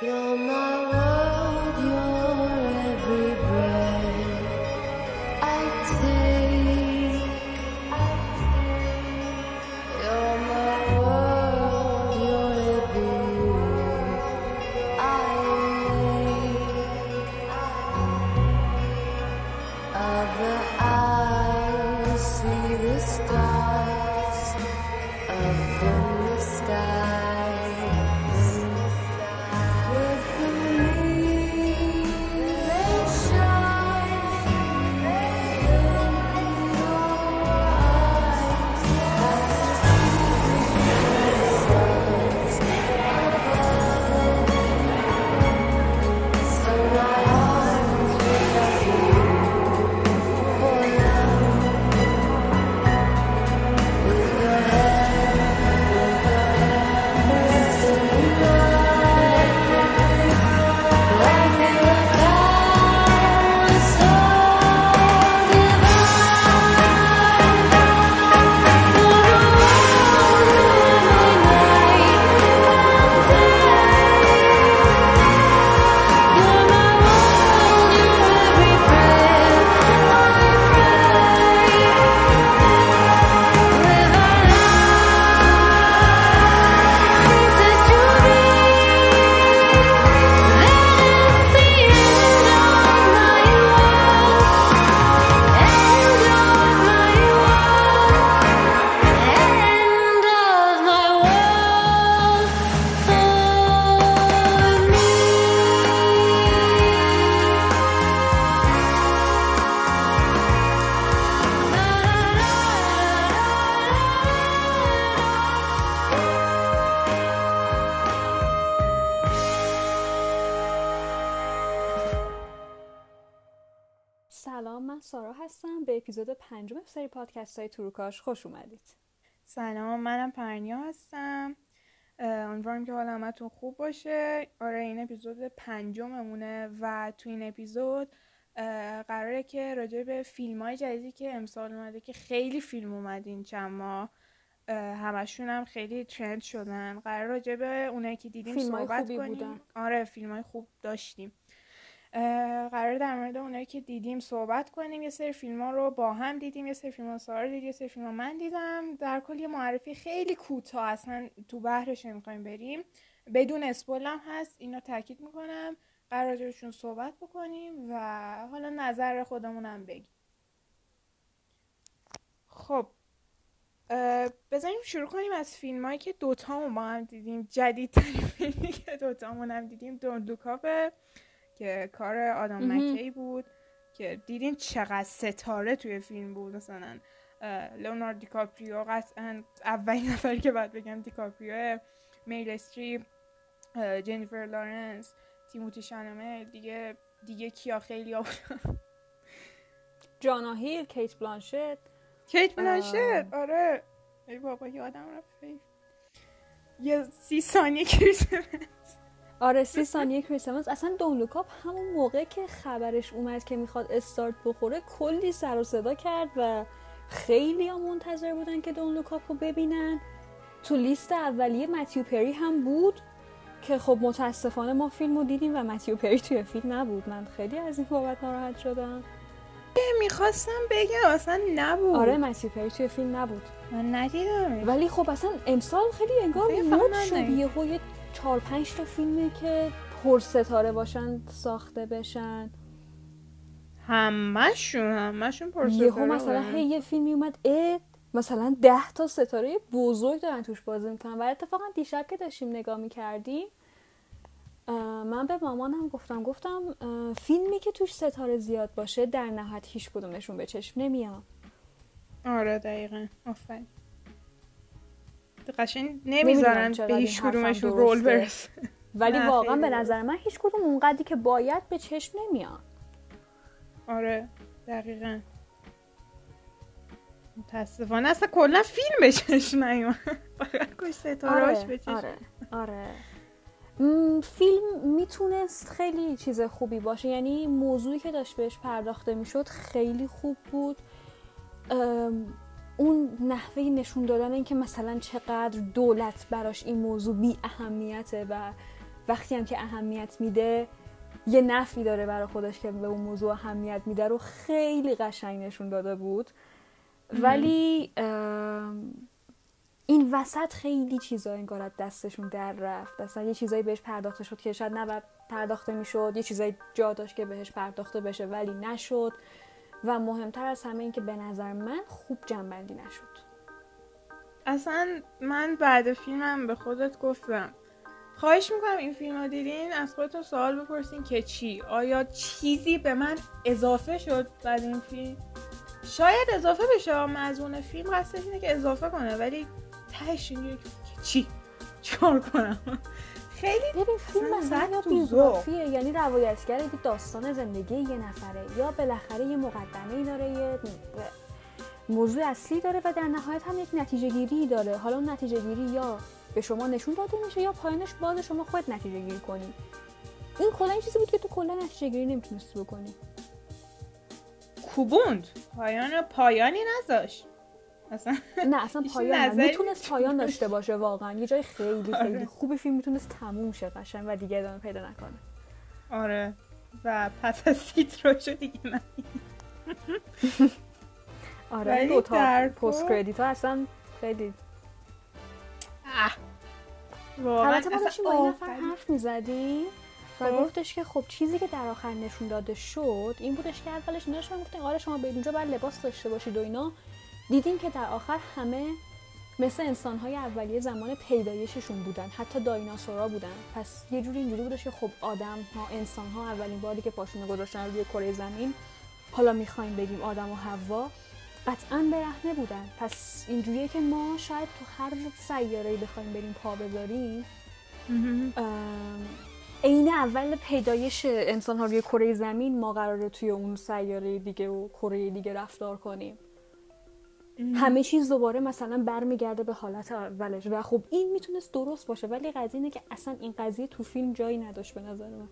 You're my world, you're پادکست های تروکاش خوش اومدید. سلام منم پرنیا هستم. امیدوارم که حال همتون خوب باشه. آره این اپیزود پنجممونه و تو این اپیزود قراره که راجع به فیلم های جدیدی که امسال اومده که خیلی فیلم اومد این چند ماه اه، همشون هم خیلی ترند شدن. قرار راجع به اونایی که دیدیم صحبت کنیم. بودن. آره فیلم های خوب داشتیم. قرار در مورد اونایی که دیدیم صحبت کنیم. یه سری فیلم ها رو با هم دیدیم یه سری فیلم ها سارا دید یه سری فیلم ها من دیدم. در کل یه معرفی خیلی کوتاه اصلا تو بحرش نمی‌خوایم بریم. بدون اسپول هم هست اینو تاکید می‌کنم. قرار راجبشون صحبت بکنیم و حالا نظر خودمون هم بگیم. خب بذاریم شروع کنیم از فیلم هایی که دوتامون با هم دیدیم. جدیدترین فیلمی که دوتامون هم دیدیم دون که کار آدم. مکی بود که دیدین چقدر ستاره توی فیلم بود. مثلا اه، لئوناردو دیکاپریو قطعا اولین نفری که باید بگم دیکاپریو میل استریپ جنیفر لارنس تیموتی شالامه دیگه دیگه کیا؟ خیلی ها جونا هیل کیت بلانشت. کیت بلانشت؟ آره. ای بابا یادم رفت. یه سی ثانیه کریسمس آره سی ثانیه کریسمس اصلا Don't Look Up همون موقع که خبرش اومد که می‌خواد استارت بخوره کلی سر و صدا کرد و خیلی ها منتظر بودن که Don't Look Up رو ببینن. تو لیست اولیه متیو پری هم بود که خب متاسفانه ما فیلم رو دیدیم و متیو پری توی فیلم نبود. من خیلی از این بابت ناراحت شدم. می‌خواستم بگم اصلا نبود. آره متیو پری توی فیلم نبود. من ندیدم ولی خب اصلا امسال خیلی انگار فقط شد. یه چهار پنج تا فیلمه که پر ستاره باشن ساخته بشن. همشون همشون پرستاره یهو مثلا هی یه فیلمی اومد اه مثلا ده تا ستاره بزرگ دارن توش بازی می‌کنن. و اتفاقا دیشب که داشتیم نگاه می‌کردیم من به مامانم گفتم گفتم فیلمی که توش ستاره زیاد باشه در نهایت هیچ کدومشون به چشم نمیاد. آره دقیقا. آفرین. قشنگ نمی‌ذارن به هیچ کدومشون. رول برسه. ولی واقعا به. نظر من هیچ کدوم اونقدری که باید به چشم نمیاد. آره دقیقا. متاسفانه. اصلا کلا فیلم به چشم نیومد. فقط کش ستارهاش به چشم. آره آره. فیلم می‌تونست خیلی چیز خوبی باشه. یعنی موضوعی که داشت بهش پرداخته می‌شد خیلی خوب بود. اون نحوه نشون دادن اینکه مثلا چقدر دولت براش این موضوع بی اهمیته و وقتی هم که اهمیت میده یه نفی داره برای خودش که به اون موضوع اهمیت میده رو خیلی قشنگ نشون داده بود. ولی این وسط خیلی چیزا انگار از دستشون در رفت. اصلا یه چیزایی بهش پرداخته شد که شاید نباید پرداخته می‌شد یه چیزایی جا داشت که بهش پرداخته بشه ولی نشد. و مهمتر از همه این که به نظر من خوب جنبندی نشد. اصلا من بعد فیلمم به خودت گفتم. خواهش می‌کنم این فیلم رو دیدین از خودتون سوال بپرسین که چی؟ آیا چیزی به من اضافه شد بعد این فیلم؟ شاید اضافه بشه مضمون فیلم قصدش اینه که اضافه کنه ولی تهش اینجوری که چی؟ چیکار کنم؟ خیلی ببین فیلم مثلا تو بیوگرافیه یعنی روایتگر یه داستان زندگی یه نفره یا بالاخره یه مقدمه ای داره یه موضوع اصلی داره و در نهایت هم یک نتیجه گیری داره. حالا اون نتیجه گیری یا به شما نشون داده میشه یا پایانش باز شما خود نتیجه گیری کنی. این کلا این چیزی بود که تو کلا نتیجه گیری نمی‌تونستی بکنی. کوبوند. پایان پایانی نذاشت. اصلا نه اصلا پایان می‌تونست پایان داشته باشه واقعا. یه جای خیلی خیلی آره. خوبی فیلم می‌تونست تموم شه قشنگ و دیگه ادامه پیدا نکنه. آره. و پس از تیتراژو دیگه نه آره دو تا پست کردیت ها اصلا خیلی البته ما داشتیم با این نفر. حرف می‌زدیم و خب. گفتش که خب چیزی که در آخر نشون داده شد این بودش که اولش داشتن گفتن آره شما به اینجا باید لباس داشته باشید و اینا. دیدیم که در آخر همه مثل انسانهای اولیه زمان پیدایششون بودن. حتی دایناسورا بودن. پس یه جوری اینجوری بودش که خب آدم ها انسان ها اولین باری که پاشونو گذاشتن روی کره زمین حالا می‌خوایم بگیم آدم و حوا قطعا برهنه بودن. پس اینجوریه که ما شاید تو هر سیاره‌ای بخوایم بریم پا بذاریم عین اول پیدایش انسان ها روی کره زمین ما قراره توی اون سیاره دیگه و کره دیگه رفتار کنیم. همه چیز دوباره مثلا برمیگرده به حالت اولش. و خب این می‌تونست درست باشه ولی قضیه اینه که اصلا این قضیه تو فیلم جایی نداشت به نظر من.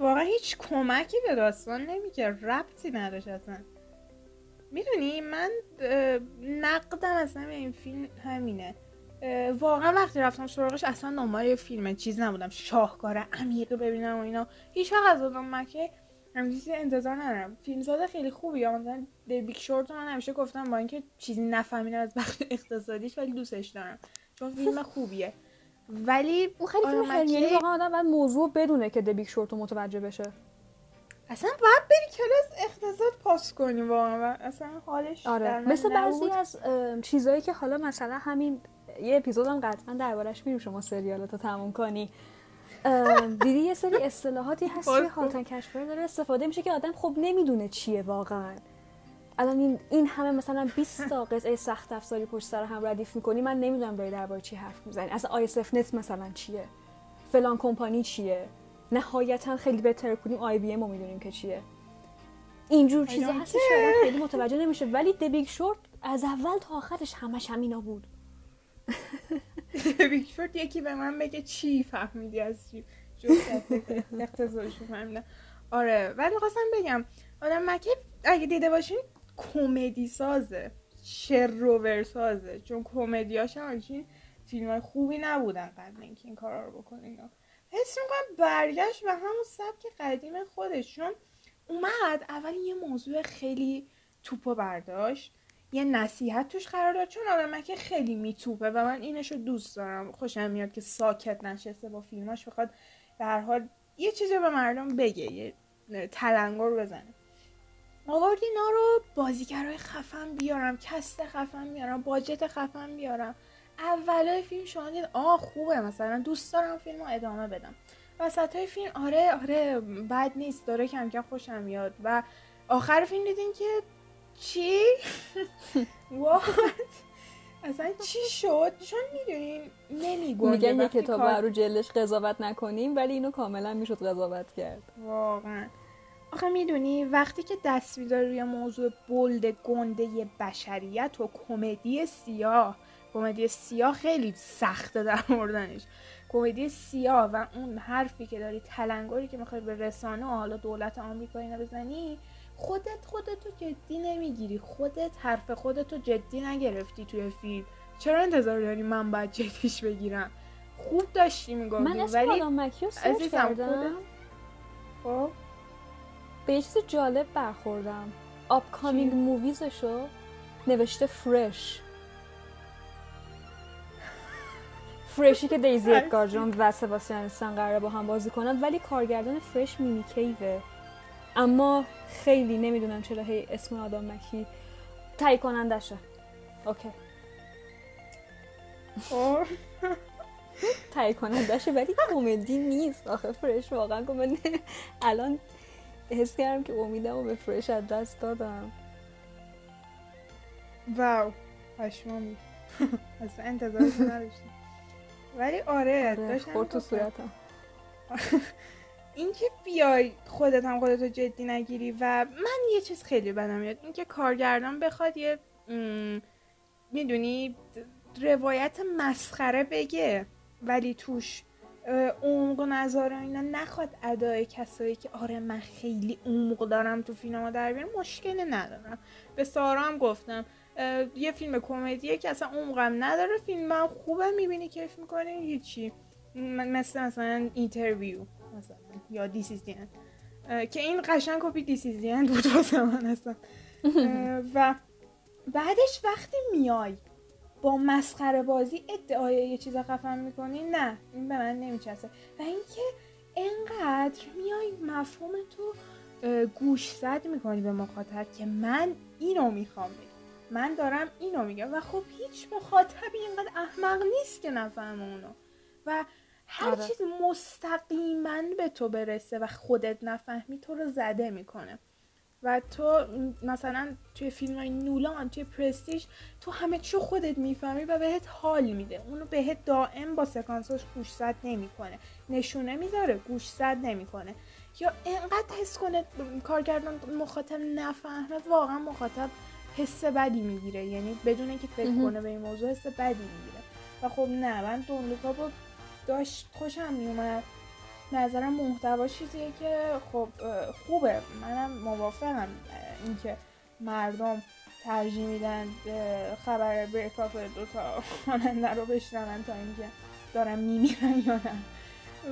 واقعا هیچ کمکی به داستان نمی‌کرد ربطی نداشت اصلا. می‌دونی من نقدم اصلا به این فیلم همینه. واقعا وقتی رفتم سراغش اصلا دنبال یه فیلم چیز نبودم. شاهکار عمیقی ببینم و اینا. هیچ وقت از آدم مکه چیزی انتظار ندارم. فیلمساز خیلی خوبی یا مثلا بیگ شورت من همیشه گفتم با اینکه چیزی نفهمیدم از بخش اقتصادیش ولی دوستش دارم. چون فیلم خوبیه. ولی اون خیلی فیلم خیلی یعنی واقعا آدم باید موضوع بدونه که دبیک شورت رو متوجه بشه. اصلا باید بری کلاس اقتصاد پاس کنی واقعا. اصلا حالش آره. مثل بعضی. از چیزایی که حالا مثلا همین یه اپیزودم قطعا دربارش میریم. شما سریالاتو تموم کنی. دیدی یه سری اصطلاحاتی هست که کن. هالتن کشفر داره استفاده میشه که آدم خب نمی‌دونه چیه واقعا. الان این, این همه مثلا 20 تا قطعه سخت افزاری پشت سر هم ردیف می‌کنی من نمی‌دونم داری درباره چی حرف می‌زنی. اصلا آیسف نت مثلا چیه؟ فلان کمپانی چیه؟ نهایتا خیلی بهتر کنیم IBM رو می‌دونیم که چیه. اینجور چیزا هستش که خیلی متوجه نمیشه. ولی The Big Short از اول تا آخرش همش همینا بود. Big Short یکی به من بگه چی فهمیدی از چی؟ جفت اقتصادش رو فهمیدم آره ولی می‌خواستم بگم آدم مکی اگه دیده باشین کمدی سازه شر و ور سازه. چون کمدیاش هم فیلم های خوبی نبودن قبل اینکه این کارا رو بکنه اینا حس می‌کنم برگشت به همون سبک قدیم خودش. چون اومد اول یه موضوع خیلی توپو برداشت. یه نصیحت توش قرار داد. چون آدم که خیلی میتوپه و من اینش رو دوست دارم. خوشم میاد که ساکت نشسته با فیلماش بخواد به هر حال یه چیزی به مردم بگه یه تلنگر بزنه. آورد اینا رو بازیگرای خفن بیارم کست خفن بیارم باجت خفن بیارم. اولای فیلم شما دید آه خوبه مثلا دوست دارم فیلم رو ادامه بدم. وسط های فیلم آره آره بد نیست داره کم کم خوشم میاد. و آخر فیلم دیدین که چی؟ What؟ اصلا چی شد؟ چون می‌دونین نمیگنجه میگن یه کتاب کار- رو جلش قضاوت نکنیم ولی اینو کاملا می‌شد قضاوت کرد واقعا آخه می‌دونی وقتی که دست روی موضوع بلد گنده بشریت و کمدی سیاه کمدی سیاه خیلی سخته در موردنش کمدی سیاه و اون حرفی که داری تلنگری که می‌خوای به رسانه و حالا دولت آمریکا اینا بزنی خودت خودتو جدی نمی‌گیری. خودت حرف خودتو جدی نگرفتی توی فیلم. چرا انتظار داری من باید جدیش بگیرم؟ خوب داشتی می‌گفتی من اسم ولی مکی رو کردم خودت خب؟ به یه چیز جالب برخوردم. آپکامینگ چی؟ موویزشو نوشته فرش فرشی که دیزی. ادگار جون و سباستیان استن قراره با هم بازی کنن ولی کارگردان فرش میمی کیوه اما خیلی نمی‌دونم چرا هی اسم آدم مکی تهیه کنندشه. اوکی. تهیه کنندشه ولی کمدی نیست. آخه فرش واقعا کمدی الان حس کردم که امیدم رو به فرش از دست دادم. واو. پشمامی اصلا انتظارش نداشتم. ولی آره, آره، داشتم تو. صورتم. اینکه بیای خودت هم خودتو جدی نگیری و من یه چیز خیلی بدم میاد. اینکه کارگردان بخواد یه می‌دونی روایت مسخره بگه ولی توش عمق و اینا نخواد ادای کسایی که آره من خیلی عمق دارم تو فیلم در بیارم مشکلی ندارم. به سارا هم گفتم یه فیلم کمدیه که اصلا عمقم نداره فیلم هم خوبه می‌بینی کیف می‌کنی؟ هیچی. مثل مثلا Interview. مثلا یا This the که این قشنگ کپی This Is the بود واسه من اصلا و بعدش وقتی میای با مسخره بازی ادعای یه چیز خفن می‌کنی نه این به من نمیچسه و اینکه انقدر میای مفهوم تو گوش زد می‌کنی به مخاطب که من اینو می‌خوام بگم. من دارم اینو میگم. و خب هیچ مخاطبی اینقدر احمق نیست که نفهمه اونو. و هر آره. چیز مستقیما به تو برسه و خودت نفهمی تو رو زده می‌کنه. و تو مثلا توی فیلم های نولان توی پرستیج تو همه چی خودت می‌فهمی و بهت حال میده. اونو بهت دائم با سکانساش گوشزد نمی‌کنه. نشونه می‌ذاره گوشزد نمی‌کنه. یا انقدر حس کنه کارگردان مخاطب نفهمه واقعا مخاطب حس بدی می‌گیره. یعنی بدون اینکه فکر. کنه به این موضوع حس بدی می‌گیره. و خب نه من دونلوکا با داشت خوشم میومد. نظرم محتوا چیزیه که خب خوبه. منم موافقم اینکه مردم ترجیح میدن خبر بریکاپ دوتا خواننده رو بشنون تا اینکه دارن میمیرن یا نه.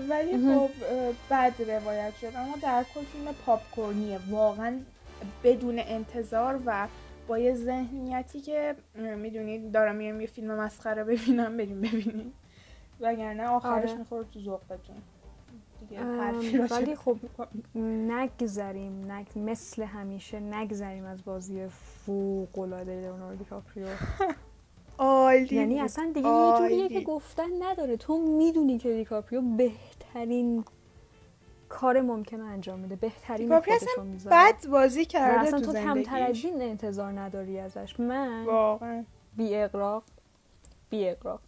ولی. خب بد روایت شد. اما در کل فیلم پاپکورنیه. واقعا بدون انتظار و با یه ذهنیتی که می‌دونید دارم میرم یه فیلم مسخره ببینم بریم ببینید وگرنه آخرش آره. می‌خوره تو ذوقتون. راجع ولی خب نگذریم نگ... مثل همیشه نگذریم از بازی فوق العاده لئوناردو دیکاپریو. عالی. یعنی. اصلا دیگه یه جوریه که. گفتن نداره. تو می‌دونی که دیکاپریو بهترین کار ممکن رو انجام میده بهترین دیکاپریو خودش رو اصلا می‌ذاره. بد بازی کرده اصلا تو تو کمتر از این انتظار نداری ازش. من واقعا. بی اغراق بی اغراق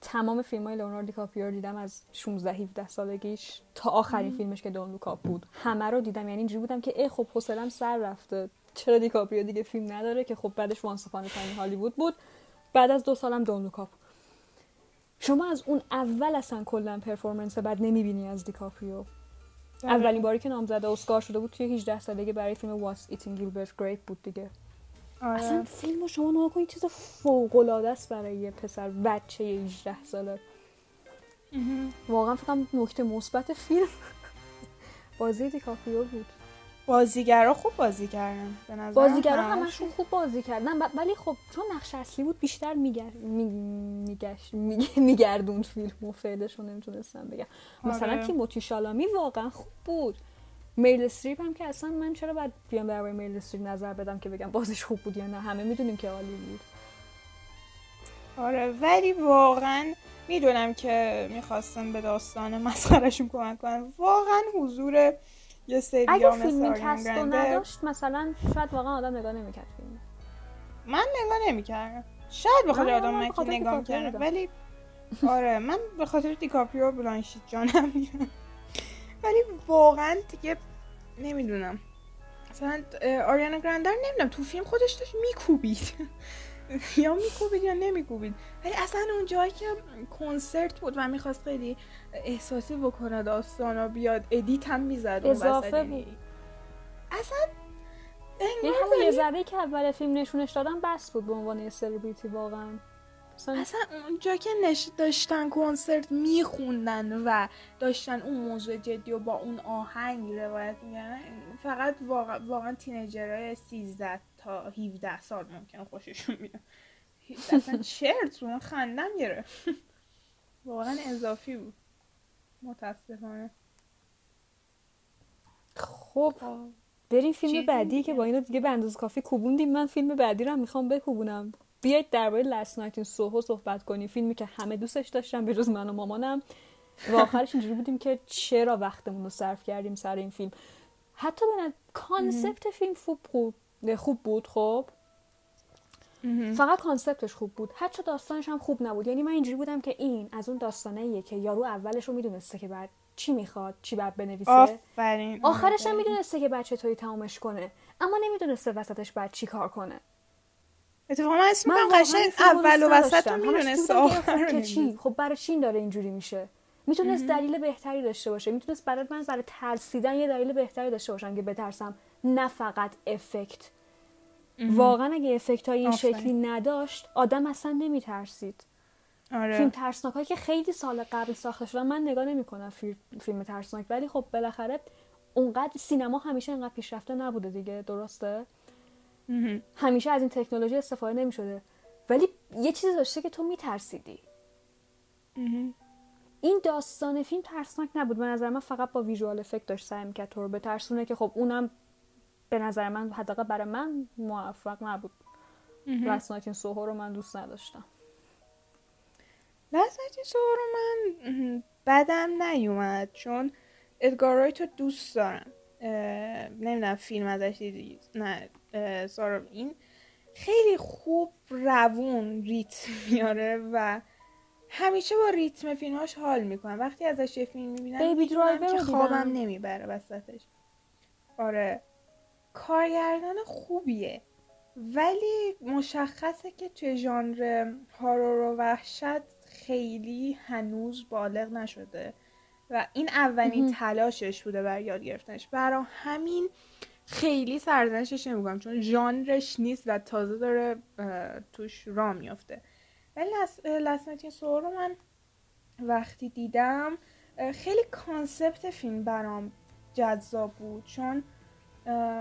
تمام فیلم های لئوناردو دیکاپریو رو دیدم از 16 17 سالگیش تا آخرین فیلمش که Don't Look Up بود. همه رو دیدم. یعنی اینجوری بودم که ای خب حوصله‌ام سر رفته. چرا دیکاپریو دیگه فیلم نداره که خب بعدش Once Upon Hollywood بود. بعد از دو سالم Don't Look Up. شما از اون اول اصلا کلا performance بد نمی‌بینی از دیکاپریو؟ اولین باری که نامزد اسکار شده بود توی 18 سالگی برای فیلم What's Eating Gilbert Grape بود دیگه. آره. اصلا فیلم رو شما نگاه کنید چیز فوق العاده است برای یه پسر بچه 18 ساله. واقعا فکر کنم نکته مثبت فیلم بازی دیکاپریو بود بازیگرا خوب بازی کردن به نظر بازیگرا همشون خوب بازی کردن ولی خب چون نقش اصلی بود بیشتر میگر می- میگشت می- میگردوند فیلم و فعلش رو نمی‌تونستم بگم مثلا آره. تیموتی شالامی واقعا خوب بود مریل استریپ هم که اصلا من چرا باید بیام درباره میل استریپ نظر بدم که بگم بازیش خوب بود یا نه؟ همه می‌دونیم که عالی بود. آره ولی واقعا می‌دونم که می‌خواستن به داستان مسخرشون کمک کنن. واقعا حضور یه سری اگه فیلمی نداشت مثلا شاید واقعا آدم نگاه نمی‌کرد فیلم. من نگاه نمی‌کردم. شاید به خاطر من- آدم من نگاه دیکاپریو کردم دیدم. ولی آره من به خاطر دیکاپریو بلانشیت جانم میرم ولی واقعا دیگه نمی‌دونم. مثلا آریانا گرانده نمی‌دونم. تو فیلم خودش داشت میکوبید. یا میکوبید یا نمیکوبید. ولی اصلا اون جایی که کنسرت بود و می‌خواست خیلی احساسی بکنه داستان و بیاد ادیت هم می‌زد اضافه بود. اصلا این همون یه ذره که اول فیلم نشونش دادن بس بود به عنوان سلبریتی واقعا. مثلا اصلا اونجا که نش داشتن کنسرت میخوندن و داشتن اون موضوع جدی و با اون آهنگ روایت میگن فقط واقعا, واقعا تینیجرهای 13 تا 17 سال ممکن خوششون بیاد. اصلا چرت رو من خندم گرفت. واقعا اضافی بود. متاسفانه. خب بریم فیلم بعدی که. با اینو دیگه به اندازه کافی کوبوندیم. من فیلم بعدی رو هم می‌خوام بکوبونم. بیایید درباره لست نایت این سوهو صحبت کنیم. فیلمی که همه دوستش داشتن به جز من و مامانم. و آخرش اینجوری بودیم که چرا وقتمون رو صرف کردیم سر این فیلم. حتی به نظر- concept فیلم خوب خوب خوب بود خب؟ فقط concept ش خوب بود. حتی داستانش هم خوب نبود. یعنی من اینجوری بودم که این از اون داستانه که یارو اولش رو می‌دونسته که باید چی می‌خواد چی باید بنویسه. آفرین. آخرش هم. می‌دونسته که باید چطوری تمامش کنه. اما نمی‌دونسته وسطش باید چی کار کنه. اتفاقا من اسم من قشنگ اول و وسط رو که خب که چی. خب برای چی این داره اینجوری میشه؟ می‌تونست دلیل بهتری داشته باشه. می‌تونست برای من برای ترسیدن یه دلیل بهتری داشته باشم که بترسم. نه فقط افکت. واقعا اگه افکت های این. شکلی نداشت آدم اصلا نمیترسید. فیلم آره. ترسناک هایی که خیلی سال قبل ساخته شدن من نگاه نمی‌کنم فیلم, فیلم ترسناک ولی خب بالاخره اونقدر سینما همیشه انقدر پیشرفته نبوده دیگه. درسته. همیشه از این تکنولوژی استفاده نمی شده ولی یه چیزی داشته که تو میترسیدی. این داستان فیلم ترسناک نبود. به نظر من فقط با ویژوال افکت داشت سعی می‌کرد تو رو بترسونه که خب اونم به نظر من حداقل برای من موفق نبود. این سوهو رو من دوست نداشتم. لحظه سوهو رو من بدم نیومد. چون ادگار رایت رو دوست دارم. نمی‌دونم فیلم ازش دیدی؟ نه. سارا این خیلی خوب روون ریتم میاره و همیشه با ریتم فیلماش حال می‌کنم وقتی ازش یه فیلم می‌بینم بیبی درایور خوابم. نمی‌بره وسطش. آره. کارگردان خوبیه. ولی مشخصه که توی ژانر هارور و وحشت خیلی هنوز بالغ نشده و این اولین. تلاشش بوده بر یاد گرفتنش. برا همین خیلی سرزنشش نمی‌کنم چون ژانرش نیست و تازه داره توش را میافته. ولی لسنتی سو رو من وقتی دیدم خیلی کانسپت فیلم برام جذاب بود. چون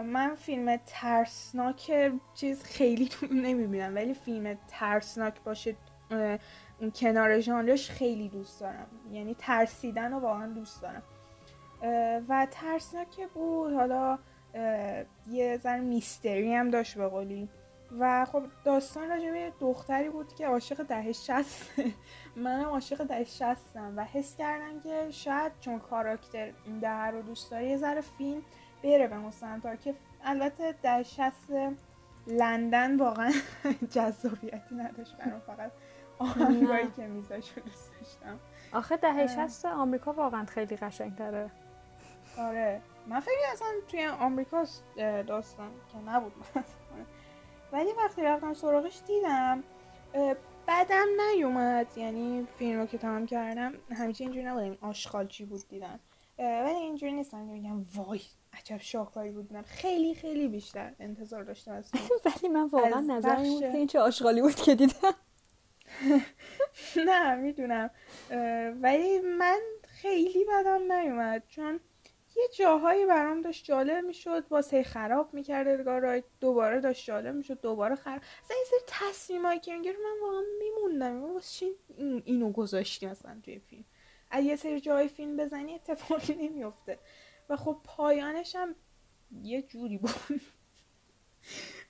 من فیلم ترسناک چیز خیلی نمی‌بینم ولی فیلم ترسناک باشه اون کنار ژانرش خیلی دوست دارم. یعنی ترسیدن رو واقعا دوست دارم. و ترسناک بود. حالا یه ذره میستری هم داشت به قولی. و خب داستان راجع به یه دختری بود که عاشق دهه شست. منم عاشق دهه شستم و حس کردم که شاید چون کاراکتر این دهه رو دوست داره یه ذره فیلم بره به اون سمت که البته دهه شست لندن واقعا جذابیتی نداشت برام فقط آهنگایی که میذاش رو دوست داشتم. آخه دهه. 60 آمریکا واقعا خیلی قشنگ تره آره. من فکر اصلا توی آمریکا داستان که نبود ولی وقتی رفتم سراغش دیدم بدم نیومد. یعنی فیلم رو که تمام کردم همیشه اینجوری نبودم. این آشغالچی بود دیدم. ولی اینجوری نیستم که میگم وای عجب شاهکاری بود دیدم. خیلی خیلی بیشتر انتظار داشتم از. ولی من واقعا نظرم این بود که این چه آشغالی بود که دیدم. نه می‌دونم. ولی من خیلی بدم نیومد. چون یه جاهایی برام داشت جالب می‌شد واسه خراب می‌کرد ادگار دوباره داشت جالب می‌شد دوباره خراب. اصلا این سری تصمیمایی که می‌گیره من واقعا میموندم واسه این- اینو گذاشتی مثلا توی فیلم؟ از یه سری جای فیلم بزنی اتفاقی نمیفته و خب پایانش هم یه جوری بود.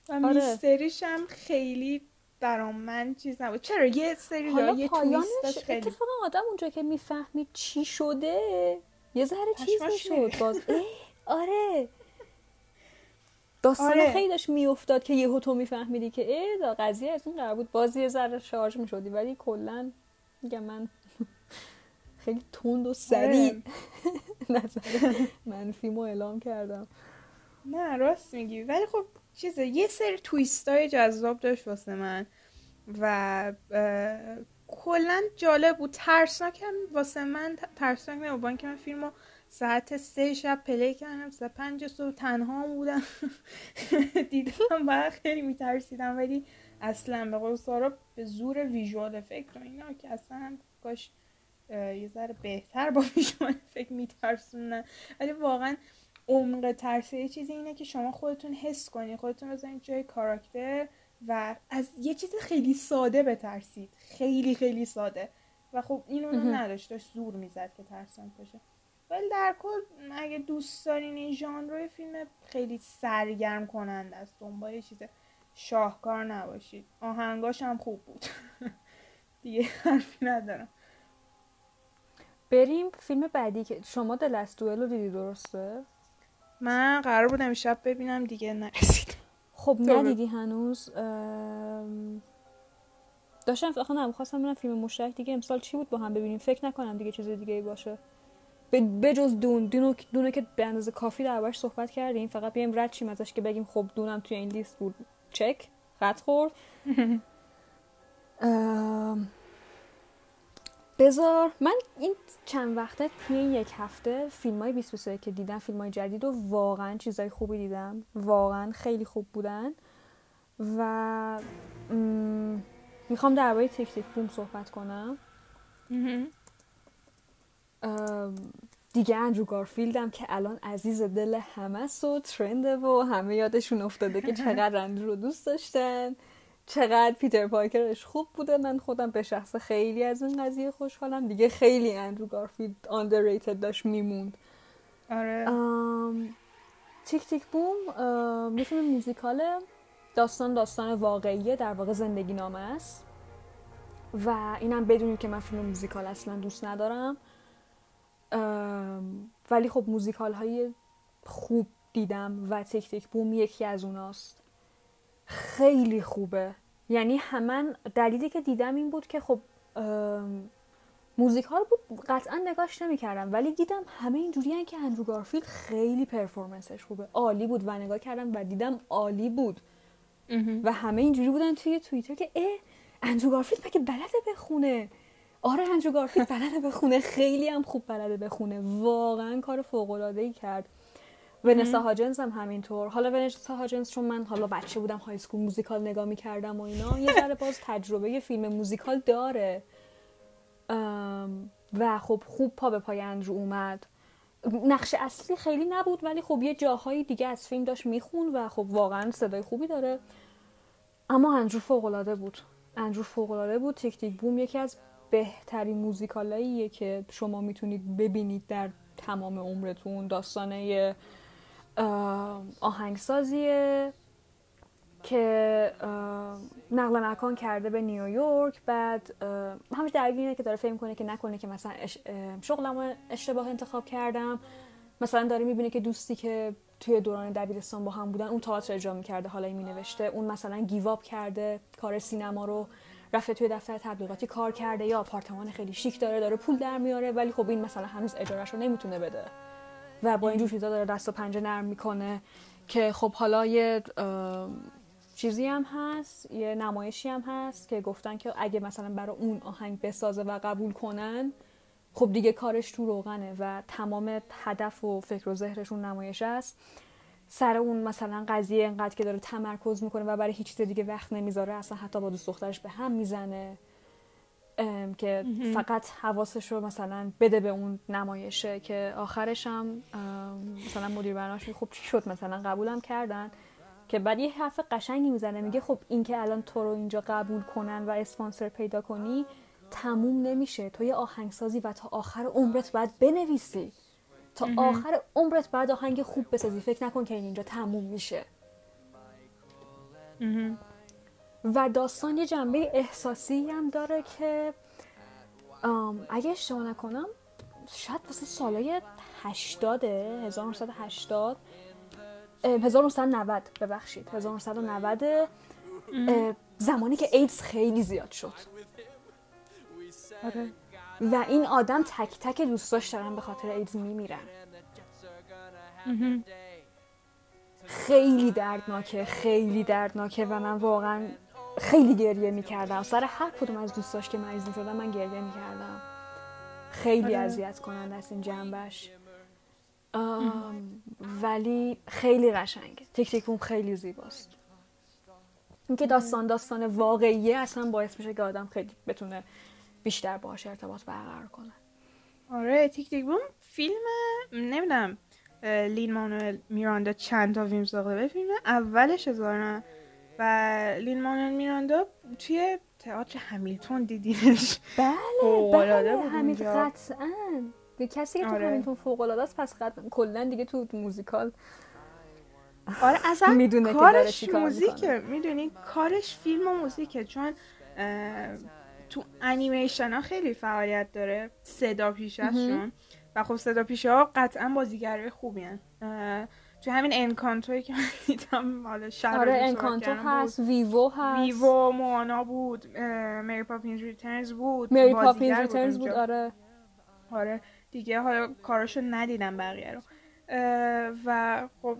و آره. میستریش هم خیلی برام من چیز نبود. چرا؟ یه سری حالا یه پایانش خیلی. اتفاقا آدم اونجا که می‌فهمید چی شده یه ذره چیز می‌شد. باز آره داستان آره. خیلی داشت میافتاد که یهو تو میفهمیدی که دا قضیه از این قرار بود باز یه ذره شارژ می‌شدی ولی کلا میگم من خیلی تند و سریع آره. نظر منفیمو اعلام کردم نه راست میگی ولی خب چیزه یه سری تویست های جذاب داشت واسه من و کلا جالب بود. ترسناک هم واسه من ترسناک نبود اینکه من فیلم رو ساعت سه شب پلی کردم ساعت پنج صبح تنها بودم. دیدم و خیلی میترسیدم ولی اصلا به قول سارا به زور ویژوال افکت و اینا که اصلا کاش اه، یه ذره بهتر با ویژوال افکت میترسونن ولی واقعا عمق ترسه یه چیزی اینه که شما خودتون حس کنید خودتون بزنید جای کاراکتر. و از یه چیز خیلی ساده بترسید. خیلی خیلی ساده. و خب این اونو. نداشت داشت زور می‌زد که ترسناک باشه ولی در کل اگه دوست دارین این ژانر فیلم خیلی سرگرم کننده است دنبال یه چیز شاهکار نباشید. آهنگاش هم خوب بود. دیگه حرفی ندارم. بریم فیلم بعدی که شما دلست دوئل رو دیدی درسته؟ من قرار بودم شب ببینم دیگه نرسید خب ندیدی هنوز؟ داشتم آخه نه می‌خواستم ببینم فیلم مشترک دیگه امسال چی بود با هم ببینیم؟ فکر نکنم دیگه چیز دیگه ای باشه. به بجز دون دونو دونه که به اندازه کافی دربارش صحبت کردیم فقط بیایم رد شیم ازش که بگیم خب دونم توی این لیست بود. چک. خط خورد. بذار من این چند وقته توی این یک هفته فیلم های 2021 که دیدم فیلم های جدید و واقعا چیزای خوبی دیدم. واقعا خیلی خوب بودن. و م، می‌خوام درباره تیک تیک بوم صحبت کنم. دیگه اندرو گارفیلدم که الان عزیز دل همه است و ترنده و همه یادشون افتاده که چقدر اندرو رو دوست داشتن. چقدر پیتر پارکرش خوب بوده. من خودم به شخصه خیلی از این قضیه خوشحالم. دیگه خیلی اندرو گارفیلد underrated داشت میموند. آره. ام، Tick Tick Boom ام، یه فیلم موزیکاله داستان داستان واقعیه در واقع زندگی نامه است. و اینم بدونید که من فیلم موزیکال اصلا دوست ندارم. ولی خب موزیکال های خوب دیدم و Tick Tick Boom یکی از اوناست. خیلی خوبه. یعنی همون دلیلی که دیدم این بود که خب ام، موزیکال بود قطعا نگاش نمی‌کردم ولی دیدم همه اینجوری که اندرو گارفیلد خیلی performance ش خوبه. عالی بود و نگاه کردم و دیدم عالی بود. و همه اینجوری بودن توی توییتر که اه اندرو گارفیلد مگه بلده بخونه؟ آره اندرو گارفیلد بلده بخونه. خیلی هم خوب بلده بخونه. واقعا کار فوق العاده ای کرد. ونسا هاجنز هم همینطور. حالا ونسا هاجنز چون من حالا بچه بودم High School Musical نگاه می‌کردم و اینا یه ذره باز تجربه فیلم موزیکال داره. و خب خوب پا به پای اندرو اومد. نقش اصلی خیلی نبود ولی خب یه جاهایی دیگه از فیلم داشت میخوند و خب واقعا صدای خوبی داره. اما اندرو فوقالعاده بود. اندرو فوقالعاده بود. Tick Tick Boom یکی از بهترین موزیکالاییه که شما می‌تونید ببینید در تمام عمرتون. داستانه آهنگسازیه که نقل مکان کرده به نیویورک بعد همش درگیر اینه که داره فهم کنه که نکنه که مثلا اش- اه، شغلم رو اشتباه انتخاب کردم. مثلا داره می‌بینه که دوستی که توی دوران دبیرستان با هم بودن اون تئاتر اجرا می‌کرده حالا این مینوشته. اون مثلا گیواب کرده کار سینما رو رفته توی دفتر تبلیغاتی کار کرده یا آپارتمان خیلی شیک داره داره پول در میاره ولی خب این مثلا هنوز اجارش رو نمی‌تونه بده. و با اینجور چیزا داره دست و پنجه نرم می‌کنه که خب حالا یه چیزی هم هست یه نمایشی هم هست که گفتن که اگه مثلا برای اون آهنگ بسازه و قبول کنن خب دیگه کارش تو روغنه و تمام هدف و فکر و ذهنشون نمایش است. سر اون مثلا قضیه انقدر که داره تمرکز می‌کنه و برای هیچ چیز دیگه وقت نمی‌ذاره اصلا حتی با دوست دخترش به هم می‌زنه. که فقط حواسش رو مثلا بده به اون نمایشه که آخرش هم مثلا مدیر برنامه‌اش میگه خب چی شد مثلا قبولم کردن. که بعد یه حرف قشنگی می‌زنه میگه خب این که الان تو رو اینجا قبول کنن و اسپانسر پیدا کنی تموم نمیشه. تو یه آهنگسازی و تا آخر عمرت باید بنویسی. تا آخر عمرت بعد آهنگ خوب بسازی. فکر نکن که این اینجا تموم میشه. و داستان یه جنبه احساسی هم داره که اگه اشتباه نکنم شاید واسه سالای 80 1980 اه، 1990 ببخشید 1990 اه، زمانی که ایدز خیلی زیاد شد. آره. و این آدم تک تک دوستاش دارن به خاطر ایدز میمیرن. خیلی دردناکه خیلی دردناکه و من واقعا خیلی گریه می‌کردم. سر هر کدوم از دوستاش که مریض می‌شدم من گریه می‌کردم. خیلی آره. اذیت کننده است این جنبش. ولی خیلی قشنگه. تیک تیک بوم خیلی زیباست. اینکه داستان داستان واقعیه اصلا باعث میشه که آدم خیلی بتونه بیشتر باهاش ارتباط برقرار کنه. آره تیک تیک بوم فیلم نمی‌دونم لین مانوئل میراندا چند تا فیلم ساخته؟ فیلم اولش هزارن و لین مانوئل میراندا توی تئاتر همیلتون دیدینش. بله بله اونجا. قطعا. به کسی که تو آره. همینطور فوق العاده است پس قطعا کلا دیگه تو موزیکال آره اصلا می‌دونه که کارش کار موزیکه. می‌دونی کارش فیلم و موزیکه چون تو انیمیشن ها خیلی فعالیت داره. صدا پیششون و خب صدا پیشه ها قطعا بازیگرای خوبی هستن. تو همین Encanto ی که من دیدم حالا شهر آره Encanto بود. هست Vivo هست Vivo Moana بود Mary Poppins Returns بود Mary Poppins Returns بود اونجا. آره آره دیگه حالا کاراشو ندیدم بقیه رو و خب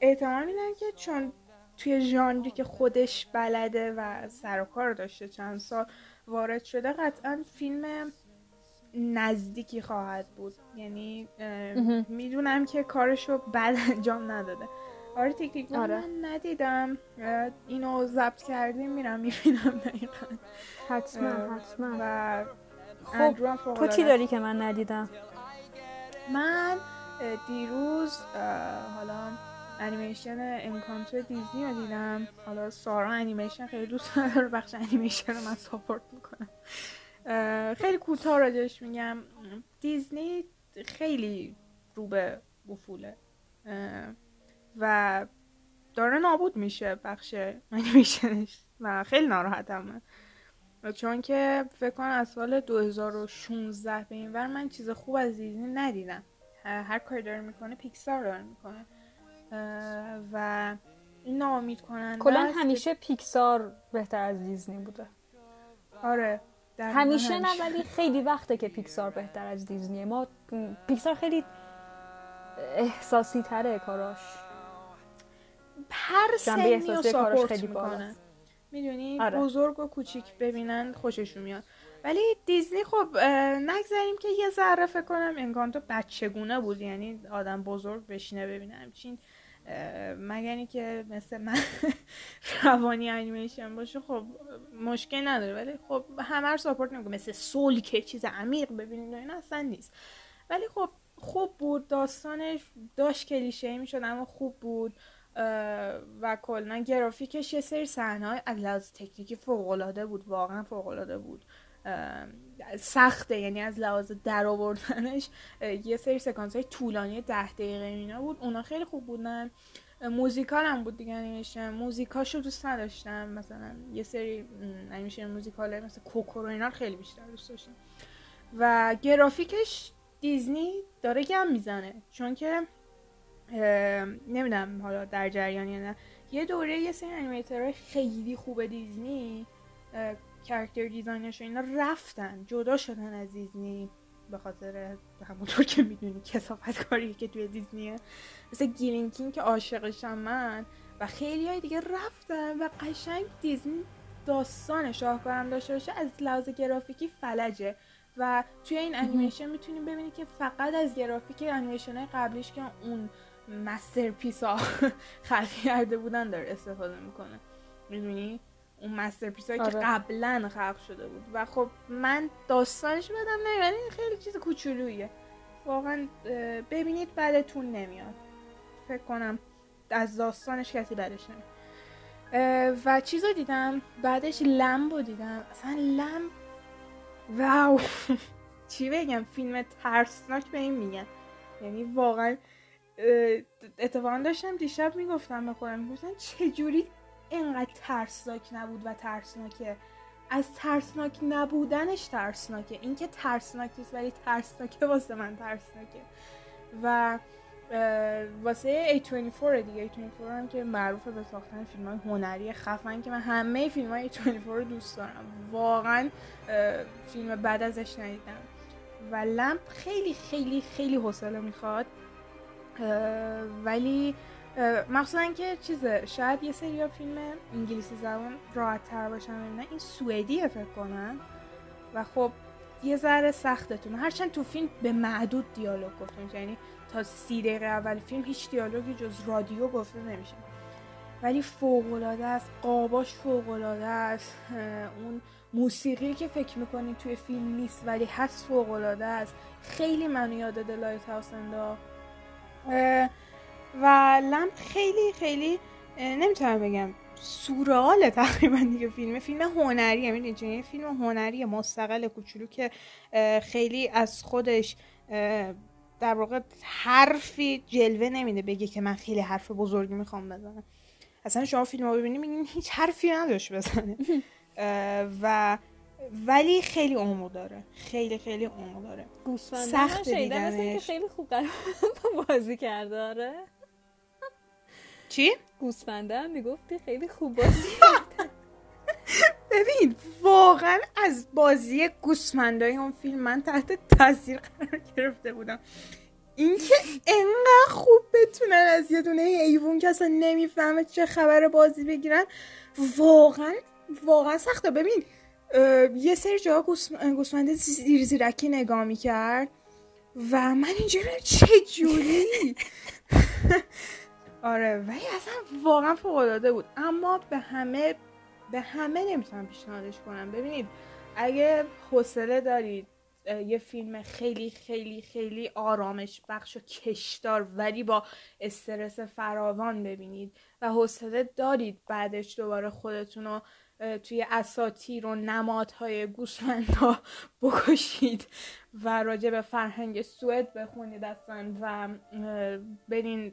احتمال میدن که چون توی ژانری که خودش بلده و سر و کار داشته چند سال وارد شده قطعا فیلم نزدیکی خواهد بود. یعنی. می‌دونم که کارشو بد انجام نداده. آره Tick Tick. آره. من ندیدم. اینو ضبط کردیم میرم می‌بینم دقیقا. حتما حتما. و خب تو چی. داری که من ندیدم؟ من دیروز حالا انیمیشن Encanto دیزنی رو دیدم. حالا سارا انیمیشن خیلی دوست نداره بخش انیمیشن رو من support می‌کنم خیلی کوتاه راجش میگم. دیزنی خیلی رو به افوله اه، و داره نابود میشه بخش انیمیشنش. و خیلی ناراحتم چون که فکر کنم از سال 2016 به این ور من چیز خوب از دیزنی ندیدم. هر, کاری داره می‌کنه پیکسار داره می‌کنه. و این ناامید کننده کلا همیشه پیکسار بهتر از دیزنی بوده. آره. همیشه نه ولی خیلی وقته که پیکسار بهتر از دیزنیه ما پیکسار خیلی احساسی تره کاراش. هر سنی رو کاراش ساپورت خیلی می‌کنه. می‌دونی؟ آره. بزرگ و کوچیک ببینن خوششون میاد. ولی دیزنی خب نگذاریم که یه ذره فکر کنم انکانتو بچگونه بود. یعنی آدم بزرگ بشینه ببینه همچین مگر اینی که مثل من روانی انیمیشن باشه خب مشکل نداره. ولی خب همه رو ساپورت نمی‌کنه. مثل سول که چیز عمیق ببینید و این اصلا نیست. ولی خب خوب بود. داستانش داشت کلیشه می‌شد اما خوب بود. و کلا گرافیکش یه سری صحنه از لحاظ تکنیکی فوق العاده بود. واقعا فوق العاده بود. سخته یعنی از لحاظ در آوردنش یه سری سکانس های طولانی ده دقیقه اینا بود. اونا خیلی خوب بودن. موزیکال هم بود دیگه انیمیشن موزیکاشو دوست نداشتم. مثلا یه سری انیمیشن موزیکال مثل Coco رو اینا رو خیلی بیشتر دوست داشتم. و گرافیکش دیزنی داره گند می‌زنه. چون که نمی‌دونم حالا در جریان یا نه. یه دوره یه سری animator های خیلی خوب دیزنی character designer ش و اینا رفتن جدا شدن از دیزنی به خاطر همونطور که می‌دونی کثافت کاری که توی دیزنیه. مثل گلن کین که عاشقشم من و خیلی های دیگه رفتن و قشنگ دیزنی داستان شاهکارم داشته باشه از لحاظ گرافیکی فلجه. و توی این انیمیشن می‌تونیم ببینید که فقط از گرافیک انیمیشن های قبلیش که اون masterpiece ها خلق کرده بودن داره استفاده می‌کنه. می‌دونی؟ اون masterpiece هایی که آره. قبلا خلق شده بود. و خب من داستانش بدم نمیاد. این خیلی چیز کوچولویه. واقعا ببینید بعدتون نمیاد. فکر کنم از داستانش کسی بدش نمیاد. و چیز رو دیدم. بعدش لمب رو دیدم. اصلا لمب واو. چی بگم؟ فیلم ترسناک به این میگن. یعنی واقعا اتفاقا داشتم دیشب می‌گفتم به خودم می‌گفتم چجوری اینقدر ترسناک نبود و ترسناکه از ترسناک نبودنش ترسناکه. اینکه ترسناک نیست ولی ترسناکه واسه من ترسناکه. و واسه A24 دیگه. A24 هم که معروفه به ساختن فیلم های هنری خفن که من همه فیلم های A24 رو دوست دارم. واقعا فیلم بعد ازش ندیدم. و لمپ خیلی خیلی خیلی حوصله می‌خواد. ولی مخصوصا که چیزه شاید یه سری فیلم انگلیسی زبان راحت تر باشن ببینن این سوئدیه فکر کنم و خب یه ذره سختتونه. هرچند تو فیلم به معدود دیالوگ گفته یعنی تا سی دقیقه اول فیلم هیچ دیالوگی جز رادیو گفته نمیشه. ولی فوقالعاده است قاباش فوقالعاده است. اون موسیقی که فکر می‌کنی توی فیلم نیست ولی هست فوقالعاده است. خیلی منو یاد Lighthouse انداخت و Lamb خیلی خیلی نمی‌تونم بگم سورئال تقریبا دیگه فیلم فیلم هنریه می‌دونی یه فیلم هنری مستقل کوچولو که خیلی از خودش در واقع حرفی جلوه نمیده بگه که من خیلی حرف بزرگی می‌خوام بزنم. اصلا شما فیلم رو ببینید میگین هیچ حرفی نداشت بزنه. و ولی خیلی عمق داره. خیلی خیلی عمق داره. سخت دیدنش. خیلی خوب بازی کرده آره. چی؟ گوسفنده هم می‌گفتی خیلی خوب بازی ببین واقعا از بازی گوسفندای اون فیلم من تحت تاثیر قرار گرفته بودم. اینکه انقدر خوب بتونن از یه دونه حیوان که اصلا نمی‌فهمه چه خبر بازی بگیرن واقعا واقعا سخته. ببین یه سری جا گوسفند زیر زیرکی نگاه می‌کرد و من اینجوری بودم، چه جوری آره ولی اصلا واقعا فوق العاده بود. اما به همه به همه نمی‌تونم پیشنهادش کنم. ببینید اگه حوصله دارید یه فیلم خیلی خیلی خیلی آرامش بخش و کشدار ولی با استرس فراوان ببینید و حوصله دارید بعدش دوباره خودتون رو توی اساتیر و نمادهای گوسفندها بکشید و راجع به فرهنگ سوئد بخونید اصلا و برین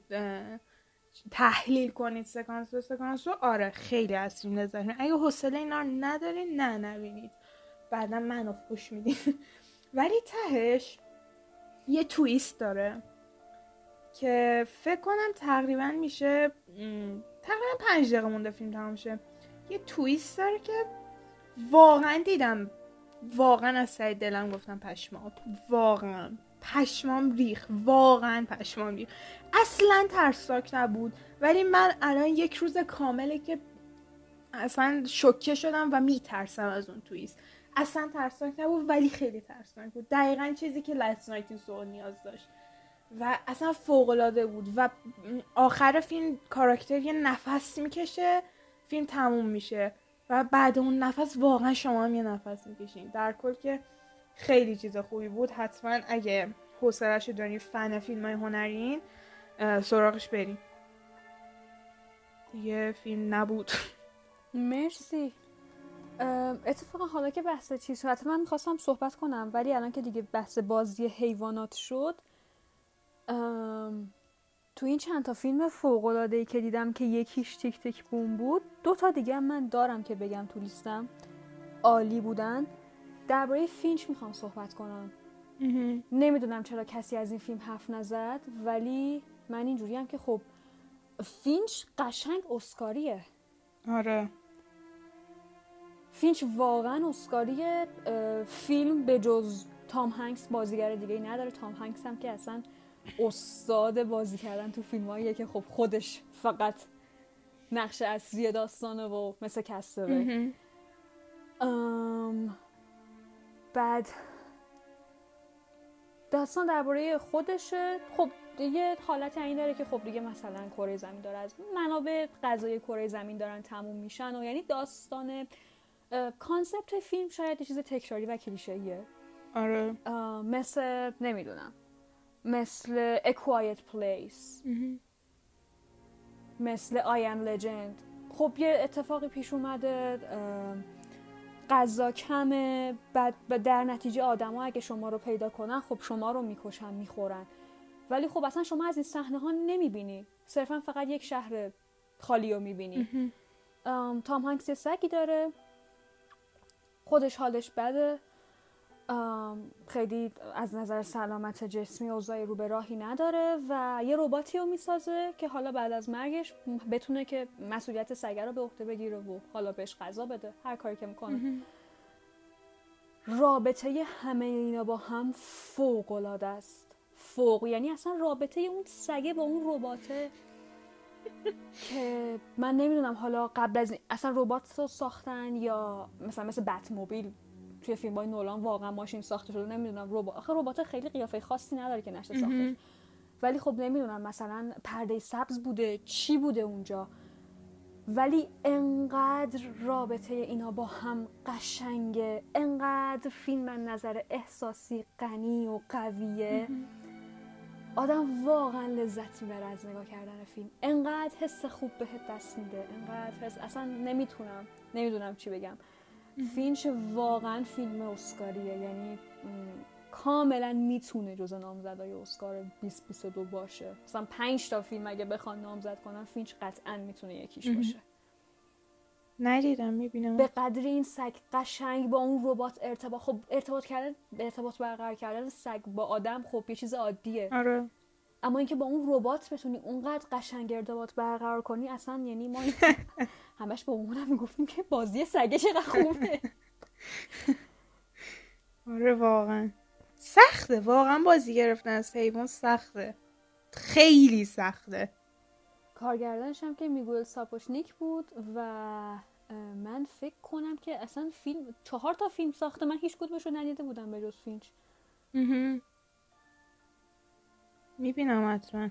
تحلیل کنید سکانس به سکانس رو؟ آره خیلی از فیلم. اگه حوصله اینا رو ندارین نه نبینید بعدا منو خوش میدین. ولی تهش یه تویست داره که فکر کنم تقریبا میشه تقریبا پنج دقیقه مونده فیلم تمام شه. یه تویست داره که واقعا دیدم. واقعا از سعی دلم گفتم پشمام. واقعا. پشمام ریخ واقعا پشمام ریخ اصلا ترسناک نبود ولی من الان یک روز کامله که اصلا شوکه شدم و میترسم از اون تویست. اصلا ترسناک نبود ولی خیلی ترسناک بود. دقیقا چیزی که لست سوال نیاز داشت. و اصلا فوق العاده بود و آخر فیلم کاراکتر یه نفس می‌کشه فیلم تموم میشه. و بعد اون نفس واقعا شما هم یه نفس می‌کشین. در کل که خیلی چیز خوبی بود. حتما اگه حوصله‌شو دارین فن فیلم های هنرین سراغش بریم. دیگه فیلم نبود. مرسی. اتفاقا حالا که بحث چیز شد؟ من می‌خواستم صحبت کنم ولی الان که دیگه بحث بازی حیوانات شد تو این چند تا فیلم فوق العاده ای که دیدم که یکیش تیک تیک بوم بود دو تا دیگه من دارم که بگم تو لیستم عالی بودن. درباره فینچ می‌خوام صحبت کنم. نمی‌دونم چرا کسی از این فیلم حرف نزد ولی من اینجوری هم که خب فینچ قشنگ اسکاریه. آره. فینچ واقعا اسکاری اه، فیلم به جز تام هنکس بازیگر دیگه ای نداره. تام هنکس هم که اصلا استاد بازی کردن تو فیلم که خب خودش فقط نقش اصلی داستانه و مثل کستوه ام، بعد داستان درباره خودشه. خب یه حالت این داره که خب دیگه مثلا کره زمین داره. از منابع غذای کره زمین دارن تموم میشن و یعنی داستان کانسپت فیلم شاید یه چیز تکراری و کلیشه‌ایه. آره. مثل نمی‌دونم مثل A Quiet Place. مثل I Am Legend. خب یه اتفاقی پیش اومده غذا کمه بعد در نتیجه آدما اگه شما رو پیدا کنن خب شما رو می‌کشن می‌خورن. ولی خب اصلا شما از این صحنه ها نمی‌بینی. صرفا فقط یک شهر خالی رو می‌بینی. تام هانکس سگی داره. خودش حالش بده. خیلی از نظر سلامت جسمی اوضاع رو به راهی نداره و یه رباتی رو می‌سازه که حالا بعد از مرگش بتونه که مسئولیت سگه رو به عهده بگیره و حالا بهش غذا بده هر کاری که می‌کنه. رابطه همه اینا با هم فوق العاده است. فوق یعنی اصلا رابطه اون سگه با اون رباته که من نمی‌دونم حالا قبل از اصلا ربات رو ساختن یا مثلا مثل بت موبیل توی فیلم های نولان واقعا ماشین ساخته شده نمی‌دونم ربات آخه ربات خیلی قیافه خاصی نداره که نشه ساختش. ولی خب نمی‌دونم مثلا پرده سبز بوده چی بوده اونجا؟ ولی انقدر رابطه اینا با هم قشنگه انقدر فیلم از نظر احساسی غنی و قویه. آدم واقعا لذت می‌بره از نگاه کردن فیلم. انقدر حس خوب بهت دست میده انقدر حس اصلا نمی‌تونم نمی‌دونم چی بگم. فینچ واقعا فیلم اسکاریه. یعنی کاملا می‌تونه جز نامزدهای اسکار 2022 باشه. مثلا پنج تا فیلم اگه بخوان نامزد کنن فینچ قطعا می‌تونه یکیش باشه. ندیدم می‌بینم. به قدری این سگ قشنگ با اون ربات ارتباط خب ارتباط کردن ارتباط برقرار کردن سگ با آدم خب یه چیز عادیه. آره. اما اینکه با اون ربات بتونی اونقدر قشنگ ارتباط برقرار کنی اصلا یعنی ما همش با اون هم می‌گفتیم که بازی سگه چقدر خوبه. آره واقعا. سخته واقعا بازی گرفتن از حیوان سخته. خیلی سخته. کارگردانش هم که میگل ساپوچنیک بود و من فکر کنم که اصلا فیلم چهار تا فیلم ساخته من هیچ کدومش رو ندیده بودم به جز فینچ. می‌بینم حتما.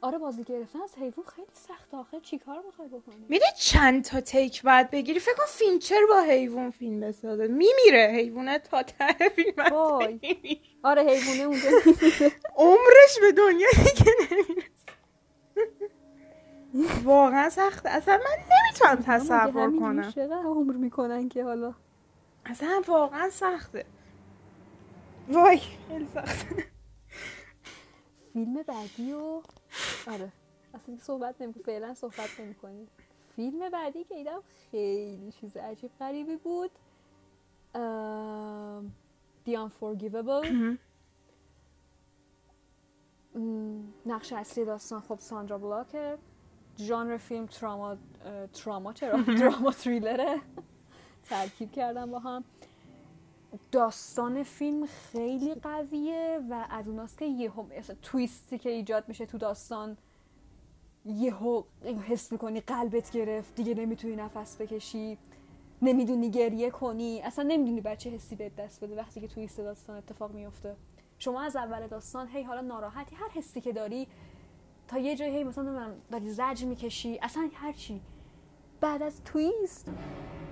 آره بازی گرفتن از حیوان خیلی سخته آخه چیکار می‌خوای بکنی؟ میده چند تا take باید بگیری؟ فکر کن فینچر با حیوان فیلم بسازه. میمیره. حیوانه تا ته فیلم. آره حیوانه اونجا عمرش به دنیا دیگه نمی‌رسه. واقعا سخته اصلا من نمی‌تونم تصور کنم. چقدر عمر می‌کنن که حالا؟ اصلا واقعا سخته. وای خیلی سخته. فیلم بعدی و آره. اصلا صحبت نمی فعلا صحبت نمی کنیم فیلم بعدی که دیدم خیلی چیز عجیب غریبی بود. The Unforgivable. نقش اصلی داستان خب ساندرا بلاکه. ژانر فیلم تراما تراما چرا؟ دراما تریلره. ترکیب کردم با هم. داستان فیلم خیلی قویه و از اوناست که یهو مثلا تویستی که ایجاد میشه تو داستان یهو حس می‌کنی قلبت گرفت دیگه نمی‌تونی نفس بکشی نمی‌دونی گریه کنی اصلا نمی‌دونی بچه حسی بهت دست بده وقتی که تویست داستان اتفاق میفته شما از اول داستان هی حالا ناراحتی هر حسی که داری تا یه جایی هی مثلا نمی‌دونم داری زج می‌کشی اصلا هر چی. بعد از تویست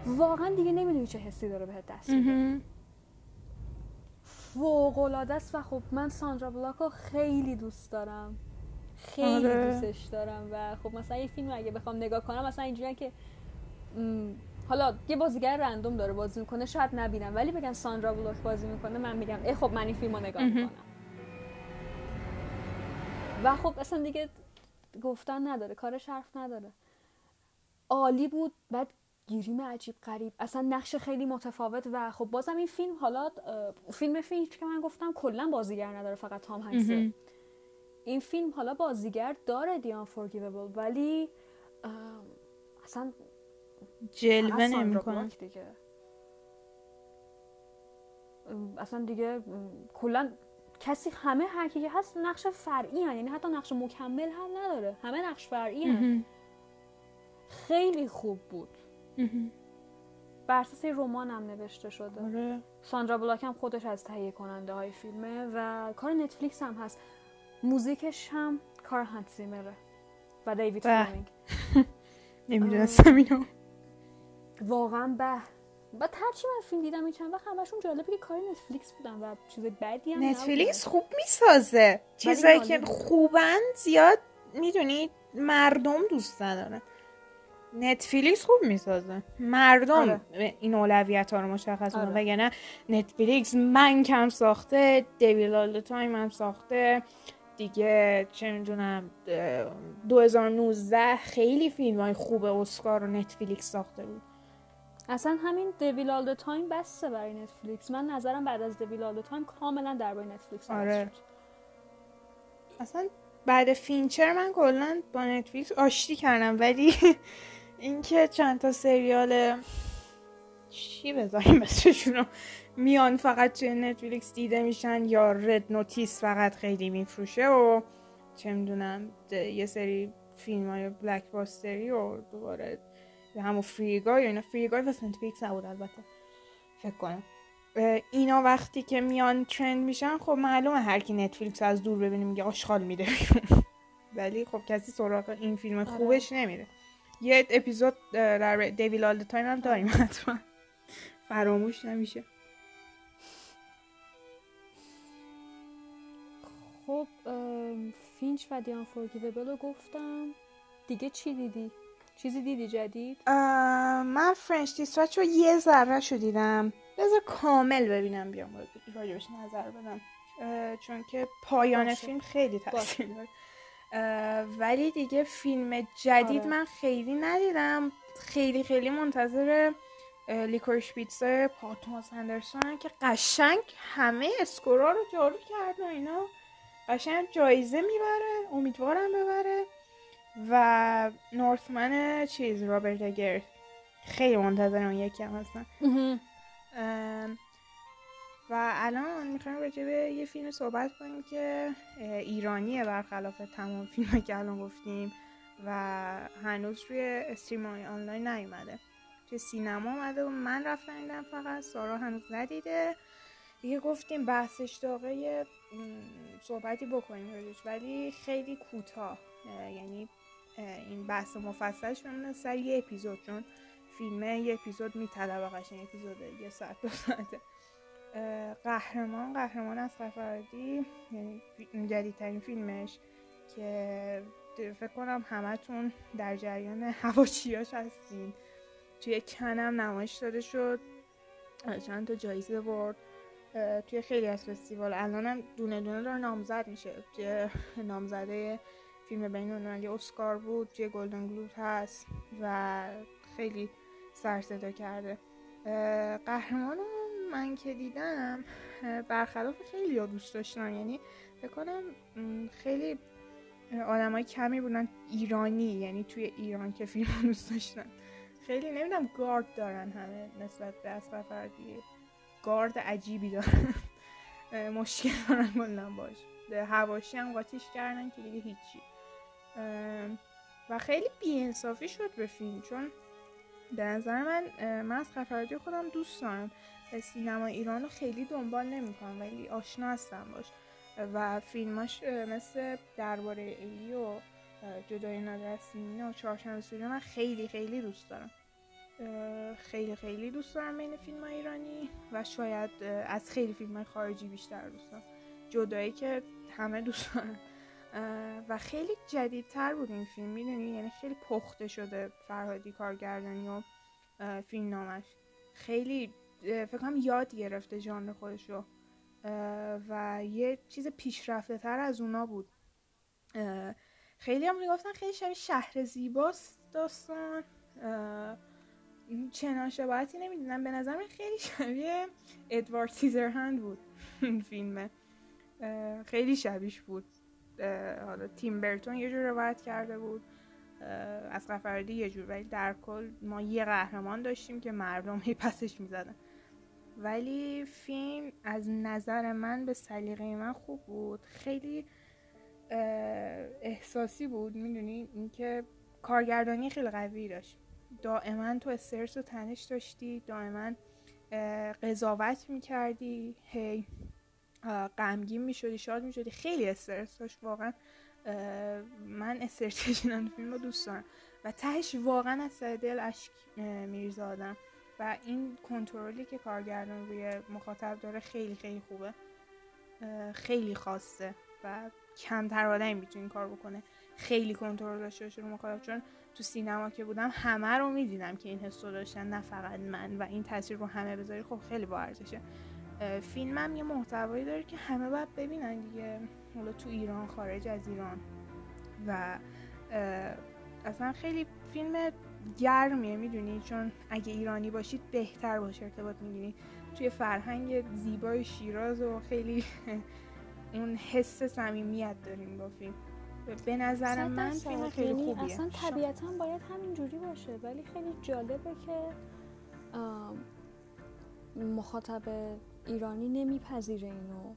واقعا دیگه نمی‌دونی چه حسی داره بهت دست میده فوق العاده است و خب من ساندرا بلاک رو خیلی دوست دارم خیلی آره. دوستش دارم و خب مثلا یه فیلم اگه بخوام نگاه کنم مثلا اینجوریه که حالا یه بازیگر رندوم داره بازی می‌کنه شاید نبینم ولی بگن ساندرا بلاک بازی می‌کنه من میگم ای خب من این فیلم رو نگاه. می‌کنم و خب اصلا دیگه گفتن نداره کارش حرف نداره عالی بود بعد گیریم عجیب غریب اصلا نقش خیلی متفاوت و خب بازم این فیلم حالا فیلم فینچ که من گفتم کلا بازیگر نداره فقط تام هنکسه مهم. این فیلم حالا بازیگر داره دی Unforgivable ولی اصلا جلوه بلاک دیگه اصلا دیگه کلا کسی همه هر کی هست نقش فرعی هن. یعنی حتی نقش مکمل هم نداره همه نقش فرعی هن. خیلی خوب بود بر اساس رمان هم نوشته شده. آره. ساندرا بلاک هم خودش از تهیه کننده های فیلمه و کار نتفلیکس هم هست. موزیکش هم کار هانس زیمره و دیوید. فلمینگ نمی‌دونستم اینو. واقعا به. و هرچی من فیلم دیدم این چند وقت همشون جالبه که کار نتفلیکس بودن و چیز بدی هم نتفلیکس. خوب می‌سازه. چیزایی که. خوبن زیاد می‌دونید مردم دوست ندارن. نتفلیکس خوب می‌سازه مردم آره. این اولویت ها رو مشخص آره. کنه وگرنه نتفلیکس من کم ساخته Devil All the Time هم ساخته دیگه چه می‌دونم 2019 خیلی فیلم های خوب اسکار رو نتفلیکس ساخته بود اصلا همین Devil All the Time بسته برای نتفلیکس من نظرم بعد از Devil All the Time کاملا درباره نتفلیکس آره. شد. اصلا بعد فینچر من کلا با نتفلیکس آشتی کردم ولی اینکه چند تا سریال چی بذاریم اسمشون رو؟ میان فقط توی نتفلیکس دیده میشن یا Red Notice فقط خیلی میفروشه و چه می‌دونم یه سری فیلم های blockbuster ی و دوباره همون Free Guy یا اینا. Free Guy واسه نتفلیکس نبود البته. فکر کنم. اینا وقتی که میان trend میشن خب معلومه هر کی نتفلیکس از دور ببینه میگه آشغال میده. ولی خب کسی سراغ این فیلم خوبش نمیره. یه اپیزود در Devil All the Time هم داریم حتما. فراموش نمیشه. خب فینچ و The Unforgivable رو گفتم. دیگه چی دیدی؟ چیزی دیدی جدید؟ من French Dispatch رو یه ذره شو دیدم. بذار کامل ببینم بیام راجبش نظر بدم. چون که پایان باشه. فیلم خیلی تاثیر داره. ولی دیگه فیلم جدید آره. من خیلی ندیدم. خیلی خیلی منتظر لیکورش پیتزا پا توماس اندرسون که قشنگ همه اسکورا رو جارو کرد و اینا. قشنگ جایزه می‌بره امیدوارم ببره. و نورثمن چیز رابرت اگر. خیلی منتظر اون یکی هم هستم ام، و الان می‌خوایم راجع به یه فیلم صحبت کنیم که ایرانیه برخلاف تمام فیلم که الان گفتیم و هنوز روی استریم آنلاین نیومده. توی سینما اومده و من رفتم دیدم فقط سارا هنوز ندیده. دیگه گفتیم بحثش داغه صحبتی بکنیم راجعش ولی خیلی کوتاه. اه، یعنی این بحث مفصلش بمونه سر یه اپیزود چون فیلمه یه اپیزود میطلبه قشنگ اپیزود یه ساعت دو ساعته. قهرمان قهرمان از فرادی یعنی جدیدترین فیلمش که فکر کنم همتون در جریان هواشیاش هستین. توی کنم نمایش داده شد. چند تا جایزه برد. توی خیلی از فستیوال. الانم دونه دونه داره نامزد میشه. توی نامزده فیلم بین المللی اسکار بود توی گلدن گلوب هست و خیلی سر صدا کرده قهرمان من که دیدم برخلاف خیلی ها دوست داشتن یعنی فکر کنم م، خیلی آدم های کمی بودن ایرانی یعنی توی ایران که فیلم دوست داشتن. خیلی نمی‌دونم گارد دارن همه نسبت به اصغر فرهادی گارد عجیبی دارن. مشکل دارن کلا باش. هواشی هم قاطیش کردن که دیگه هیچی. و خیلی بیانصافی شد به فیلم چون به نظر من من از خودم دوست دارم. سینما ایران رو خیلی دنبال نمی‌کنم ولی آشنا هستم باش. و فیلماش مثل درباره ایلی و جدای نادر و چهارشنبه سوری من خیلی خیلی دوست دارم. خیلی خیلی دوست دارم بین فیلم ایرانی و شاید از خیلی فیلم خارجی بیشتر دوست دارم. جدایی که همه دوست دارن. اه، و خیلی جدیدتر بود این فیلم می‌دونی؟ یعنی خیلی پخته شده فرهادی کارگردانی و فیلم نامش خیلی فکر کنم یاد گرفته ژانر خودش رو و یه چیز پیشرفته تر از اونا بود. خیلی هم می‌گفتن خیلی شبیه شهر زیباست داستان. چنان شباهتی نمی‌دونم به نظر من خیلی شبیه ادوارد سیزرهند بود این فیلمه خیلی شبیش بود. حالا تیم برتون یه جور روایت کرده بود. از فرهادی یه جور ولی در کل ما یه قهرمان داشتیم که مردم هی پسش می‌زدن. ولی فیلم از نظر من به سلیقه من خوب بود. خیلی احساسی بود. می‌دونی؟ اینکه کارگردانی خیلی قوی داشت. دائما تو استرس و تنش داشتی دائما قضاوت می‌کردی هی غمگین می‌شدی شاد می‌شدی. خیلی استرس داشت. واقعا من استرس کشیدن فیلم رو دوست دارم. و تهش واقعا از سر دل اشک آدم. و این کنترلی که کارگردان روی مخاطب داره خیلی خیلی خوبه. خیلی خاصه و کمتر آدمی می‌تونه این کار بکنه. خیلی کنترل داشته باشه رو مخاطب چون تو سینما که بودم همه رو می‌دیدم که این حس رو داشتن نه فقط من. و این تاثیر رو همه بذاری خب خیلی با ارزشه. فیلمم یه محتوایی داره که همه باید ببینن دیگه. حالا تو ایران خارج از ایران. و اصلا خیلی فیلم گرمیه می‌دونی؟ چون اگه ایرانی باشید بهتر باشه ارتباط می‌گیرید توی فرهنگ زیبای شیراز و خیلی اون حس صمیمیت داریم با فیلم. به نظر من. فیلم خیلی یعنی خوبیه. اصلا طبیعتا باید همین جوری باشه ولی خیلی جالبه که مخاطب ایرانی نمیپذیره اینو.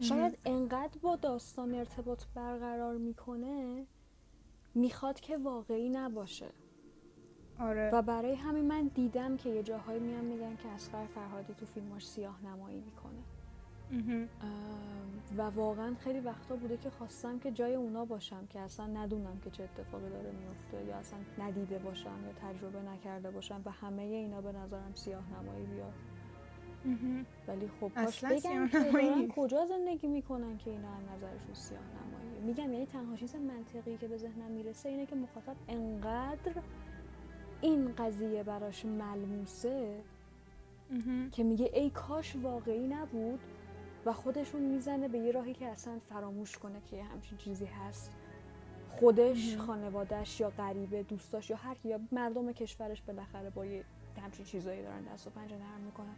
شاید انقدر با داستان ارتباط برقرار می‌کنه می‌خواد که واقعی نباشه. آره. و برای همین من دیدم که یه جاهایی میان میگن که اسقر فرهادی تو فیلماش سیاه نمایی می‌کنه. و واقعا خیلی وقتا بوده که خواستم که جای اونا باشم که اصلا ندونم که چه اتفاقی داره میفته یا اصلا ندیده باشم یا تجربه نکرده باشم و همه اینا به نظرم سیاه نمایی بیاد. ولی خب اصلا بگم که نمایی دارن. کجا زندگی می‌کنن که اینا از نظرشون سیاه نماییه. میگم یعنی تنها چیز منطقی که به ذهنم می‌رسه اینه که مخاطب انقدر این قضیه براش ملموسه. که میگه ای کاش واقعی نبود و خودشون می‌زنه به یه راهی که اصلا فراموش کنه که یه همچین چیزی هست. خودش. خانوادهش یا غریبه دوستاش یا هر یا مردم کشورش بالاخره با یه همچین چیزایی دارن دست و پنجه نرم می‌کنن.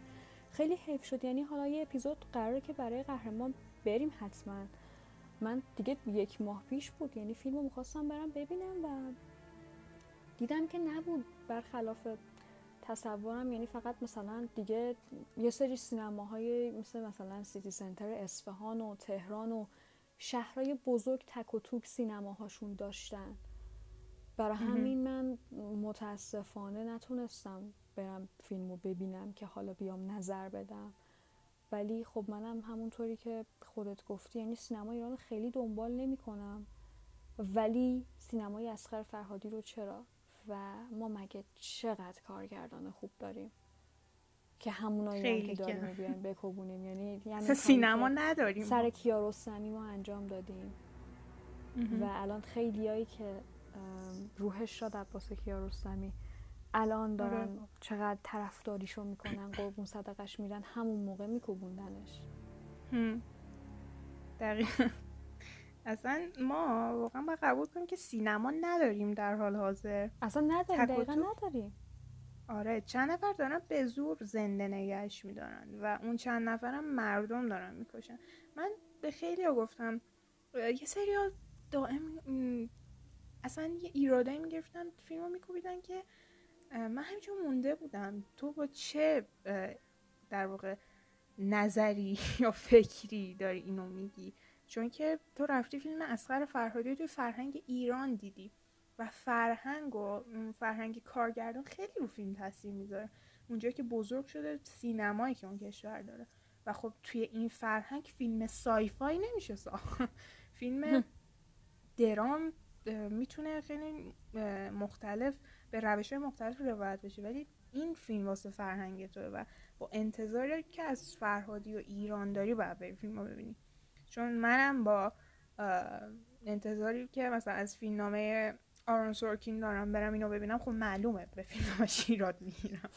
خیلی حیف شد. یعنی حالا یه اپیزود قراره که برای قهرمان بریم حتما. من دیگه یک ماه پیش بود. یعنی فیلم رو می‌خواستم برم ببینم و دیدم که نبود. برخلاف تصورم یعنی فقط مثلا دیگه یه سری سینماهای مثل مثلا سیتی سنتر اصفهان و تهران و شهرهای بزرگ تک و توک سینماهاشون داشتن. برای. همین من متاسفانه نتونستم برم فیلم رو ببینم که حالا بیام نظر بدم. ولی خب منم همونطوری که خودت گفتی یعنی سینما ایران خیلی دنبال نمی کنم ولی سینمای اسخر فرهادی رو چرا؟ و ما مگه چقدر کارگردان خوب داریم که همونایی که داریم بیایم بکوبونیم یعنی یعنی سینما نداریم سر کیارستمی ما انجام دادیم. و الان خیلیایی که روحش شاد عباس کیارستمی الان دارن آره. چقدر طرفداریشو می‌کنن قربون صدقش میرن همون موقع میکوبوندنش. دقیقا اصلا ما واقعا باید قبول کنیم که سینما نداریم در حال حاضر. اصلا نداریم دقیقا. نداریم. آره چند نفر دارن به زور زنده نگهش میدارن و اون چند نفرم مردم دارن می‌کشن. من به خیلی ها گفتم یه سری ها دائم اصلا یه ایرادایی می‌گرفتن فیلم رو میکوبیدن که من همینجور مونده بودم. تو با چه در واقع نظری یا فکری داری اینو میگی؟ چون که تو رفتی فیلم اسقر فرهادی رو توی فرهنگ ایران دیدی و فرهنگ و فرهنگ کارگردان خیلی رو فیلم تاثیر می‌ذاره. اونجا که بزرگ شده سینمایی که اون کشور داره. و خب توی این فرهنگ فیلم سایفای نمیشه ساخت. فیلم درام می‌تونه خیلی مختلف به روش های مختلف روایت بشه. ولی این فیلم واسه فرهنگ توه و با انتظاری که از فرهادی و ایران داری باید بری فیلم رو ببینی. چون منم با انتظاری که مثلا از فیلمنامه آرون سورکین دارم برم اینو ببینم خب معلومه به فیلمش ایراد می‌گیرم.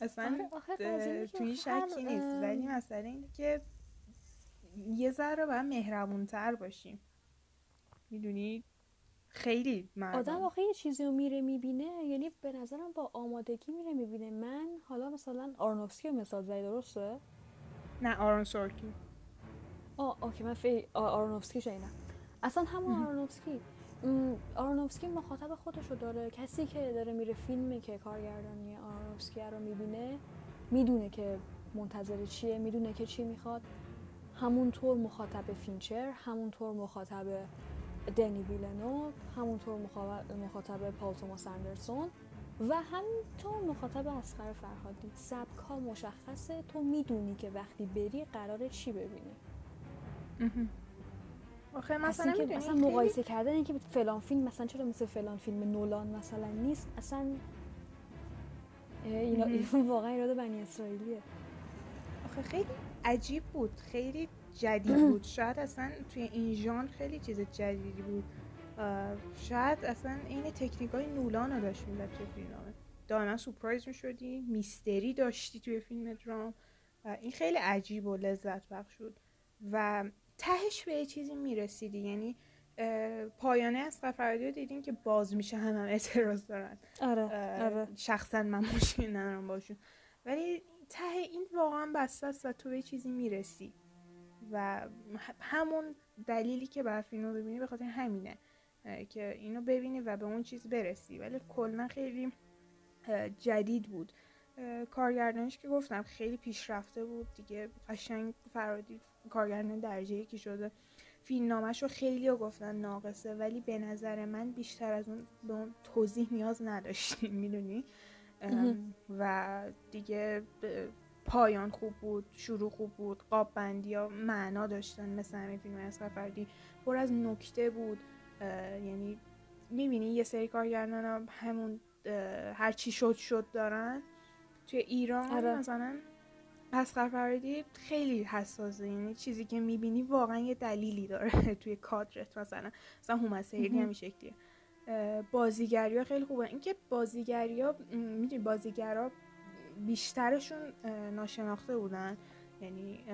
اصلا آره، توی شکی نیست. ولی مسئله اینه که یه ذره باید مهربونتر باشیم. می‌دونی؟ خیلی مردم آدم آخه یه چیزی رو میره می‌بینه یعنی به نظرم با آمادگی میره می‌بینه. من حالا مثلا آرنوفسکی رو مثال زدی درسته؟ نه آرون سورکین. آه اوکی من فی آرونوفسکی شنیدم. اصلا همون. آرونوفسکی. آرونوفسکی مخاطب خودش رو داره. کسی که داره میره فیلمی که کارگردانی آرونوفسکی رو می‌بینه می‌دونه که منتظر چیه می‌دونه که چی می‌خواد. همونطور مخاطب فینچر همونطور مخاطب دنی ویلنو همونطور مخا- مخاطب پال توماس اندرسون و همینطور مخاطب اصغر فرهادی. سبک ها مشخصه تو می‌دونی که وقتی بری قراره چی ببینی. آخه اصلا مثلا که مثلا مقایسه کردن اینکه فلان فیلم مثلا چرا مثل فلان فیلم نولان مثلا نیست اصلا اینا واقعا ایراد بنی اسرائیلیه. آخه خیلی عجیب بود خیلی جدید بود. شاید اصلا توی این ژانر خیلی چیز جدیدی بود. شاید اصلا این تکنیک های نولان رو داشت می‌زد توی فیلمنامه دائما سپرایز می‌شدی میستری داشتی توی فیلم درام. این خیلی عجیب و لذت بخش بود. و تهش به یه چیزی می‌رسیدی. یعنی پایانه از فرهادی رو دیدیم که باز میشه هم, هم اعتراض دارن. آره آره. شخصا من مشکل ندارم باشون. ولی ته این واقعا بسته است و تو به یه چیزی می‌رسی. و همون دلیلی که باید فیلم رو ببینی به خاطر همینه که اینو ببینی و به اون چیز برسی. ولی کلا خیلی جدید بود. کارگردانش که گفتم خیلی پیشرفته بود. دیگه قشنگ فرادی کارگردان درجه یکی شده. فیلمنامه‌ش رو خیلی ها گفتن ناقصه ولی به نظر من بیشتر از اون به اون توضیح نیاز نداشتیم می‌دونی. و دیگه پایان خوب بود شروع خوب بود قاب بندی ها معنا داشتن مثل همین فیلم از فردی پر از نکته بود. یعنی می‌بینی یه سری کارگردان ها همون اه، هر چی شد شد دارن. توی ایران آره. مثلا اسقر فرهادی خیلی حساسه. یعنی چیزی که می‌بینی واقعا یه دلیلی داره توی کادرت مثلا. مثلا هومن سیری مهم. هم شکلیه. بازیگری ها خیلی خوبه. اینکه بازیگری ها می‌دونی بازیگرا بیشترشون ناشناخته بودن. یعنی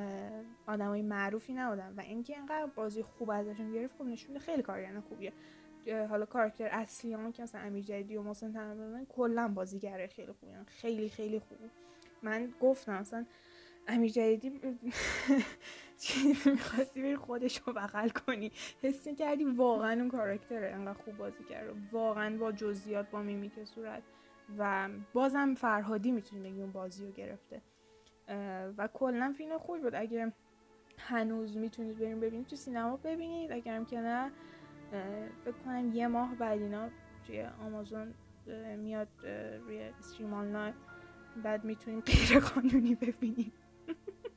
آدمای معروفی نبودن. و اینکه اینقدر بازی خوب ازشون گرفت خب نشون میده خیلی کارگردان خوبیه. اه، حالا کاراکتر اصلی هم که مثلا امیر جدیدی و محسن تنبیه‌آور کلا بازیگره خیلی خوبی خیلی خیلی خوب. من گفتم مثلا امیر جدیدی چی می‌خواستی بری خودش رو بغل کنی؟ حس کردی واقعا اون کاراکتره انقدر خوب بازی کرده واقعا با جزئیات با میمیک صورت. و بازم فرهادی می‌تونی بگی اون بازی رو گرفته و کلا فیلم خوبی بود. اگه هنوز می‌تونید بریم ببینید تو سینما ببینید. اگرم که نه فکر یه ماه بعد اینا توی آمازون میاد روی استریم آنلاین. بعد می‌تونید غیر قانونی ببینید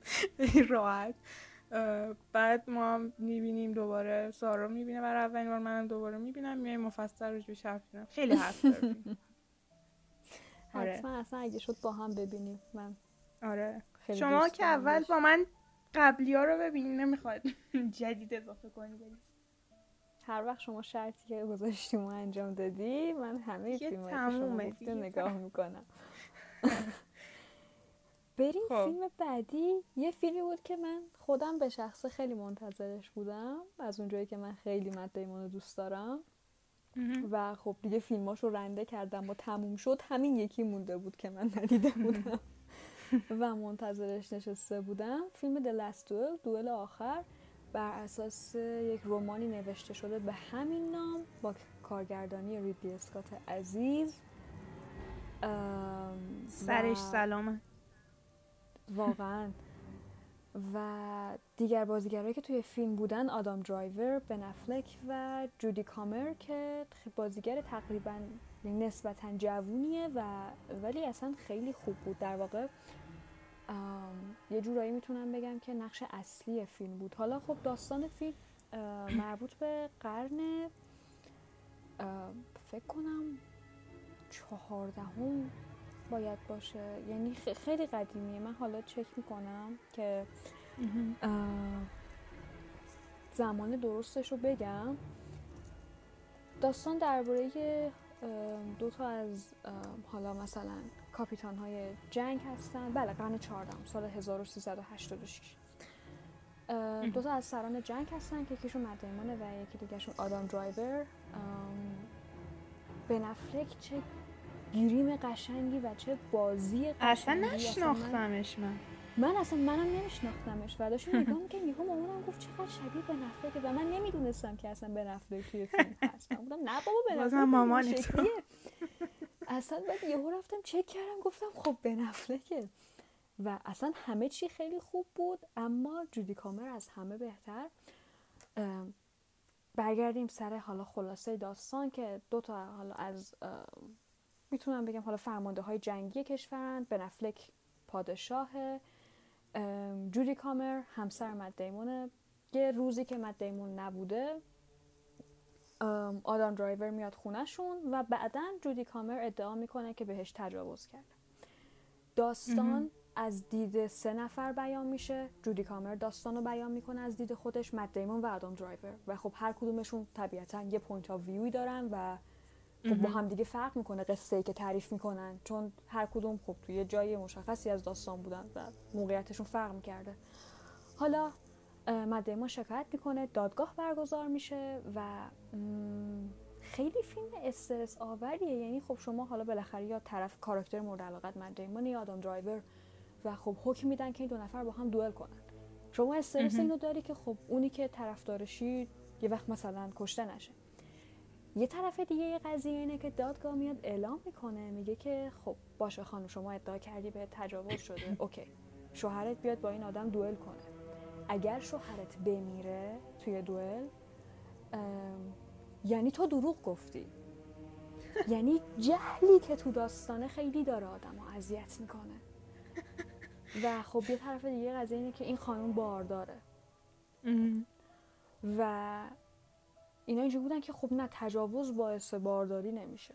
خیلی راحت بعد ما هم می‌بینیم دوباره سارا می‌بینه برای اولین بار منم دوباره می‌بینم میایم مفصل روش بهش حرف می‌زنم. خیلی حرف داره فیلم. آره. حتما اصلا اگه شد با هم ببینیم من آره خیلی شما که اول. با من قبلی ها رو ببینید نمی‌خواد جدید اضافه کنی برید هر وقت شما شرطی که گذاشتیم و انجام دادی من همه فیلم دیگه نگاه می‌کنم بریم خب. فیلم بعدی. یه فیلمی بود که من خودم به شخصه خیلی منتظرش بودم. از اونجایی که من خیلی دیمون رو دوست دارم. و خب دیگه فیلماش رو رنده کردم. و تموم شد همین یکی مونده بود که من ندیده بودم. و منتظرش نشسته بودم. فیلم The Last Duel دوئل آخر. بر اساس یک رومانی نوشته شده به همین نام با کارگردانی ریدلی اسکات عزیز. سرش سلامه. واقعا. و دیگر بازیگرایی که توی فیلم بودن آدام درایور، بن افلک و جودی کامر که بازیگر تقریبا نسبتا جوونیه و ولی اصلا خیلی خوب بود. در واقع یه جورایی می‌تونم بگم که نقش اصلی فیلم بود. حالا خب داستان فیلم مربوط به قرن فکر کنم چهاردهم باید باشه. یعنی خیلی قدیمیه. من حالا چک می‌کنم که زمان درستش رو بگم. داستان درباره دو تا از حالا مثلا کاپیتان های جنگ هستن. بله قرن 14 سال 1386 اه، دو تا از سران جنگ هستن که یکیشون مت دیمونه و یکی دیگهشون آدام درایور. ام، بن افلک چه گیریم قشنگی و چه بازی اصلا قشنگی. من- نشناختمش من من اصلا منم نمیشناختمش و داشتم نگاه می‌کنم یهو مامانم گفت چقدر شبیه به نفلکه و من نمی‌دونستم که اصلا به نفلک توی فیلم هست من گفتم نه بابا به. این شکلیه. اصلا بعد یهو رفتم چک کردم گفتم خب به نفلکه و اصلا همه چی خیلی خوب بود اما جودی کامر از همه بهتر برگردیم سر حالا خلاصه داستان که دو تا حالا از می‌تونم بگم حالا فرمانده های جنگی کشورن به نفلک پادشاه جودی کامر همسر مت دیمونه یه روزی که دیمون نبوده آدم درایور میاد خونهشون و بعدا جودی کامر ادعا می‌کنه که بهش تجاوز کرده داستان از دید سه نفر بیان میشه. جودی کامر داستان رو بیان می‌کنه از دید خودش دیمون و آدام درایور. و خب هر کدومشون طبیعتا یه point of view ی دارن و خب با هم دیگه فرق می‌کنه قصه ای که تعریف می‌کنن چون هر کدوم خب توی یه جای مشخصی از داستان بودن و موقعیتشون فرق می‌کرده. حالا مت دیمون شکایت می‌کنه دادگاه برگزار میشه و خیلی فیلم استرس آوریه. یعنی خب شما حالا بالاخره یا طرف کاراکتر مورد علاقت مت دیمون یا آدام درایور و خب حکم میدن که این دو نفر با هم دوئل کنن. شما استرس اینو داری که خب اونی که طرفدارشی یه وقت مثلا کشته نشه. یه طرف دیگه یه قضیه اینه که دادگاه میاد اعلام می‌کنه میگه که خب باشه خانم شما ادعا کردی به تجاوز شده. اوکی. شوهرت بیاد با این آدم دوئل کنه. اگر شوهرت بمیره توی دوئل یعنی تو دروغ گفتی. یعنی جهلی که تو داستانه خیلی داره آدم اذیت می‌کنه. و خب یه طرف دیگه قضیه اینه که این خانم بارداره. و اینا اینجوری بودن که خب نه تجاوز باعث بارداری نمیشه.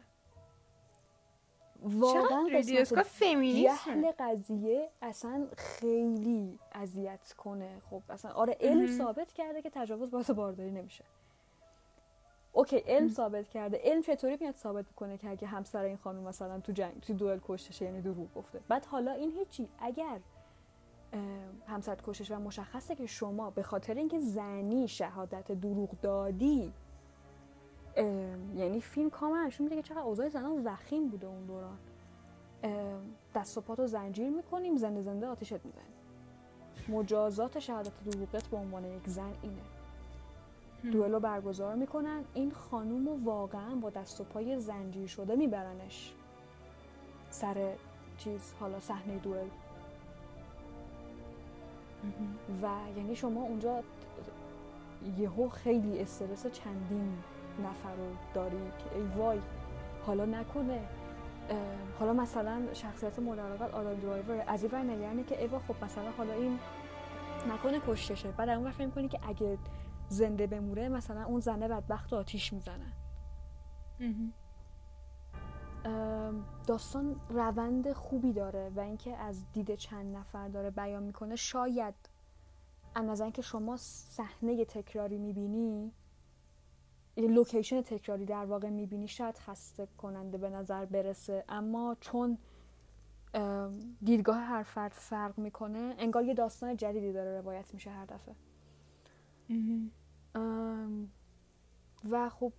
واقعا قسمت جهل قضیه اصلا خیلی اذیت کنه. خب اصلا آره علم. ثابت کرده که تجاوز باعث بارداری نمیشه. اوکی علم ثابت کرده. علم چطوری میاد ثابت می‌کنه که اگه همسر این خانم مثلا تو جنگ تو دوئل کشته یعنی دروغ گفته؟ بعد حالا این هیچی. اگر همسرت کشش و مشخصه که شما به خاطر اینکه زنی شهادت دروغ دادی یعنی فیلم کاملا نشون میده که چقدر اوضاع زنان وخیم بوده اون دوران. دست و پاتو زنجیر می‌کنیم زنده زنده آتیشت می‌زنیم. مجازات شهادت دروغت به عنوان یک زن اینه. دوئلو برگزار می‌کنن این خانوم رو واقعا با دست و پای زنجیر شده میبرنش. سر چیز حالا صحنه دوئل. و یعنی شما اونجا یهو خیلی استرس چندین نفر رو داری که ای وای حالا نکنه. حالا مثلا شخصیت مورد آدم درایور از این نگرانه که ایوا خب مثلا حالا این نکنه کشتشه. بعد اون فکر کنی که اگه زنده بموره مثلا اون زنه بدبخت آتیش می‌زنن ام، داستان روند خوبی داره و اینکه از دید چند نفر داره بیان می‌کنه شاید از نظر اینکه شما صحنه تکراری می‌بینی یه لوکیشن تکراری در واقع می‌بینی شاید خسته کننده به نظر برسه. اما چون دیدگاه هر فرد فرق می‌کنه انگار یه داستان جدیدی داره روایت میشه هر دفعه. و خب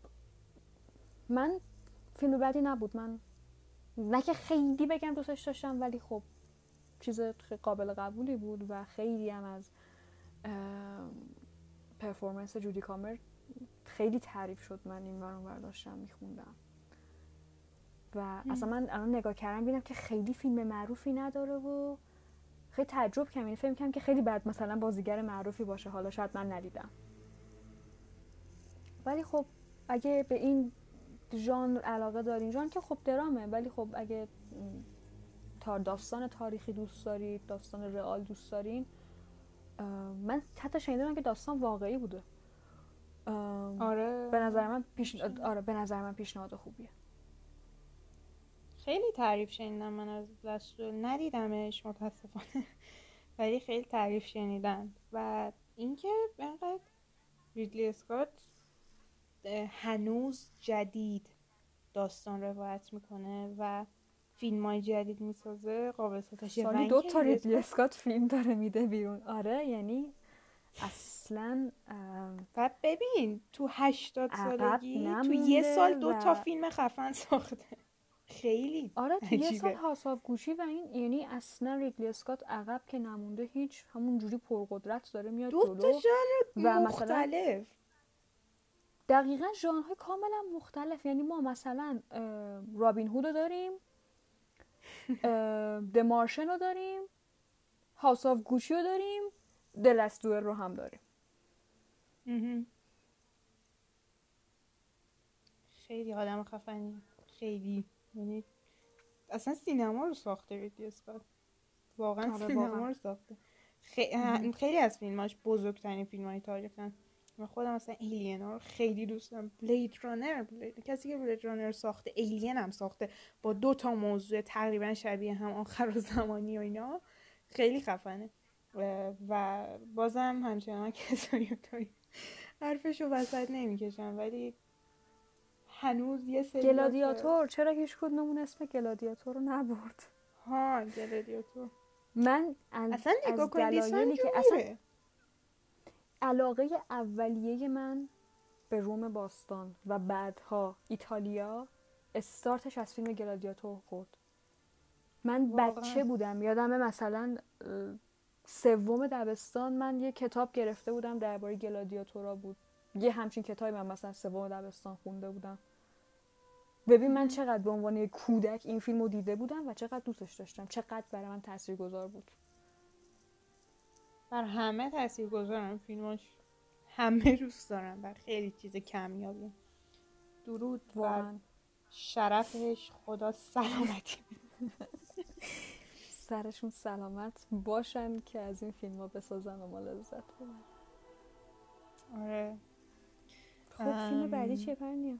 من فیلم بدی نبود. من نه که خیلی بگم دوستش داشتم ولی خب چیز قابل قبولی بود و خیلی هم از پرفورمنس جودی کامر خیلی تعریف شد من این ور داشتم میخوندم. و اصلا من الان نگاه کردم دیدم که خیلی فیلم معروفی نداره و خیلی تعجب کردم. یعنی فکر کردم که خیلی بعد مثلا بازیگر معروفی باشه. حالا شاید من ندیدم. ولی خب اگه به این ژانر علاقه دارین. ژانر که خب درامه ولی خب اگه تا داستان تاریخی دوست دارید داستان رئال دوست دارین من حتی شنیدم که داستان واقعی بوده. آره. به نظر من پیش آره به نظر من پیشنهاد خوبیه. خیلی تعریف شنیدم من از دستور. ندیدمش متاسفانه. ولی خیلی تعریف شنیدم. و اینکه انقدر ریدلی اسکات هنوز جدید داستان روایت می‌کنه و فیلم های جدید می‌سازه قابل ستایشه سالی دو تا ریدلی اسکات فیلم داره میده بیرون. آره یعنی اصلا و ببین تو هشتاد سالگی تو یه سال دو تا و- فیلم خفن ساخته. خیلی آره تو یه. سال حساب گوشی و این یعنی اصلا ریدلی اسکات عقب که نمونده هیچ همون جوری پرقدرت داره میاد دو تا و مثلا مختلف. دقیقا ژانرهای کاملا مختلف. یعنی ما مثلا رابین هود رو داریم اه، د مارشن رو داریم House of Gucci رو داریم The Last Duel رو هم داریم. خیلی آدم خفنی. خیلی. یعنی اصلا سینما رو ساخته اسکات واقعا آره، سینما. رو ساخته. خی- خیلی از فیلماش بزرگترین فیلم های تاریخن. من خودم مثلا Alien ها رو خیلی دوست دارم. Blade Runner Blade... کسی که Blade Runner ساخته Alien هم ساخته. با دو تا موضوع تقریبا شبیه هم آخر و زمانی و اینا. خیلی خفنه. و- بازم همچنان کسایی رو داریم حرفشو وسط نمی‌کشم ولی هنوز یه سری گلادیاتور. چرا هیچ کدوممون اسم گلادیاتور رو نبرد؟ ها گلادیاتور. من اصلا نگاه از کن لیسان دلایلی که اصلا علاقه اولیه من به روم باستان و بعدها ایتالیا استارتش از فیلم گلادیاتور خورد. من واقعا. بچه بودم یادمه مثلا سوم دبستان من یه کتاب گرفته بودم درباره گلادیاتورا بود. یه همچین کتابی من مثلا سوم دبستان خونده بودم. ببین من چقدر به عنوان یک کودک این فیلم رو دیده بودم و چقدر دوستش داشتم. چقدر برای من تاثیرگذار بود. بر همه تاثیر گذارم فیلماش. همه دوست دارم بر خیلی چیز کمیابی. درود بر واقعا شرفش. خدا سلامتی. سرشون سلامت باشن که از این فیلم ها بسازن و ما لذت ببرن. آره. خب فیلم. بعدی چیه پرنیا؟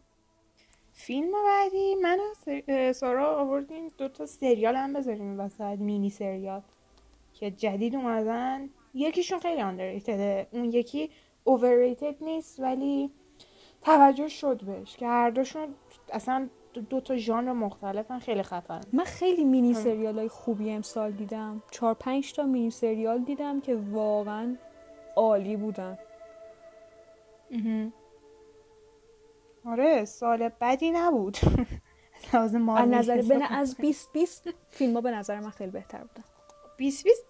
فیلم بعدی من و سر- سارا آوردیم. دو تا سریال هم بذاریم وسط مینی سریال که جدید اومدن. یکیشون خیلی underratedه. اون یکی overrated نیست ولی توجه شد بهش که هر دوشون اصلا دو, دو تا ژانر مختلفن خیلی خفن. من خیلی مینی سریال های خوبی امسال دیدم. چهار پنج تا مینی سریال دیدم که واقعا عالی بودن. آره سال بدی نبود. از لحاظ از نظر از 20 20 فیلم ها به نظر من خیلی بهتر بودن. 20 20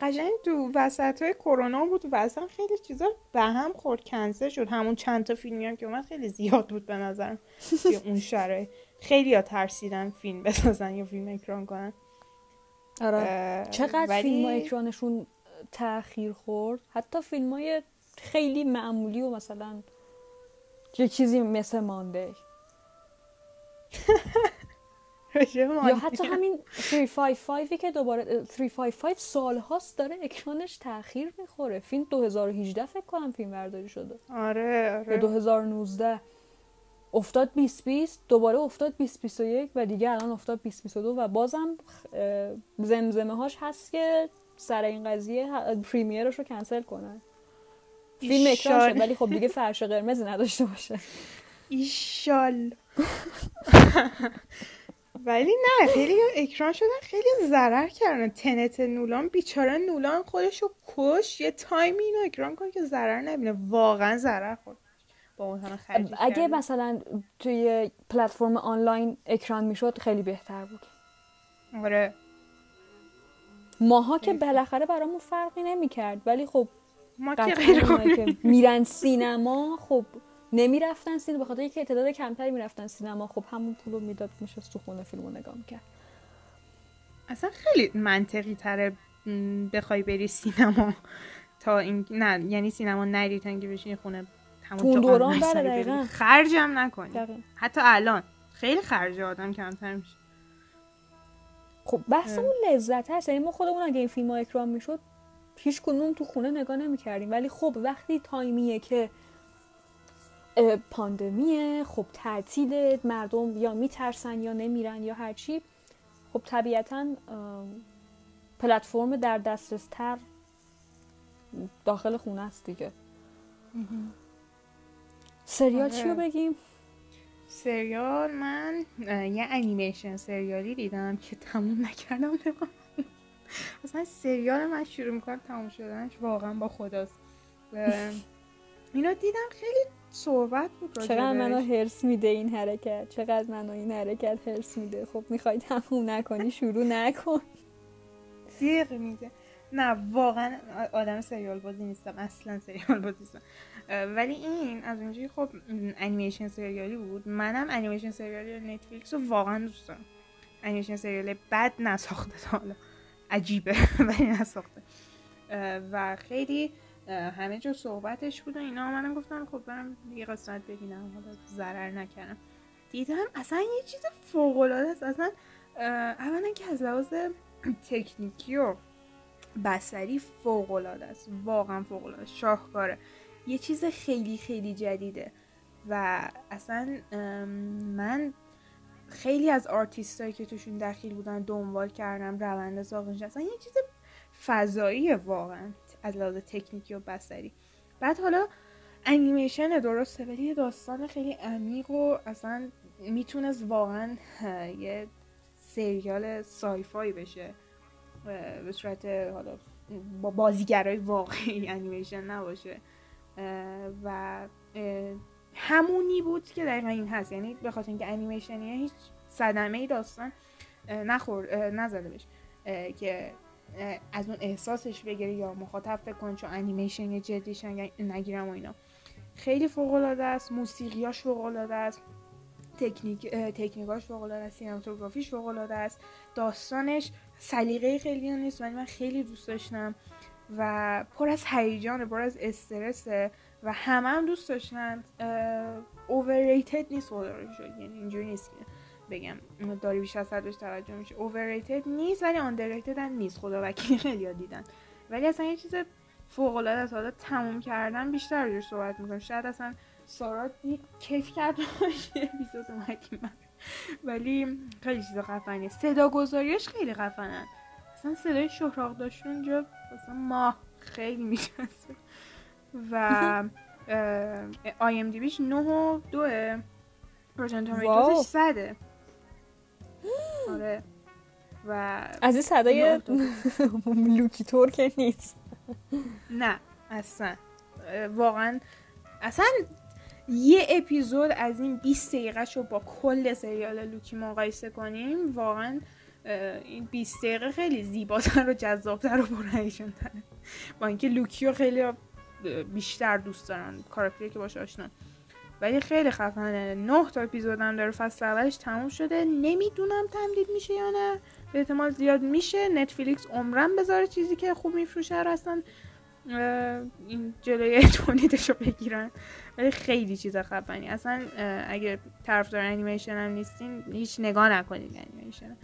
قشنگ تو وسط های کرونا بود و اصلا خیلی چیزا به هم خورد. کنسل شد. همون چند تا فیلمی هم که اومد خیلی زیاد بود به نظرم. اون شرایط. خیلی ها ترسیدن فیلم بسازن یا فیلم اکران کنن. آره. چقدر ولی- فیلم ها اکرانشون تاخیر خورد؟ حتی فیلم های خیلی معمولی و مثلا یه چیزی مثل مانده یا. حتی همین 355 که دوباره 355 سال هاست داره اکرانش تاخیر می‌خوره. فیلم 2018 فکر کنم فیلم برداری شده. آره یا آره 2019 افتاد 2020 دوباره افتاد 2021 و دیگه الان افتاد 2022 و بازم زمزمه هاش هست که سر این قضیه پریمیرش رو کنسل کنن. فیلم اکران. شد ولی خب دیگه فرش قرمزی نداشته باشه. ایشال. ولی نه خیلی اکران شدن خیلی ضرر کردن. تنت نولان بیچاره نولان خودشو کش. یه تایمی اینو اکران کن که ضرر نبینه. واقعا ضرر خورد. با اون همه اگه. مثلا توی پلتفرم آنلاین اکران می‌شد خیلی بهتر بود. آره. ماها که. بالاخره برامون فرقی نمی‌کرد. ولی خب ما که میرن سینما خب نمی‌رفتن سینما به خاطر اینکه تعداد کمتری می‌رفتن سینما خب همون پول رو می‌داد میشه تو خونه فیلم رو نگاه می‌کرد اصلا خیلی منطقی تره بخوای بری سینما تا این نه یعنی سینما نری تا اینکه بشینی خونه جا دوران. دقیقاً. خرجم نکنی دقیقاً. حتی الان خیلی خرج آدم کمتر میشه خب بحث اه. اون لذت هست یعنی ما خودمون اگه این فیلم ها اکرام می‌شد هیچ کدوم تو خونه نگاه نمی‌کردیم ولی خب وقتی تایمیه که پاندمیه خب تعطیل مردم یا میترسن یا نمیرن یا هرچی خب طبیعتا پلتفرم در دسترس تر داخل خونه است دیگه سریال آره. چی رو بگیم سریال من یه انیمیشن سریالی دیدم که تموم نکردم. اصلا سریال من شروع می‌کنم تموم شدنش واقعا با خداست اینو دیدم خیلی صحبت راجع چقدر منو. هرس میده این حرکت؟ چقدر منو این حرکت هرس میده؟ خب می‌خوای تموم نکنی شروع نکن. جیغ میده نه واقعا آدم سریال بازی نیستم اصلا سریال بازی نیستم. ولی این از اونجایی خب انیمیشن سریالی بود. منم انیمیشن سریالی نتفلیکس رو واقعا دوست دارم. انیمیشن سریال بد نساخته تا حالا. عجیبه ولی نساخته. و خیلی همه جا صحبتش بود و اینا منم گفتم خب برم یه قسمت ببینم حالا ضرر نکردم. دیدم اصلا یه چیز فوق العاده است. اصلا اولا که از لحاظ تکنیکی و بصری فوق العاده است. واقعا فوق العاده. شاهکاره. یه چیز خیلی خیلی جدیده و اصلا من خیلی از آرتیست هایی که توشون دخیل بودن دنبال کردم روند ساختش اصلا یه چیز فضاییه واقعا. از لحاظ تکنیکی و بصری بعد حالا انیمیشن درسته ولی یه داستان خیلی عمیق و اصلا می‌تونست واقعا یه سریال sci-fi بشه. به صورت حالا با بازیگرای واقعی انیمیشن نباشه. و همونی بود که دقیقا این هست. یعنی به خاطر اینکه انیمیشنیه هیچ صدمه ای داستان نخور نزده بهش اه، که از اون احساسش بگیره یا مخاطب فکر کنه چون انیمیشن جدیش نگ- نگیرم و اینا. خیلی فوق العاده است موسیقیاش فوق العاده است تکنیک تکنیکاش فوق العاده است سینماتوگرافیش فوق العاده است. داستانش سلیقه خیلی نیست ولی من خیلی دوست داشتم و پر از هیجانه پر از استرسه و همه هم دوست داشتن. overrated نیست شکر. یعنی اینجوری نیست که. بگم. داری بیش از حد بهش توجه میشه overrated نیست ولی underrated هم نیست. خدا وکیلی خیلی دیدن. ولی اصلا یه چیز فوق العاده است. حالا تموم کردن بیشتر روش صحبت می‌کنم. شاید اصلا سارا کیف کرد باشه اپیزود من. ولی خیلی چیز خفنیه. صدا گذاریش خیلی خفنن. اصلا صدای شهراق داشت اونجا اصلا ماه خیلی میشسته و آی ام دی بیش 9 و 2 روتن واو. تومیتوزش صده. آره. و از این صدای لوکی تور که نیست. نه اصلا. واقعا اصلا یه اپیزود از این 20 دقیقه رو با کل سریال لوکی مقایسه کنیم واقعا این 20 دقیقه خیلی زیباتر و جذابتر و پرهیجان تره با اینکه لوکی رو خیلی بیشتر دوست دارن کاراکتری که باش آشنان ولی خیلی خفنه. نه تا اپیزود هم داره فصل اولش تموم شده. نمی‌دونم تمدید میشه یا نه. به احتمال زیاد میشه. نتفلیکس عمرم بذاره چیزی که خوب میفروشه رو اصلا این جلوی تولیدش رو بگیرن. ولی خیلی چیز خفنی. اصلا اگه طرفدار انیمیشن هم نیستین هیچ نگاه نکنید انیمیشن.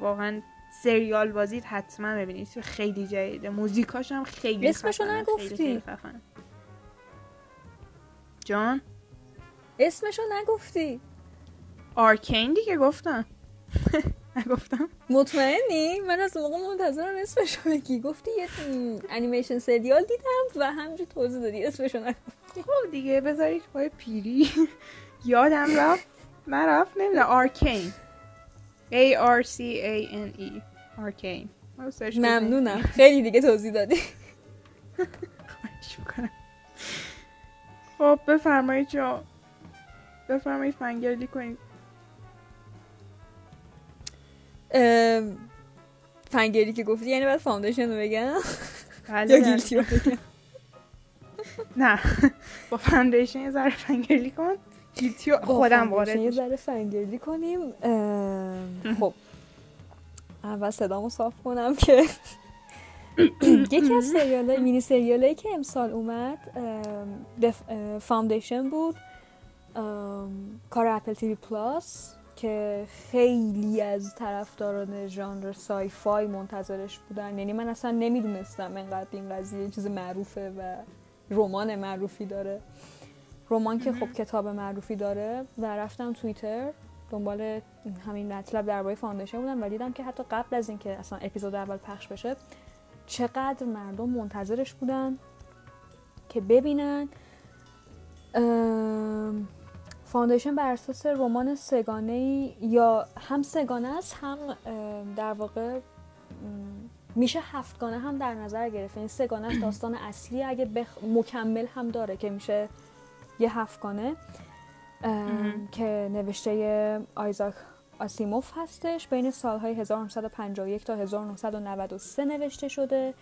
واقعا سریال بازید حتما ببینید. خیلی جدیده. موزیکاش هم خیلی اسمشو. نگفتی. خیلی خیلی خفنه. جان؟ اسمشو نگفتی. Arcane دیگه گفتم. نگفتم. مطمئنی؟ من از موقع منتظرم اسمشو بگی. گفتی یه انیمیشن سریال دیدم و همجور توضیح دادی اسمشو نگفتی. خب دیگه بذارید پای پیری. یادم رفت. نرفت نمی‌دونم. Arcane. A R C A N E. Arcane. ممنونم. خیلی دیگه توضیح دادی. خب بفرمایید جا بفرمایید fangirl ی کنید. ام، fangirl ی که گفتی یعنی بعد Foundation رو بگم؟ بله، یا بله. Guilty رو بگم؟ نه. با Foundation یه ذره fangirl ی کن. Guilty رو با خودم وارد یه. ذره fangirl ی کنیم. خب. اول صدامو صاف کنم که یکی از سریال مینی سریال که امسال اومد Foundation بود. کار Apple TV Plus که خیلی از طرفداران ژانر sci-fi منتظرش بودن. یعنی من اصلا نمی‌دونستم انقدر این قضیه چیز معروفه و رمان معروفی داره. رمان که خب کتاب معروفی داره و رفتم توییتر. دنبال همین مطلب درباره Foundation بودم و دیدم که حتی قبل از اینکه اصلا اپیزود اول پخش بشه چقدر مردم منتظرش بودن که ببینن. ام، Foundation بر اساس رمان سه‌گانه‌ای یا هم سه‌گانه است هم در واقع میشه هفتگانه هم در نظر گرفت. این سگانه داستان اصلی اگه بخ... مکمل هم داره که میشه یه هفتگانه که نوشته آیزاک آسیموف هستش. بین سالهای 1951 تا 1993 نوشته شده.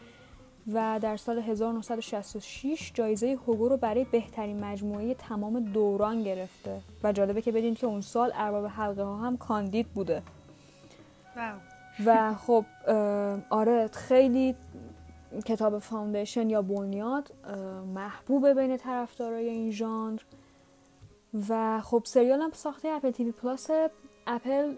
و در سال 1966 جایزه هوگو رو برای بهترین مجموعه تمام دوران گرفته و جالبه که بدونید که اون سال ارباب حلقه ها هم کاندید بوده. واو. و خب آره خیلی کتاب Foundation یا بنیاد اه، محبوبه بین طرفدارای این ژانر. و خب سریال هم ساخته Apple TV Plus، Apple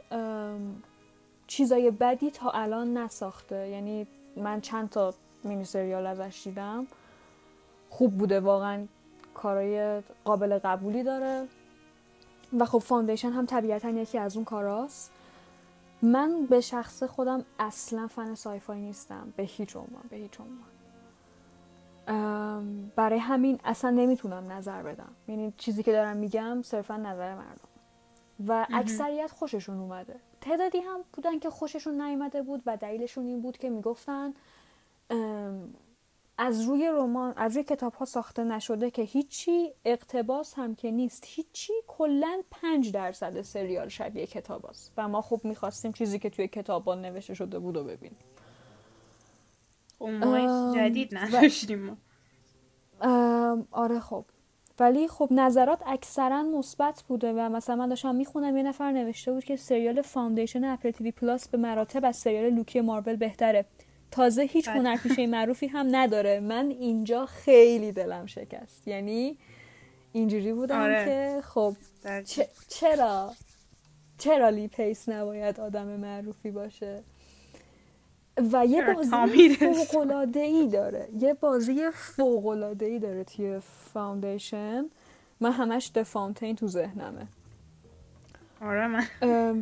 چیزای بدی تا الان نساخته. یعنی من چند تا مینی سریال ازش دیدم. خوب بوده واقعا کارای قابل قبولی داره. و خب Foundation هم طبیعتا یکی از اون کاراست. من به شخص خودم اصلا fan sci-fi نیستم به هیچ عنوان. به هیچ عنوان. برای همین اصلا نمی‌تونم نظر بدم. یعنی چیزی که دارم میگم صرفا نظر مردم. و اکثریت خوششون اومده. تعدادی هم بودن که خوششون نیومده بود و دلیلشون این بود که می‌گفتن از روی رمان از روی کتاب ها ساخته نشده که هیچی اقتباس هم که نیست. هیچی کلا پنج درصد سریال شبیه کتاب هست. و ما خب می‌خواستیم چیزی که توی کتاب ها نوشته شده بود و ببینیم. اون جدید نداشتیم آره خب. ولی خب نظرات اکثرا مثبت بوده و مثلا من داشتم می‌خونم یه نفر نوشته بود که سریال Foundation Apple TV Plus به مراتب از سریال لوکی مارول بهتره. تازه هیچ بله. هنرپیشه معروفی هم نداره. من اینجا خیلی دلم شکست. یعنی اینجوری بودم آره. که خب چ- چرا؟ چرا لی پیس نباید آدم معروفی باشه؟ و یه بازی تامی رسون؟ فوق ای داره. یه بازی فوق ای داره توی فاوندیشن من همش د فاونتین تو ذهنمه. آره من.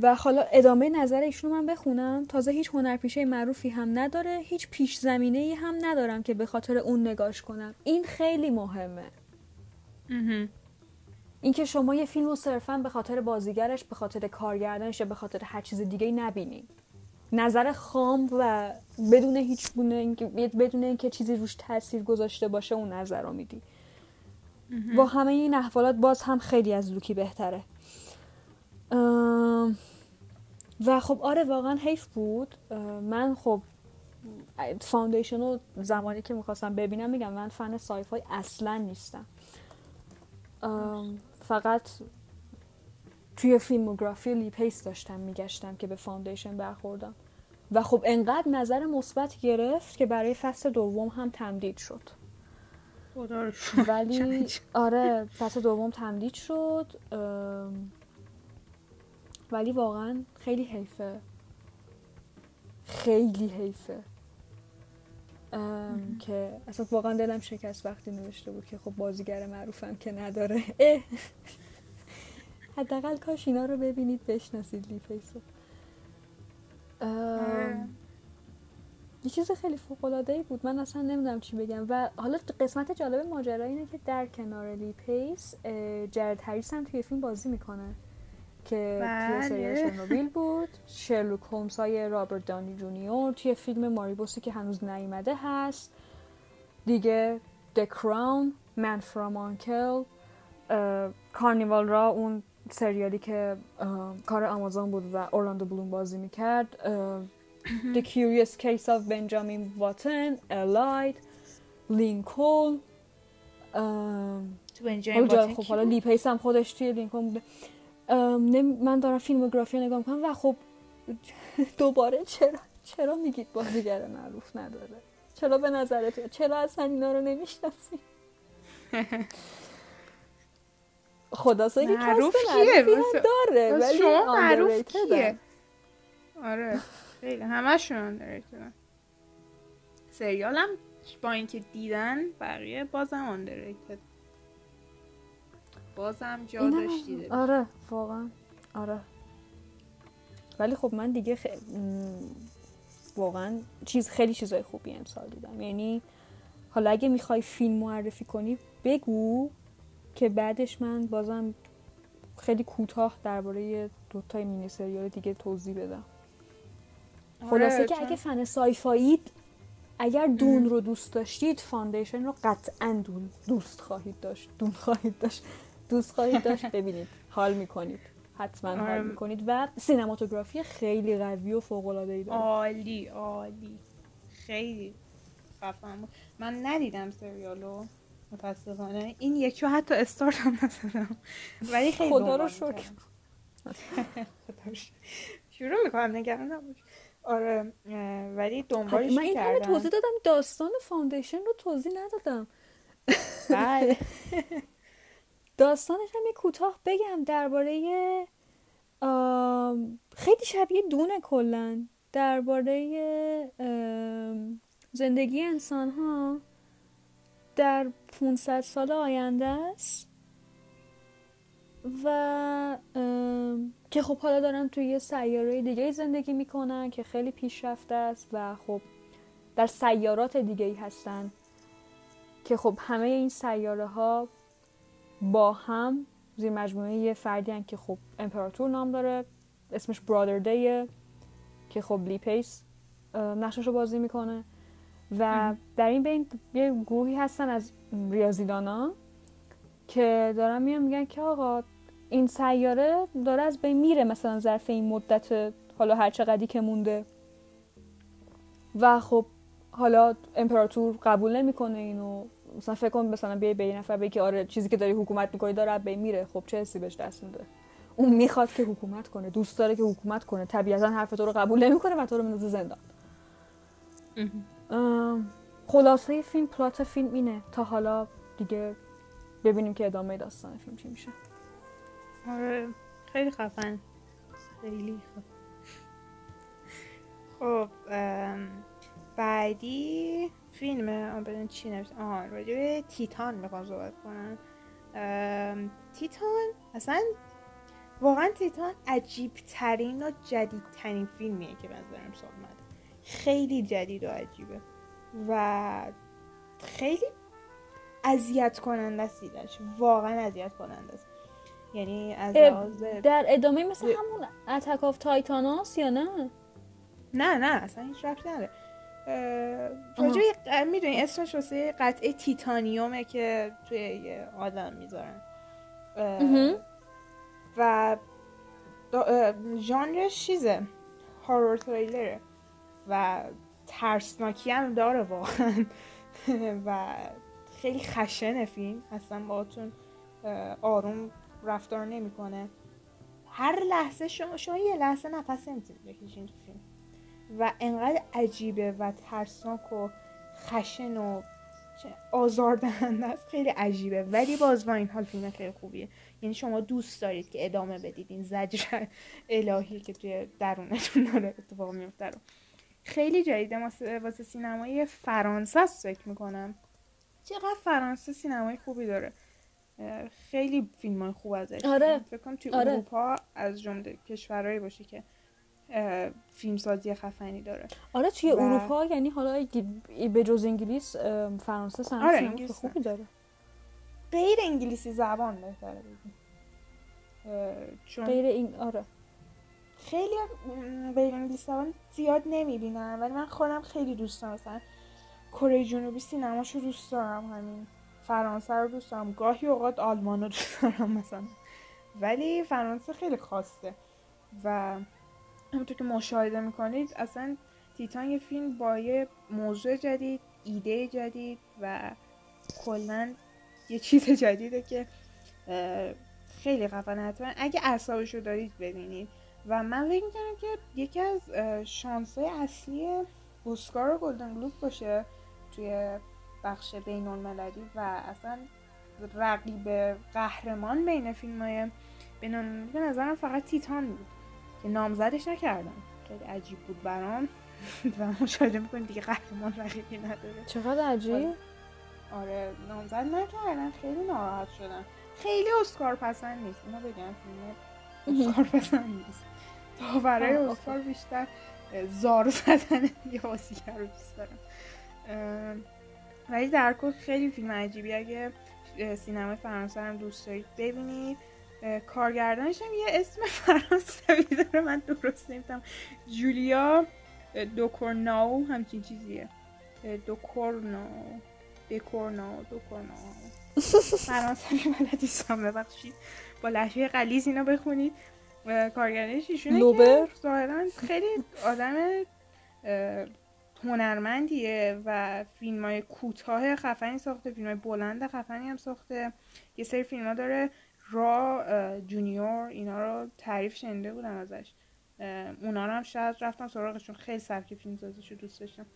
و حالا ادامه نظر ایشون رو من بخونم. تازه هیچ هنرپیشه معروفی هم نداره هیچ پیش زمینه ای هم ندارم که به خاطر اون نگاش کنم. این خیلی مهمه. مهم. اینکه شما یه فیلم رو صرفا به خاطر بازیگرش به خاطر کارگردانش یا به خاطر هر چیز دیگه ای نبینید نظر خام و بدون هیچ گونه اینکه بدون اینکه چیزی روش تاثیر گذاشته باشه اون نظر رو میدی. با همه این احوالات باز هم خیلی از لوکی بهتره. و خب آره واقعا حیف بود. من خب Foundation رو زمانی که می‌خواستم ببینم میگم من fan sci-fi اصلا نیستم. فقط توی فیلموگرافی لی پیس داشتم میگشتم که به Foundation برخوردم. و خب انقدر نظر مثبت گرفت که برای فصل دوم هم تمدید شد. ولی آره فصل دوم تمدید شد. ولی واقعا خیلی حیفه. خیلی حیفه. ام، که اصلا واقعا دلم شکست وقتی نوشته بود که خب بازیگر معروفم که نداره. حداقل کاش اینا رو ببینید بشناسید لی پیسو آره. یه چیز خیلی فوق العاده بود. من اصلا نمی‌دونم چی بگم. و حالا قسمت جالب ماجرا اینه که در کنار لی پیس جرد هریس هم توی فیلم بازی می‌کنه. که توی بله. سریال چرنوبیل بود. شرلوک هولمز های رابرت دانی جونیور توی فیلم Morbius ی که هنوز نیومده هست. دیگه The Crown Man From Uncle Carnival Row اون سریالی که کار آمازون بود و اورلاندو بلوم بازی می‌کرد. The Curious Case of Benjamin Button Allied لینکلن ام، تو خب حالا بود؟ لی پیس هم خودش توی لینکلن بوده. من دارم فیلموگرافی رو نگاه می‌کنم و خب دوباره چرا چرا میگید بازیگر معروف نداره؟ چرا به نظرت چرا اصلا اینا رو نمی‌شناسی؟ خدا که معروف کیه؟ هم داره ولی شما معروف کیه؟ هم. آره خیلی. همشون underratedن سریالم با اینکه دیدن بقیه بازم underrated. بازم جا اینم داشت دیده آره واقعا. آره. ولی خب من دیگه خ... واقعا چیز خیلی چیزای خوبی امسال دیدم. یعنی حالا اگه می‌خوای فیلم معرفی کنی بگو که بعدش من بازم خیلی کوتاه درباره دو تا مینی سریال دیگه توضیح بدم. خلاصه آره، که اگه fan sci-fi اید اگر Dune رو دوست داشتید Foundation رو قطعا Dune دوست خواهید داشت. Dune خواهید داشت. دوست خواهید داشت ببینید. حال می‌کنید. حتما. حال می‌کنید. و cinematography خیلی قوی و فوق العاده ای داره. عالی عالی. خیلی بود. من ندیدم سریالو. متاسفانه. این یکی حتی استارت هم نزدم. ولی خیلی خدا رو شکر. شروع می‌کنم نگران نباش. آره ولی دنبالش من این همه. توضیح دادم داستان Foundation رو توضیح ندادم. بله. داستانش هم یه کوتاه بگم درباره خیلی شبیه دونه کلا. درباره زندگی انسان ها در 500 سال آینده است و که خب حالا دارن توی یه سیاره دیگه زندگی می‌کنن که خیلی پیشرفته است و خب در سیارات دیگه ای هستن که خب همه این سیاره ها با هم زیر مجموعه یه فردی هن که خب امپراتور نام داره اسمش برادر دیه که خب لی پیس نقشش رو بازی می‌کنه و در این بین یه گروهی هستن از ریاضیدانا که دارن میان میگن که آقا این سیاره داره از بین میره مثلا ظرف این مدت حالا هر چقدری که مونده. و خب حالا امپراتور قبول نمی‌کنه اینو. مثلا فکر کن مثلا بیای به یه نفر بگی که آره چیزی که داری حکومت می‌کنی داره بین میره. خب چه حسی بهش دست میده؟ اون می‌خواد که حکومت کنه دوست داره که حکومت کنه. طبیعتا حرف تو رو قبول نمی‌کنه و تو رو میندازه زندان. خلاصه فیلم پلات فیلم اینه. تا حالا دیگه ببینیم که ادامه داستان فیلم چی میشه. آره خیلی خفن. خیلی خوب خب بعدی فیلم آن بدون چی نوشت آها راجع به تیتان می‌خوام صحبت کنم. تیتان اصلا واقعا تیتان عجیب ترین و جدید ترین فیلمیه که به نظرم سال اومده خیلی جدید و عجیبه. و خیلی اذیت کننده است واقعا اذیت کننده است. یعنی از در ادامه مثل. همون Attack on Titan اس یا نه؟ نه نه اصلا هیچ ربط نداره. راجع می‌دونی اسمش واسه قطعه تیتانیومه که توی یه آدم می‌ذارن. و ژانرش چیزه؟ horror thriller ه. و ترسناکی هم داره واقعا. و خیلی خشن فیلم. اصلا باهاتون اه، آروم رفتار نمی‌کنه. هر لحظه شما شما یه لحظه نفس نمی‌تونید بکشین تو فیلم. و انقدر عجیبه و ترسناک و خشن و آزاردهنده است. خیلی عجیبه. ولی باز با این حال فیلم خیلی خوبیه. یعنی شما دوست دارید که ادامه بدید این زجر الهی که توی درونتون داره اتفاق میفته رو. خیلی جدیده واسه سینمای فرانسه است فکر می‌کنم. چقدر فرانسه سینمای خوبی داره. خیلی فیلم های خوب ازش. آره. فکر کنم توی آره. اروپا از جمله کشورهایی باشه که فیلمسازی خفنی داره. آره توی و- اروپا یعنی حالا به جز انگلیس فرانسه سنت آره، انگلیس خوبی داره. غیر انگلیسی زبان بهتره بگیم. چون غیر این آره. خیلی غیر انگلیسی زبان زیاد نمی‌بینم ولی من خودم خیلی دوست دارم. مثلا کره جنوبی سینماشو دوست دارم همین فرانسه رو دوست دارم. گاهی اوقات آلمان رو دوست دارم مثلا. ولی فرانسه خیلی خاصه. و همونطور که مشاهده می‌کنید اصلا تیتان یه فیلم با یه موضوع جدید ایده جدید و کلا یه چیز جدیده که خیلی خفنه حتما. اگه اعصابش رو دارید ببینید. و من فکر می‌کنم که یکی از شانسای اصلی اسکار و گلدن گلوب باشه توی بخش بین المللی و اصلا رقیب قهرمان بین فیلم های بین به نظرم فقط تیتان بود. که نامزدش نکردم. خیلی عجیب بود برام. و مشاهده می‌کنید دیگه قهرمان رقیبی نداره. چقدر عجیب؟ آره. نامزد نکردن. خیلی ناراحت شدم. خیلی اسکار پسند نیست. اینو بگم فیلم اسکار پسند نیست. تا برای. اسکار بیشتر زار زدن یه بازیگر رو دوست دارم. ولی در کل خیلی فیلم عجیبی. اگه سینمای فرانسه هم دوست دارید ببینید. کارگردانش هم یه اسم فرانسوی داره من درست نمی‌تونم جولیا دوکورناو همچین چیزیه. اه، دوکورنو دکورنو دوکورنو فرانسوی بلد نیستم ببخشید. با لحجه غلیظ اینا بخونید. کارگردانش ایشونه لوبر؟ که ظاهرا خیلی آدم هنرمندیه و فیلم های کوتاه خفنی ساخته فیلم های بلند خفنی هم ساخته. یه سری فیلم ها داره را جونیور اینا رو تعریف شنیده بودم ازش. اونا رو هم شاید رفتم سراغشون. خیلی سبک فیلم سازیشو دوست داشتم.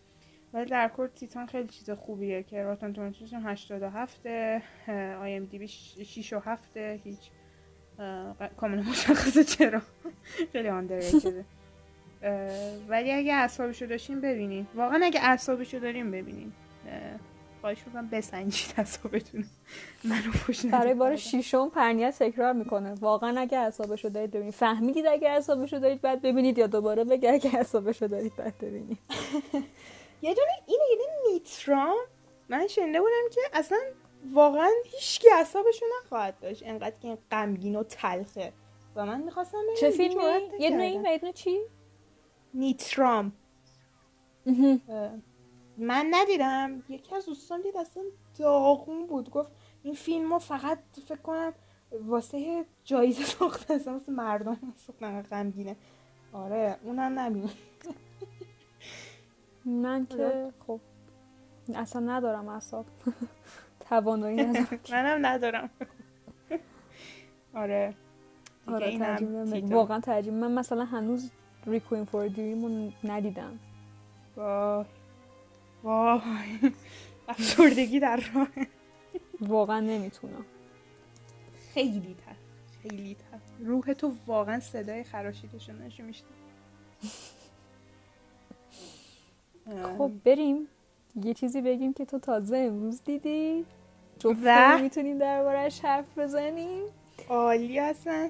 ولی در کل تیتان خیلی چیز خوبیه که راتن توماتوش هم 87 آی ام دی بی 6 و 7 هیچ کاملا مشخصه چرا. خیلی آندرریتده ولی اگه اعصابشو داشتین ببینین واقعا اگه اعصابشو دارین ببینین خواهش می‌کنم بسنجید اعصابتون منو پشت برای بار. شیشم پرنیت تکرار می‌کنه. واقعا اگه اعصابشو دارید ببینید. فهمیدید اگه اعصابشو دارید بعد ببینید یا دوباره بگه اگه اعصابشو دارید بعد ببینید. یه دونه این یه نیترام من شنیده بودم که اصلا واقعا هیچکی اعصابشو نخواهد داشت. انقدر که این غمگین و تلخه. و من می‌خواستم چه فیلمی؟ یه دونه این و یه دونه چی؟ نیترام. من ندیدم. یکی از دوستان دید اصلا داغون بود. گفت این فیلم رو فقط فکر کنم واسه جایزه ساخته اصلا واسه مردم ساختن غمگینه. آره اونم نبین من که خب اصلا ندارم اعصاب. توانایی ندارم. منم ندارم. آره. آره. تیتان. واقعا ترجیح من مثلا هنوز ریکوین فور دریم ندیدم. وای. وای. افسردگی در راه. واقعا نمی‌تونم. خیلی تر خیلی ت- روح تو واقعا صدای خراشیدش رو نشون میشته خب بریم. یه چیزی بگیم که تو تازه امروز دیدی؟ جفتمون می‌تونیم دربارهش حرف بزنیم. عالی هستن.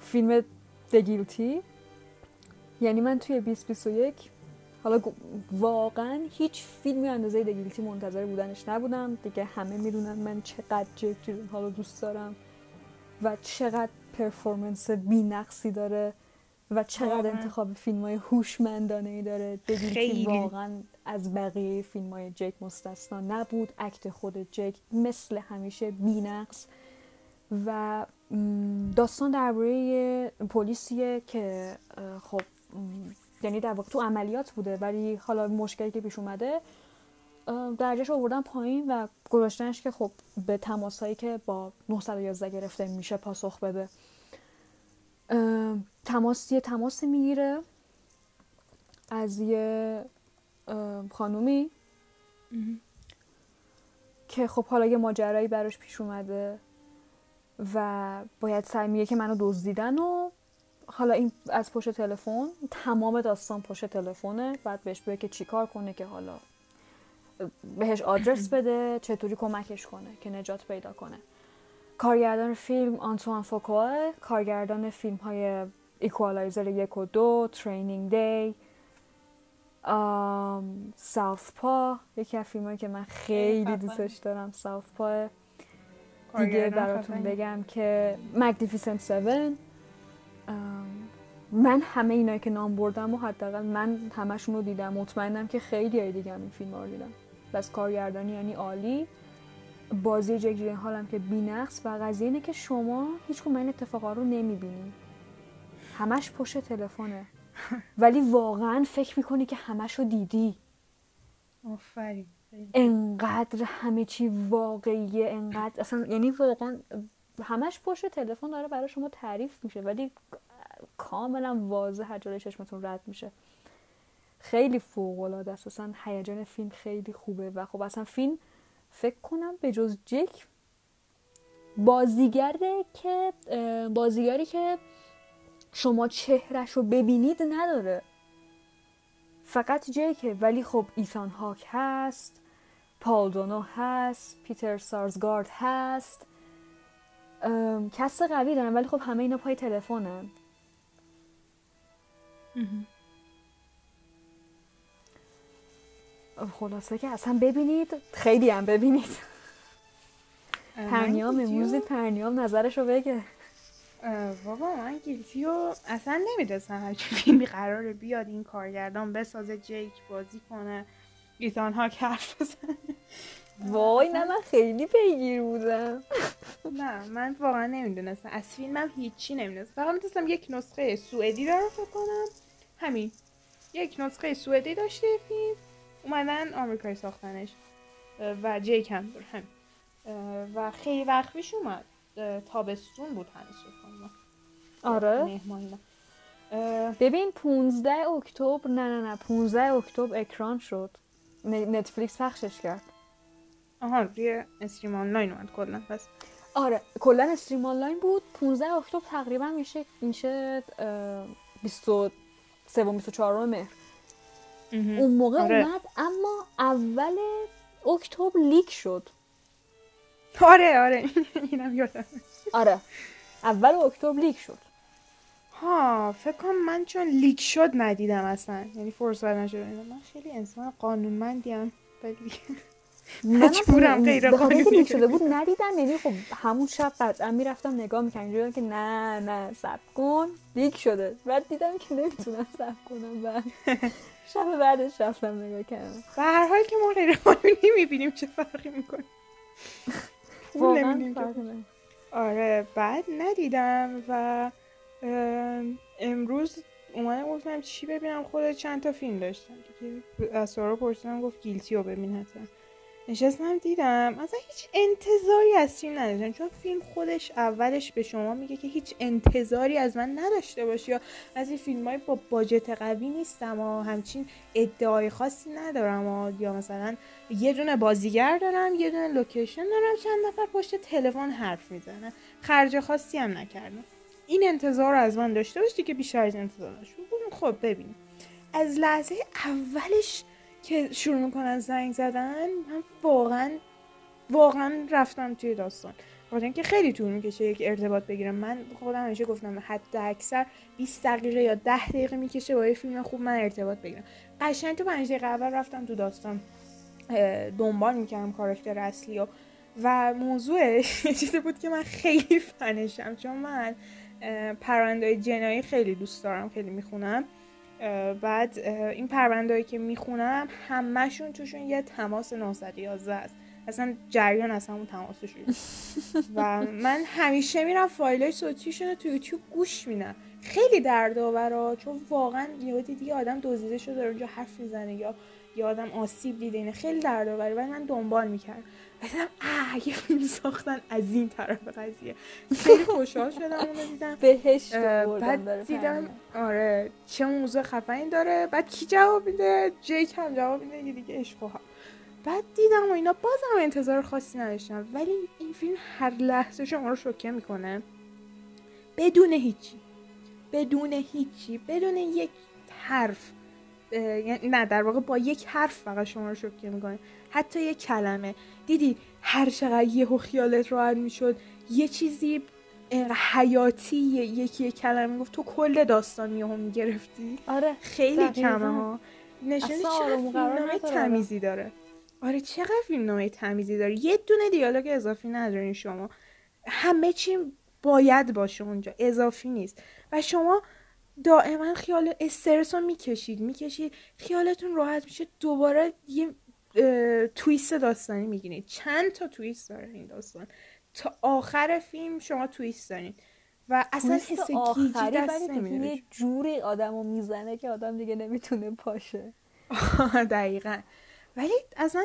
فیلم دگیلتی یعنی من توی 2021 حالا واقعا هیچ فیلمی اندازه دگیلتی منتظر بودنش نبودم دیگه همه می‌دونن من چقدر جک جیلنهال رو دوست دارم و چقدر پرفورمنس بی نقصی داره و چقدر. انتخاب فیلم های هوشمندانه ای داره دگیلتی. واقعا از بقیه فیلم های جک مستثنا نبود اکت خود جک مثل همیشه بی نقص و داستان درباره یه پلیسیه که خب یعنی در واقع تو عملیات بوده ولی حالا مشکلی که پیش اومده درجهش آوردن پایین و گذاشتنش که خب به تماسایی که با 911 گرفته میشه پاسخ بده. تماس یه تماس می‌گیره از یه خانومی. که خب حالا یه ماجرایی براش پیش اومده و باید سعی میگه که منو دزدیدن و حالا این از پشت تلفن تمام داستان پشت تلفنه بعد بهش بگه که چیکار کنه که حالا بهش آدرس بده چطوری کمکش کنه که نجات پیدا کنه کارگردان فیلم آنتوان فوکوه کارگردان فیلم های ایکوالایزر یک و دو Training Day ساوث پا یکی از فیلم که من خیلی. دوستش دارم ساوث پا دیگه براتون. بگم که مگنیفیسنت 7 من همه اینایی که نام بردم و حداقل من همشون رو دیدم. مطمئنم که خیلی های دیگه هم این فیلم رو دیدم. بس کارگردانی یعنی عالی. بازی جک هم که بی‌نقص. و قضیه اینه که شما هیچ این اتفاقا رو نمی‌بینی. همش پشت تلفنه. ولی واقعا فکر می‌کنی که همش رو دیدی. آفرین. انقدر همه چی واقعیه. انقدر اصلا یعنی واقعا همش پشت تلفن داره برای شما تعریف میشه ولی کاملا واضح از جلوی چشمتون رد میشه. خیلی فوق العاده است اصلا هیجان فیلم خیلی خوبه و خب اصلا فیلم فکر کنم به جز جک بازیگره که بازیگری که شما چهرش رو ببینید نداره. فقط جیکه ولی خب ایثان هاک هست پال دونو هست پیتر سارزگارد هست. کس قوی دارن ولی خب همه اینا پای تلفنن. خلاصه که اصلا ببینید خیلی هم ببینید. پرنیام Guilty و- امروز پرنیام نظرش رو بگه بابا من Guilty و اصلا نمی‌دونستم همچین فیلمی قراره بیاد این کارگردان بسازه جیک بازی کنه ایتان هاک حرف بزنه. وای نه من خیلی پیگیر بودم. نه من واقعا نمی‌دونستم. از فیلمم هیچی نمی‌دونستم. فقط می‌دونستم یک نسخه سوئدی داره فکر کنم. همین. یک نسخه سوئدی داشته فیلم. اومدن آمریکایی ساختنش. و جیک هم همین. و خیلی وقت پیش اومد. تابستون بود هنوز فکر آره. ببین 15 اکتبر نه نه نه 15 اکتبر اکران شد. نتفلیکس پخشش کرد. آها روی استریم آنلاین اومد کلا پس. آره کلا استریم آنلاین بود. 15 اکتبر تقریبا میشه میشه اه، 23 و 24 مهر. اون موقع آره. اومد اما اول اکتبر leak شد. آره آره اینم یادم. آره. اول اکتبر leak شد. ها فکر کنم من چون leak شد ندیدم اصلا. یعنی فرصت نشد من خیلی انسان قانونمندیم ولی مجبورم غیر قانونی شده بود ندیدم یعنی خب همون شب قطعا می‌رفتم نگاه می‌کنم اینجوری که نه نه صبر کن لیک شده. بعد دیدم که نمی‌تونم سب کنم و شب بعدش رفتم نگاه کردم. به هر حال که ما غیر قانونی می‌بینیم چه فرقی می‌کنه. نمی‌کنه. آره بعد ندیدم و امروز اومدم گفتم چی ببینم خودت چند تا فیلم داشتم؟ از سارا پرسیدم گفت گیلتی رو ببین حتما. نشستم دیدم. اصلا هیچ انتظاری از فیلم نداشتم. چون فیلم خودش اولش به شما میگه که هیچ انتظاری از من نداشته باشی یا از این فیلم های با باجت قوی نیستم و همچین ادعای خاصی ندارم و یا مثلا یه دونه بازیگر دارم یه دونه لوکیشن دارم چند نفر پشت تلفن حرف می‌زنن. خرج خاصی هم نکردم. این انتظار رو از من داشته باشی که بیشتر از انتظار خب ببینیم از لحظه اولش که شروع می‌کنن زنگ زدن من واقعا واقعا رفتم توی داستان. بخاطر اینکه خیلی طول می‌کشه یک ارتباط بگیرم. من خودم همیشه گفتم حتی اکثر 20 دقیقه یا 10 دقیقه می‌کشه با یه فیلم خوب من ارتباط بگیرم. قشنگ تو 5 دقیقه اول رفتم تو داستان دنبال می‌کردم کاراکتر اصلی و و موضوعش چیزی بود که من خیلی فنشم چون من پرونده‌های جنایی خیلی دوست دارم خیلی می‌خونم. بعد این پروندهایی که می‌خونم همهشون توشون یه تماس 911 است. اصلا جریان از همون تماس شروع و من همیشه میرم فایلای صوتیشون رو تو یوتیوب گوش میدم. خیلی دردآورا چون واقعا یه آدم دزدیده شده اونجا حرف می‌زنه یا یه آدم آسیب دیده اینه. خیلی دردآوره ولی من دنبال می‌کردم. مثلا اه یه فیلم ساختن از این طرف قضیه. خیلی خوشحال شدم اونو دیدم. برای بعد دیدم. آره چه موضوع خفنی داره. بعد کی جواب میده؟ جیک هم جواب میده که دیگه عشق. بعد دیدم و اینا بازم انتظار خاصی نداشتم. ولی این فیلم هر لحظه شما رو شوکه می‌کنه. بدون هیچی. بدون هیچی. بدون یک حرف. نه در واقع با یک حرف فقط شما رو شوکه می‌کنه. حتی یک کلمه. دیدی هر چقدر یهو خیالت راحت می‌شد یه چیزی حیاتی یکی یک کلمه گفت تو کل داستان یهو می‌گرفتی. آره. خیلی. کمه ها. نشونی اصلا چقدر. تمیزی داره. آره چقدر فیلمنامه تمیزی داره. یه دونه دیالوگ اضافی ندارین شما. همه چی باید باشه اونجا. اضافی نیست. و شما دائما خیال استرس رو می‌کشید. می‌کشید. خیالتون راحت میشه. دوباره یه تویست داستانی می‌گیرید. چند تا تویست داره این داستان؟ تا آخر فیلم شما تویست دارین. و اصلا حس گیجی دست نمیده یه جوری آدمو می‌زنه که آدم دیگه نمی‌تونه پاشه. دقیقا. ولی اصلا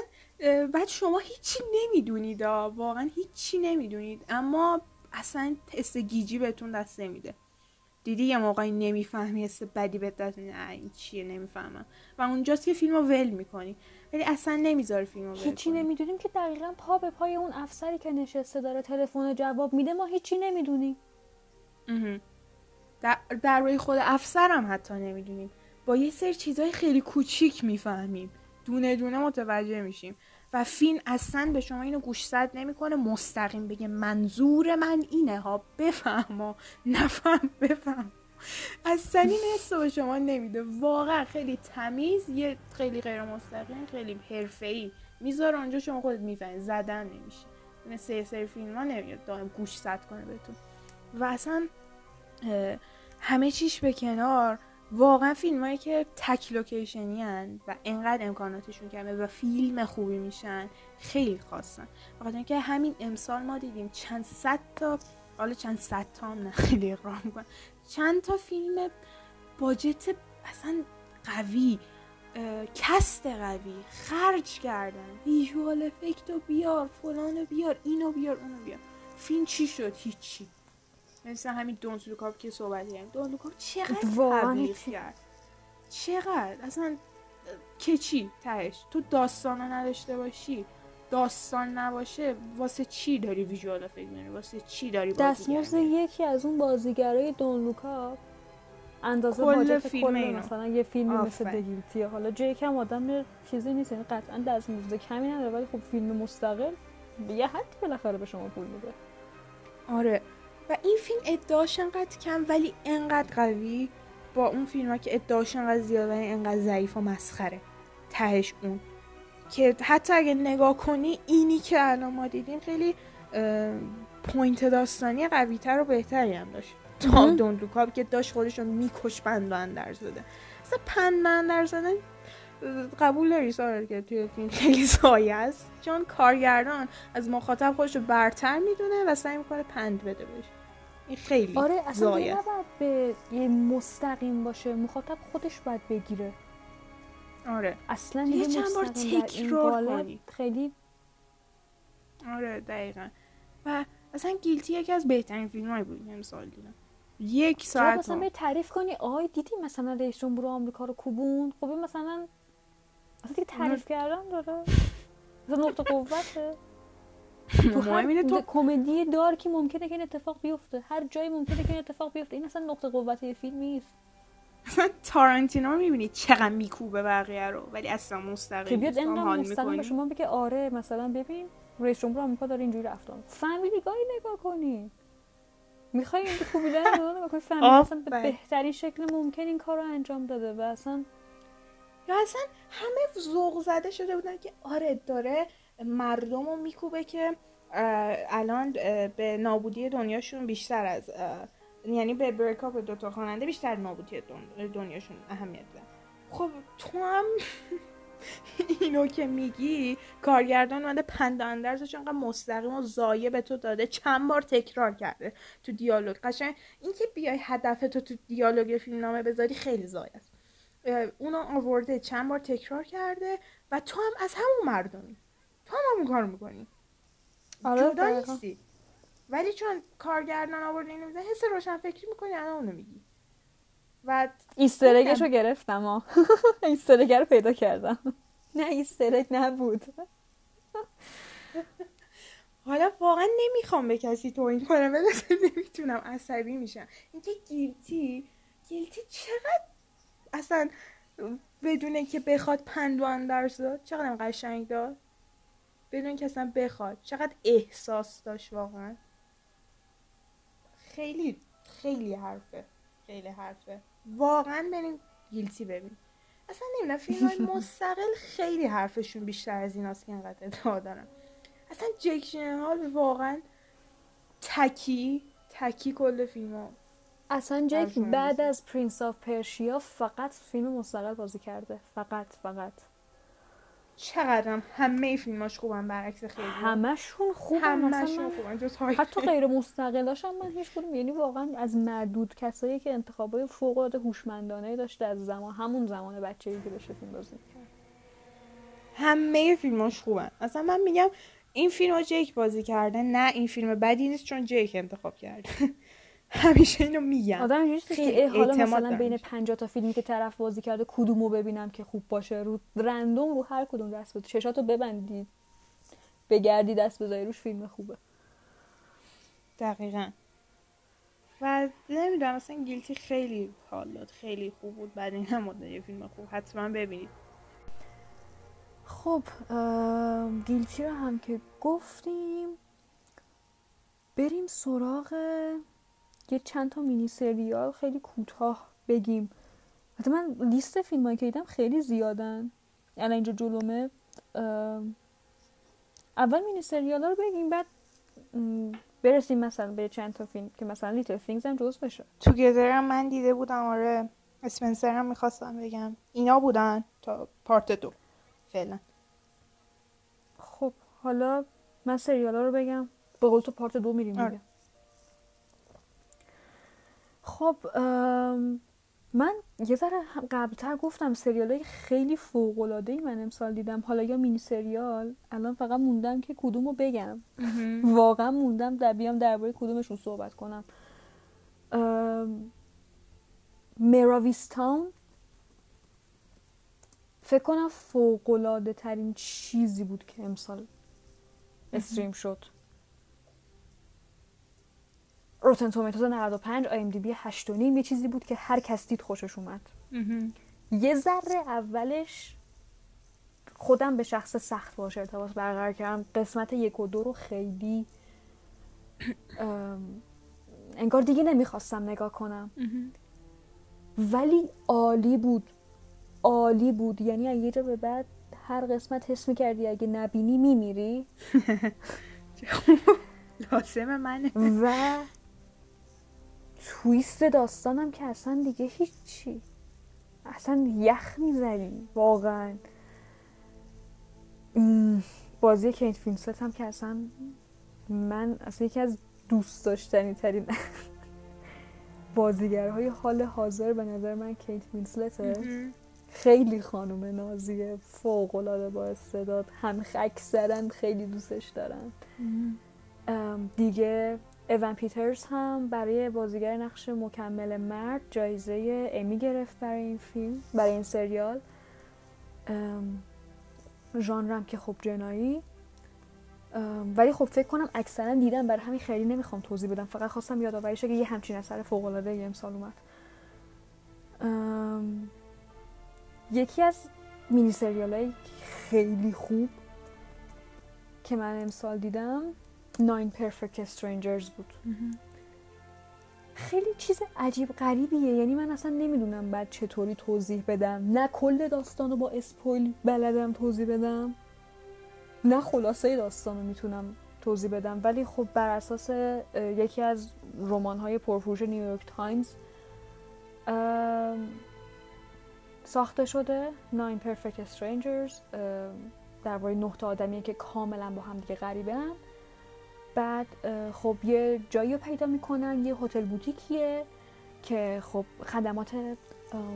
بعد شما هیچی نمی‌دونید. واقعا هیچی نمی‌دونید. اما اصلا حس گیجی بهتون دست نمیده. دیدی یه موقعی نمی‌فهمی حس بدی بهت نه این چیه؟ نمی‌فهمم. و اونجاست که فیلم رو ول می‌کنی. ولی اصلا نمی‌ذاره فیلم رو ول هیچی. نمی‌دونیم که دقیقا پا به پای اون افسری که نشسته داره تلفن جواب میده ما هیچی نمی‌دونیم. در, در روی خود افسر هم حتی نمی‌دونیم. با یه سری چیزهای خیلی کوچیک می‌فهمیم. دونه دونه متوجه میشیم. و فیلم اصلا به شما اینو گوشزد نمی‌کنه. مستقیم بگه منظور من اینه. ها بفهم نفهم بفهم. اصلا این حس به شما نمیده. واقعا خیلی تمیز یه خیلی غیر مستقیم خیلی حرفه‌ای می‌ذاره. اونجا شما خودت می‌فهمی. زدن نمیشه. مثل یه سری فیلم ها نمیاد دائم گوش زد کنه بهتون. و اصلا همه چیش به کنار. واقعا فیلم هایی که تک لوکیشنی و انقدر امکاناتشون کمه و فیلم خوبی میشن خیلی خاصن بخاطر اینکه همین امسال ما دیدیم چند صد تا حالا چند صد تا هم نه خیلی اغراق می‌کنم. چند تا فیلم budget اصلا قوی cast قوی خرج کردن. visual effect رو بیار فلانو بیار اینو بیار اونو بیار. فیلم چی شد؟ هیچی. مثل همین Don't Look Up که صحبت کردیم. Don't Look Up چقدر تبلیغ. کرد. چقدر؟ اصلا که چی تهش. تو داستان نداشته باشی. داستان نباشه. واسه چی داری visual effect میاری واسه چی داری دستمزد؟ یکی از اون بازیگرای Don't Look Up اندازه کل فیلم اینو. مثلا یه فیلمی مثل آفرین. The Guilty ه حالا جیک هم آدم چیزی نیست یعنی قطعا دستمزد کمی نداره ولی خب فیلم مستقل به یه حدی بالاخره به شما پول میده. آره. و این فیلم ادعاش انقدر کم ولی انقدر قوی با اون فیلم ها که ادعاش انقدر زیاد ولی انقدر ضعیف و مسخره. تهش اون. که حتی اگه نگاه کنی اینی که الان ما دیدیم خیلی point داستانی قوی تر و بهتری هم داشت. تا. Don't که داشت خودش رو می‌کشت پند و اندرز بده. اصلا پند اندرز دادن قبول داری سارا که توی فیلم خیلی سایه است؟ چون کارگردان از مخاطب خودش رو برتر می‌دونه و سعی می‌کنه پند بده بهش. این خیلی آره اصلا. نباید به یه مستقیم باشه. مخاطب خودش باید بگیره. آره. اصلا یه چند بار تکرار کنی. خیلی آره دقیقا. و اصلا گیلتی یکی از بهترین فیلم هایی بود امسال دیدم یک ساعت مثلا تعریف کنی آی دیدی مثلا رئیس جمهور آمریکا رو کوبون خب مثلا دیگه تعریف کردن داره مثلا نقطه قوته تو اینه تو کمدی دارکی ممکنه که این اتفاق بیفته هر جایی ممکنه که این اتفاق بیفته این اصلا نقطه قوت یه فیلم نیست اصلا تارانتینو رو می‌بینی چقدر میکوبه بقیه رو ولی اصلا مستقیم که بیاد اینقدر مستقیم به. شما بگه آره مثلا ببین رئیس جمهور آمریکا داره اینجوری رفتار فهمیدی گاهی نگاه کنی می‌خوای این کوبیدن رو نگاه کنی فهمیدی اصلا به. بهترین شکل ممکن این کار رو انجام داده و اصلا یا اصلا همه ذوق زده شده بودن که آره داره مردم رو میکوبه که الان به نابودی دنیاشون بیشتر از یعنی به بریکاپ دوتا خواننده بیشتر نابودی دن- دنیاشون اهمیت ده خب تو هم اینو که میگی کارگردان اومده پند اندرزش انقدر مستقیم و زایه به تو داده چند بار تکرار کرده تو دیالوگ. قشنگ اینکه بیای هدفتو تو دیالوگ فیلمنامه بذاری خیلی ضایع است. اونو آورده چند بار تکرار کرده و تو هم از همون مردمی. تو هم همون کار می‌کنی. آره، جدا. نیستی. ولی چون کارگردان آورده اینو می‌زنه حس روشن فکری می‌کنی الان اونو میگی. و Easter egg ش رو گرفتم ها Easter egg رو پیدا کردم. نه Easter egg نبود. حالا واقعا نمی‌خوام به کسی توهین کنم ولی نمی‌تونم عصبی میشم. اینکه گیلتی گیلتی چقدر اصلا بدونه که بخواد پند و اندرز داد چقدر قشنگ داد؟ بدون که اصلا بخواد. چقدر احساس داشت واقعا. خیلی خیلی حرفه خیلی حرفه. واقعا بریم گیلتی ببین اصلا نمی‌دونم فیلم های مستقل خیلی حرفشون بیشتر از این که انقدر ادعا دارم اصلا جیک جیلنهال واقعا تکی تکی کل فیلم ها اصلا جیک بعد. از Prince of Persia فقط فیلم مستقل بازی کرده. فقط فقط. چقدر هم همه فیلماش خوبن برعکس خیلی. همشون خوبن همشون خوبن حتی غیر مستقلاش هم من هیچ کدوم یعنی واقعا از معدود کسایی که انتخابای فوق العاده هوشمندانه داشته از زمان همون زمان بچگی که داشته فیلم بازی می‌کرد. همه فیلماش خوبن. اصلا من میگم این فیلم رو جیک بازی کرده نه این فیلم بدی نیست چون جیک انتخاب کرده. همیشه اینو میگم. آدم اینجوری حالا مثلا بین بهش. 50 تا فیلمی که طرف بازی کرده کدومو ببینم که خوب باشه؟ رو رندوم رو هر کدوم دست بده. چشاتو ببندید. بگردی دست بذاری روش فیلم خوبه. دقیقا. و نمی‌دونم اصلا گیلتی خیلی حال داد. خیلی خوب بود. بعد این هم یه فیلم خوب. حتما ببینید. خب Guilty رو هم که گفتیم بریم سراغ یه چند تا مینی سریال خیلی کوتاه بگیم. حتی من لیست فیلم هایی که دیدم خیلی زیادن. الان اینجا جلومه. اول مینی سریال ها رو بگیم بعد برسیم مثلا به چند تا فیلم که مثلا Little Things هم جز بشه. Together هم من دیده بودم آره. اسپنسر هم می‌خواستم بگم. اینا بودن تا پارت دو. فعلا. خب حالا من سریال ها رو بگم. به قول تو پارت دو میریم آره. خب من یه ذره قبلتر گفتم سریال های خیلی فوق العاده ای من امسال دیدم. حالا یا مینی سریال الان فقط موندم که کدومو بگم. واقعا موندم در بیام درباره کدومشون صحبت کنم. مراویستان فکر کنم فوق العاده ترین چیزی بود که امسال استریم شد. روتن تومیتوز 95 آی ام دی بی 8 یه چیزی بود که هر کس دید خوشش اومد. یه ذره اولش خودم به شخص سخت باشه ارتباط برقرار کردم. قسمت یک و دو رو خیلی انگار دیگه نمی‌خواستم نگاه کنم. ولی عالی بود. عالی بود. یعنی یه جا به بعد هر قسمت حس می‌کردی اگه نبینی میمیری. لازم منه. و تویست داستانم که اصلا دیگه هیچی. اصلا یخ می‌زنی واقعا. بازی کیت فینست هم که اصلا من اصلا یکی از دوست داشتنی ترین بازیگرهای حال حاضر به نظر من کیت وینسلته خیلی خانم نازیه فوق العاده با استعداد هم اکثرا خیلی دوستش دارن. دیگه ایون پیترز هم برای بازیگر نقش مکمل مرد جایزه امی گرفت برای این فیلم برای این سریال. ژانرم که خب جنایی. ولی خب فکر کنم اکثرا دیدم برای همین خیلی نمی‌خوام توضیح بدم. فقط خواستم یادآوری که یه همچین اثر فوق العاده امسال اومد. ام، یکی از مینی سریال های خیلی خوب که من امسال دیدم ناین پرفکت استرنجرز بود. خیلی چیز عجیب غریبیه. یعنی من اصلا نمی‌دونم بعد چطوری توضیح بدم. نه کل داستان رو با اسپویل بلدم توضیح بدم. نه خلاصه داستان رو می‌تونم توضیح بدم. ولی خب بر اساس یکی از رمان های پرفروش نیویورک تایمز ساخته شده Nine Perfect Strangers درباره نه تا آدمیه که کاملا با هم دیگه غریبن بعد خب یه جایی رو پیدا می‌کنن یه هتل بوتیکیه که خب خدمات ام،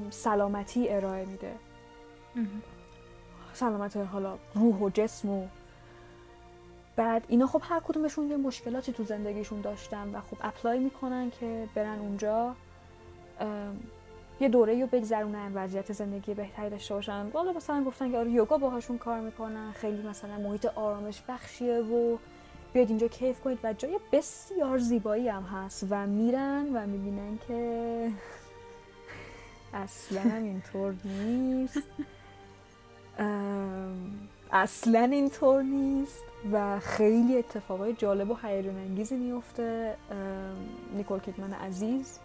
سلامتی ارائه میده. سلامت حالا روح و جسم و بعد اینا خب هر کدومشون یه مشکلاتی تو زندگیشون داشتن و خب اپلای می‌کنن که برن اونجا یه دوره رو بگذرونن وضعیت زندگی بهتری داشته باشن. والا مثلا گفتن که آره یوگا باهاشون کار می‌کنن خیلی مثلا محیط آرامش بخشیه و بیاید اینجا کیف کنید و جای بسیار زیبایی هم هست و میرن و می‌بینن که اصلا اینطور نیست. اصلا اینطور نیست و خیلی اتفاقای جالب و هیجان انگیزی میفته. نیکول کیدمن عزیز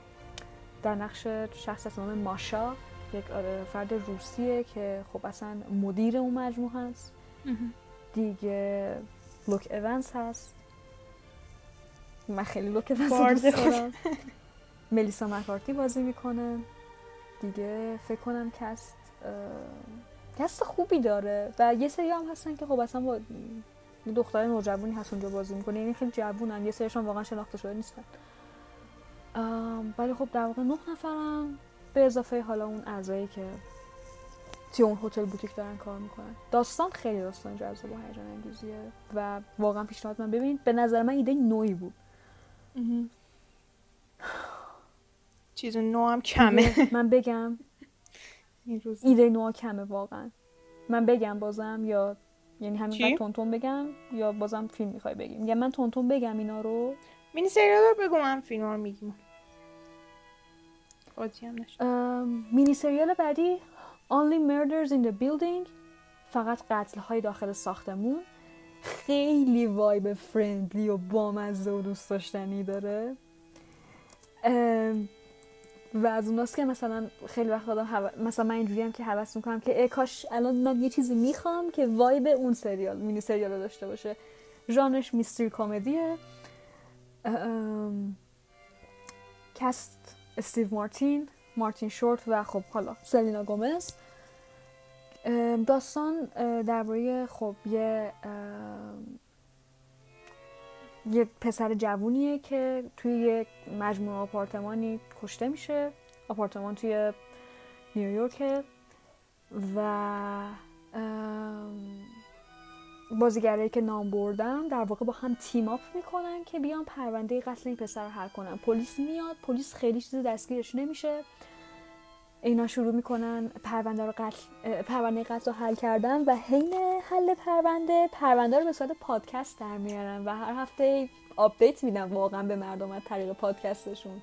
در نقش شخص از نام ماشا یک آره، فرد روسیه که خب اصلا مدیر اون مجموعه هست. دیگه لوک ایونز هست. من خیلی لوک خود. دارم. ملیسا مکارتی بازی می‌کنه. دیگه فکر کنم کست اه، cast خوبی داره. و یه سری هم هستن که خب اصلا با دختر نوجوانی هست اونجا بازی می‌کنه. یعنی خیلی جوونن. یه سریشان واقعا شناخته شده نیستن. ولی خب در واقع نه نفرم. به اضافه حالا اون اعضایی که توی اون هتل بوتیک دارن کار می‌کنن. داستان خیلی داستان جذاب و هیجان انگیزیه و واقعا پیشنهاد من. ببینید به نظر من ایده نویی بود. چیز نو هم کمه. من بگم. ایده نوع کمه واقعا. من بگم بازم یا یعنی؟ همین تونتون بگم یا بازم فیلم می‌خوای بگیم. یا من تونتون بگم اینا رو. مینی سریال رو بگو من فیلم رو میگیم هم نشد. مینی سریال بعدی؟ Only Murders in the Building? فقط قتل های داخل ساختمون؟ خیلی vibe friendly و بامزه و دوست داشتنی داره. و از اوناست که مثلا خیلی وقت آدم هو- مثلا من اینجوری هم که هوس می‌کنم که اه، کاش الان من یه چیزی می‌خوام که vibe اون سریال مینی سریال رو داشته باشه. ژانرش mystery comedy ه. cast استیو مارتین. مارتین شورت و خب حالا سلینا گومز. داستان درباره خب یه یه پسر جوونیه که توی یک مجموعه آپارتمانی کشته میشه. آپارتمان توی نیویورکه و بازیگرایی که نام بردم در واقع با هم تیم اپ می‌کنن که بیان پرونده قتل این پسر رو حل کنن. پلیس میاد پلیس خیلی چیزی دستگیرش نمیشه. اینا شروع می‌کنن پرونده رو قتل پرونده قتل رو حل کردن و حین حل پرونده پرونده رو به صورت پادکست در میارن و هر هفته update میدن واقعا به مردم از طریق پادکستشون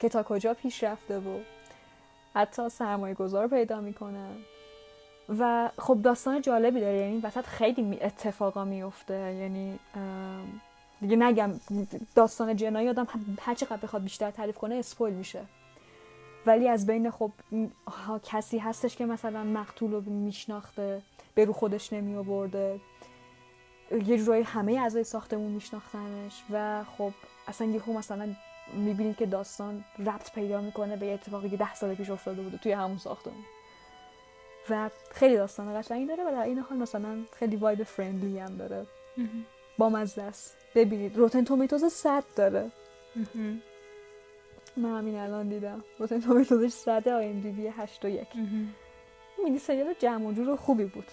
که تا کجا پیش رفته و حتی سرمایه گذار پیدا می‌کنن. و خب داستان جالبی داره یعنی وسط خیلی اتفاقا میفته یعنی دیگه نگم داستان جنایی آدم هر چقدر بخواد بیشتر تعریف کنه اسپویل میشه. ولی از بین خب ها کسی هستش که مثلا مقتول رو میشناخته به رو خودش نمی آورده یه جورایی همه اعضای ساختمون میشناختنش و خب اصلا یهو مثلا می‌بینید که داستان ربط پیدا می‌کنه به اتفاقی که ده سال پیش افتاده بوده توی همون ساختمون. و خیلی داستان قشنگی داره و در این حال مثلا خیلی وایب فرندلی هم داره. با مزه است. ببینید روتن تومیتوز 100 داره. من همین الان دیدم. روتن تومیتوزش 100 آی ام دی بی 8 و 1 مینی سریال جمع و جور خوبی بود.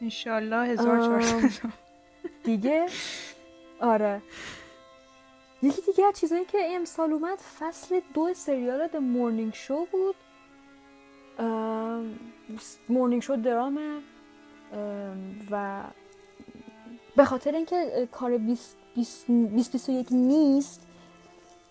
انشالله 1400 دیگه؟ آره. یکی دیگه از چیزایی که امسال اومد فصل دو سریال د مورنینگ شو بود. مورنینگ شو درامه ام، و به خاطر اینکه کار 20 21 نیست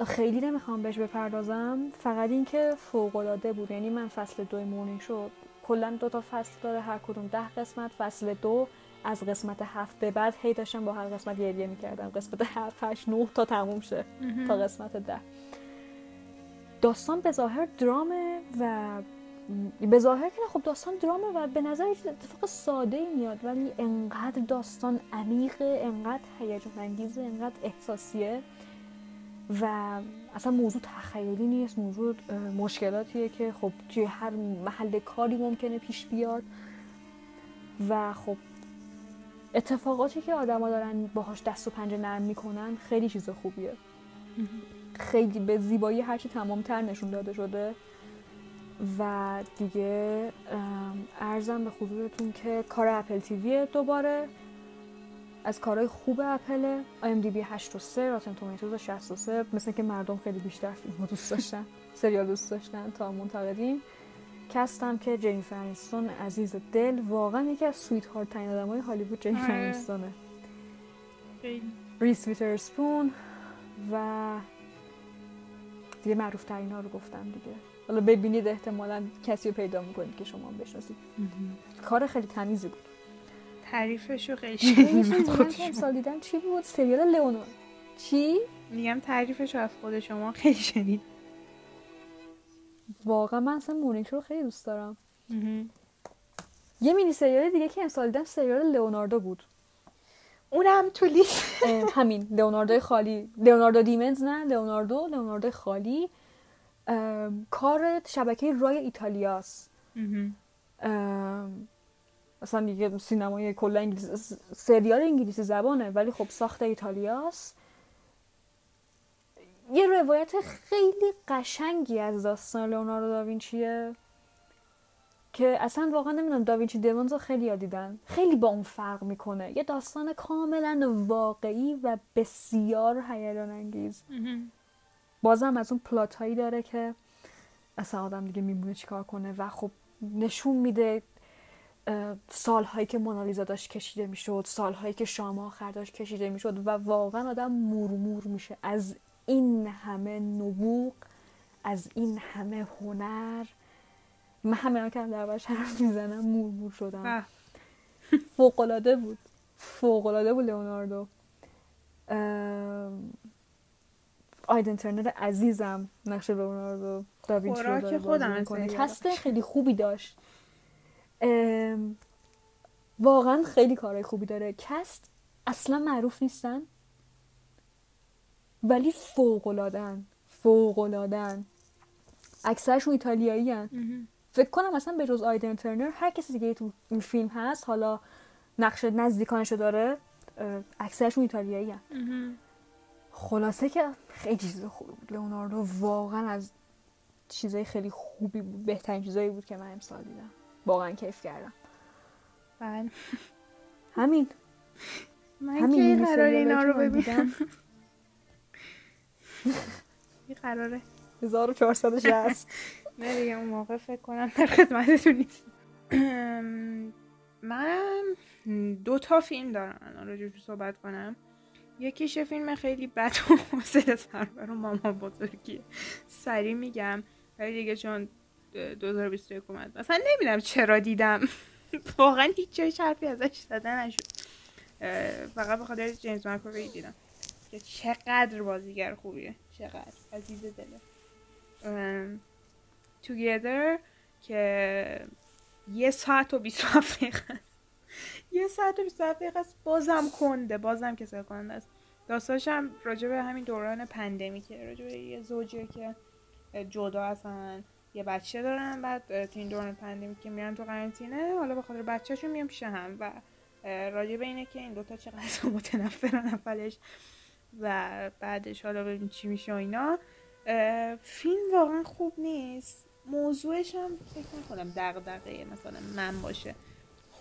خیلی نمی‌خوام بهش بپردازم فقط اینکه فوق العاده بود. یعنی من فصل دو مورنینگ شو کلا دو تا فصل داره هر کدوم ده قسمت فصل دو از قسمت هفت به بعد هی داشتم با هر قسمت گریه می‌کردم. قسمت هفت هشت نه تا تموم شه تا قسمت ده. داستان به ظاهر درامه و به ظاهر که خب داستان درامه و به نظر یه اتفاق ساده ای میاد ولی انقدر داستان عمیقه انقدر هیجان انگیزه انقدر احساسیه و اصلا موضوع تخیلی نیست موضوع مشکلاتیه که خب توی هر محل کاری ممکنه پیش بیاد و خب اتفاقاتی که آدما دارن باهاش دست و پنجه نرم می‌کنن خیلی چیز خوبیه. خیلی به زیبایی هرچی تمامتر نشون داده شده. و دیگه عرضم به حضورتون که کار Apple TV دوباره از کارهای خوب Apple IMDb 8 و 3 Rotten Tomatoes 63 مثل که مردم خیلی بیشتر فیلم دوست داشتن سریال دوست داشتن تا منتقدین cast م که جنیفر انیستون عزیز دل واقعا یکی از sweetheart ترین آدمای هالیوود جنیفر آره. انیستونه خیلی. ریس ویترسپون و دیگه معروف ترین ها رو گفتم دیگه حالا ببینید احتمالا کسی رو پیدا می‌کنید که شما بشناسید. کار خیلی تمیزی بود. خود که شما امسال دیدم. چی بود؟ سریال لئونور چی؟ میگم تعریفشو از خود شما خیلی شنید. واقعا من اصلا شو رو خیلی دوست دارم. یه مینی سریال دیگه که امسال دیدم سریال لئوناردو بود. اونم تو لیست. همین. لئوناردو خالی. لئوناردو دیمنز نه. لئوناردو. لئوناردو خالی. کار شبکه رای ایتالیاس ام، اصلا دیگه سینمای کلا انگلیسی س- سریال انگلیسی زبانه ولی خب ساخت ایتالیاس یه روایت خیلی قشنگی از داستان لئوناردو داوینچیه که اصلا واقعا نمی‌دونم داوینچی دیمونز رو خیلی ها دیدن. خیلی با اون فرق می‌کنه. یه داستان کاملا واقعی و بسیار هیجان انگیز بازم از اون پلات هایی داره که اصلا آدم دیگه میمونه چیکار کنه و خب نشون میده سالهایی که مونالیزا داشت کشیده می‌شد سالهایی که شام آخر داشت کشیده می‌شد و واقعا آدم مورمور میشه. از این همه نبوغ از این همه هنر من همه که هم دارم حرف می‌زنم مورمور شدم. فوق‌العاده بود. فوق‌العاده بود لئوناردو. آیدن ترنر عزیزم نقش لئوناردو داوینچی رو داره خودم cast خیلی خوبی داشت. واقعا خیلی کارهای خوبی داره. cast اصلا معروف نیستن ولی فوقلادن فوقلادن اکثرشون ایتالیایی هن. فکر کنم اصلا به جز آیدن ترنر هر کسی دیگه تو این فیلم هست. حالا نقش نزدیکانشو داره. اکثرشون ایتالیایی هن. خلاصه که خیلی چیز خوبی بود. لئوناردو واقعا از چیزای خیلی خوبی بود. بهترین چیزایی بود که من امسال دیدم. واقعا کیف کردم. بله. همین. من همین مینی قرار اینا که رو ببینم؟ کی قراره؟ 1460 نه دیگه اون موقع فکر کنم در خدمتتون نیست. من دو تا فیلم دارم. الان راجعش صحبت کنم. یکیش فیلم خیلی بد و حوصله سربر و ماما بزرگیه سریع میگم. ولی دیگه چون 2021 اومد. مثلا نمی‌دونم چرا دیدم. واقعا هیچ جای حرفی ازش زده نشد. فقط به خاطر جیمز مک‌آوی دیدم. که چقدر بازیگر خوبیه. چقدر. عزیز دله Together که یه ساعت و 27 دقیقه. یه ساعت و 27 دقیقه است. بازم کنده بازم کسل کننده است. داستانش هم راجع به همین دوران پندمیکه راجع به یه زوجه که جدا هستن یه بچه دارن بعد تو این دوران پندمیک که میرن تو قرنطینه حالا به خاطر بچهشون میان پیش هم و راجع به اینه که این دوتا چقدر متنفرن اولش و بعدش حالا ببین چی میشه اینا. فیلم واقعا خوب نیست. موضوعش هم فکر نکنم دغدغه مثلا من باشه.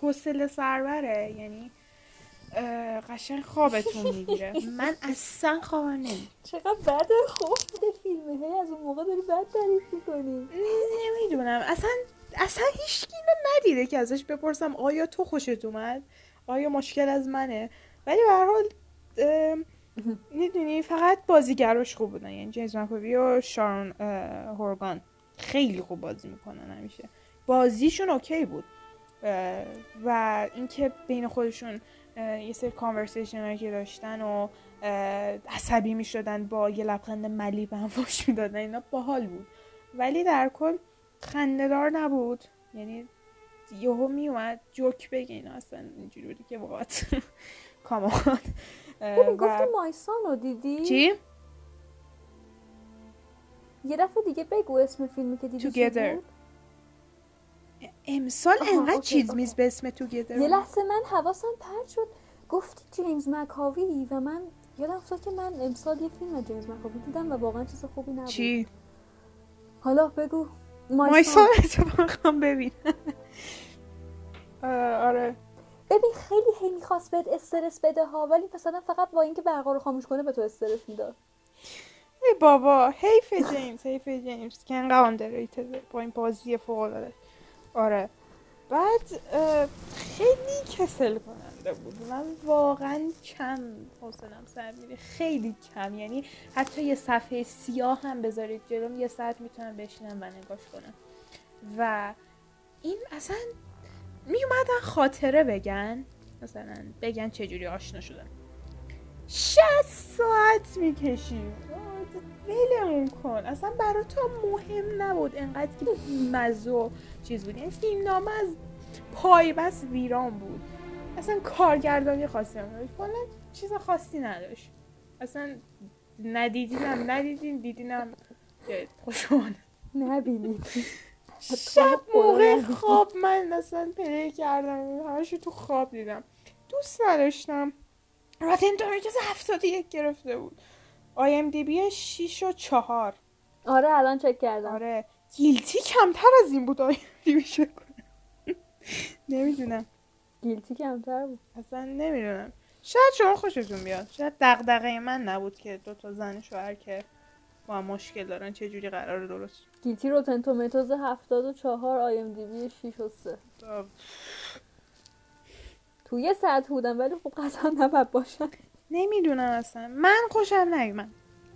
حوصله سربره. یعنی قشنگ خوابتون می‌گیره. من اصلا خوابم نمی‌گیره. چقدر بده خوب بوده فیلمه. هی از اون موقع داری بد تعریف می‌کنی. نمی‌دونم. اصلا اصلا هیچ ندیده که ازش بپرسم آیا تو خوشت اومد؟ آیا مشکل از منه؟ ولی به هر حال می‌دونی فقط بازیگراش خوب بودن. یعنی جیمز مکوبی و شارون هورگان خیلی خوب بازی می‌کنن همیشه. بازیشون اوکی بود. و اینکه بین خودشون یه سری کانورسیشن که داشتن و عصبی می‌شدن با یه لبخند ملی به هم فوش می‌دادن اینا باحال بود. ولی در کل خندهدار نبود. یعنی یهو میومد جوک بگه اینا اصلا اینجوری بودی که واقعا کامان گفتی مایسان رو دیدی؟ چی؟ یه دفعه دیگه بگو اسم فیلمی که دیدی Together. امسال انقدر چیز. میز به اسم تو یه لحظه من حواسم پرت شد. گفتی جیمز مکاوی و من یادم افتاد که من امسال یه فیلم از جیمز مکاوی دیدم و واقعا چیز خوبی نبود. چی؟ حالا بگو. مایسان اتفاقا ببین. آره. ببین خیلی هی می‌خواست بهت استرس بده ها ولی مثلا فقط با اینکه برقا رو خاموش کنه به تو استرس می‌داد ای بابا حیف جیمز حیف جیمز. که انقدر با این بازی فوق العاده. آره. بعد خیلی کسل کننده بود. من واقعا کم حوصلم سر میره. خیلی کم. یعنی حتی یه صفحه سیاه هم بذارید جلوم یه ساعت می‌تونم بشینم و نگاش کنم. و این اصلا میومدن خاطره بگن. مثلا بگن چجوری آشنا شدن 60 ساعت می‌کشیم ولمون کن. اصلا برای تو مهم نبود انقدر که مزه و چیز بود. این فیلم نامه از پای بس ویران بود. اصلا کارگردانی خاصی هم نداشت. کلا چیز خاصی نداشت. اصلا ندیدینم ندیدین دیدینم. که خوشمانه نبینید. شب موقع خواب من اصلا play کردم. همشو تو خواب دیدم. دوست نداشتم. Rotten هفتاد یک گرفته بود. IMDb 6 و 4 آره الان چک کردم. آره. Guilty کمتر از این بود IMDb نمی‌دونم. گیلتی کمتر بود. اصلا نمی‌دونم. شاید شما خوشتون بیاد. شاید دغدغه من نبود که دو تا زن شوهر که با هم مشکل دارن چه جوری قرار درست گیلتی روتن تومیتوز 74 آی ام دی بی 6 و 3 تو یه ساعت بودم ولی خب قطعا نباید باشن نمی‌دونم اصلا. من خوشم نیومد.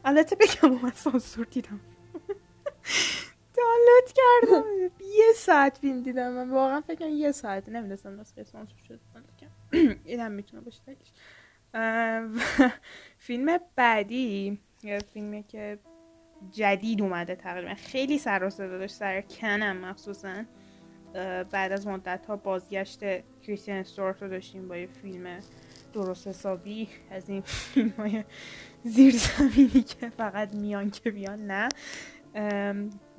البته بگم من سانسور دیدم. دانلود کردم. یه ساعت فیلم دیدم. من واقعا فکر یه ساعت. نمی‌دونستم نسخه سانسور شده این هم می‌تونه باشه فیلم بعدی یه فیلمی که جدید اومده تقریبا. خیلی سر و صدا داشت. سر کنم مخصوصا. بعد از مدت ها بازگشت کریستین استورت رو داشتیم با یه فیلم درست حسابی. از این فیلم های زیر که فقط میان که بیان نه.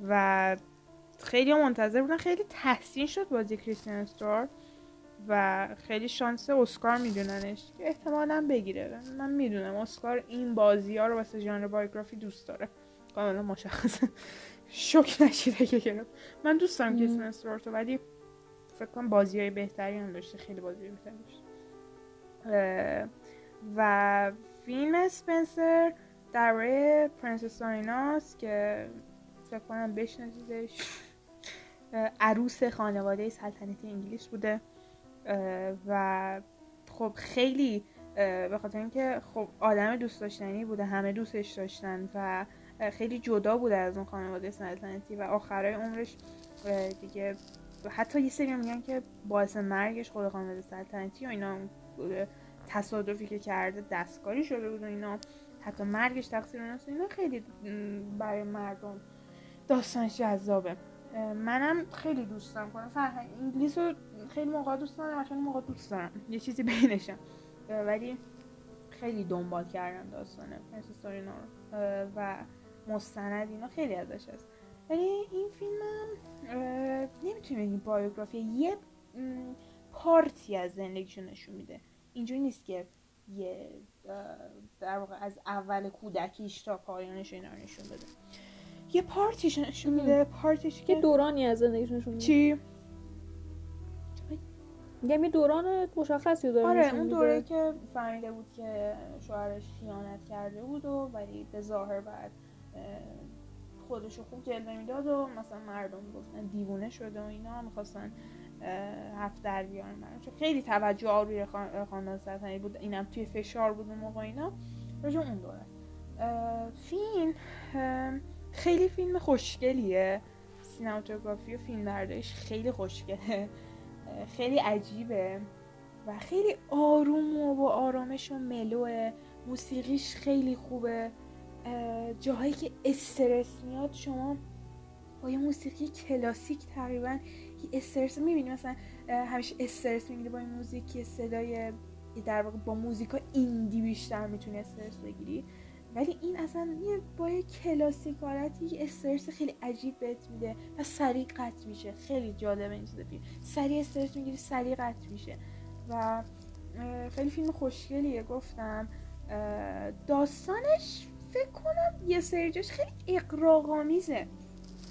و خیلی منتظر بودن. خیلی تحسین شد بازی کریستین استور و خیلی شانس اسکار میدوننش. که احتمالا بگیره. من می‌دونم اسکار این بازی ها رو واسه ژانر بایوگرافی دوست داره. کاملا مشخصه شوک نشیده که گرفت. من دوست دارم استورت رو ولی فکر کنم بازی های بهتری هم داشته. خیلی بازی بهتری داشته و فیلم اسپنسر درباره پرنسس دایاناست که فکر کنم بشناسیدش. عروس خانواده سلطنتی انگلیس بوده. و خب خیلی به خاطر اینکه خب آدم دوست داشتنی بوده همه دوستش داشتن و خیلی جدا بوده از اون خانواده سلطنتی و آخرای عمرش دیگه حتی یه سری میگن که باعث مرگش خود خانواده سلطنتی و اینا تصادفی که کرده دستکاری شده بود و اینا. حتی مرگش تقصیر اوناست اینا خیلی برای مردم داستانش جذابه. منم خیلی دوست دارم کنم. فرهنگ انگلیس رو خیلی موقع دوست دارم خیلی موقع دوست دارم. یه چیزی بینشم. ولی خیلی دنبال کردم داستان پرنسس رو و مستند اینا خیلی ازش هست. ولی این فیلمم نمی‌تونیم بگیم بایوگرافی. یه پارتی از زندگیشو نشون میده. اینجوری نیست که یه در واقع از اول کودکیش تا پایانش اینا نشون بده. یه پارتیش نشون میده پارتیش یه که دورانی از زندگیش نشون میده. چی؟ میگم یه دوران مشخصی رو داره آره اون. دوره که فهمیده بود که شوهرش خیانت کرده بود و ولی به ظاهر بعد خودشو خوب جلوه می‌داد و مثلا مردم گفتن دیوونه شده و اینا می‌خواستن هفت در بیارن. چون خیلی توجه خان- خاندان سلطنتی بود اینم توی فشار بود اون موقع اینا. راجع اون دوره. اه، خیلی فیلم خوشگلیه. سینماتوگرافی و فیلم خیلی خوشگله. خیلی عجیبه. و خیلی آروم و با آرامش و ملوه. موسیقیش خیلی خوبه. اه، جاهایی که استرس میاد شما با یه موسیقی کلاسیک تقریبا یه استرس می‌بینی. مثلا همیشه استرس می‌گیری با این موزیک که صدای در واقع با موزیکا ایندی بیشتر می‌تونی استرس بگیری. ولی این اصلا یه با یه کلاسیک حالتی یه استرس خیلی عجیب بهت میده و سریع قطع میشه. خیلی جالبه این چیز فیلم. سریع استرس می‌گیری سریع قطع میشه. و خیلی فیلم خوشگلیه گفتم. داستانش فکر کنم یه سری جاش خیلی اقراق‌آمیزه.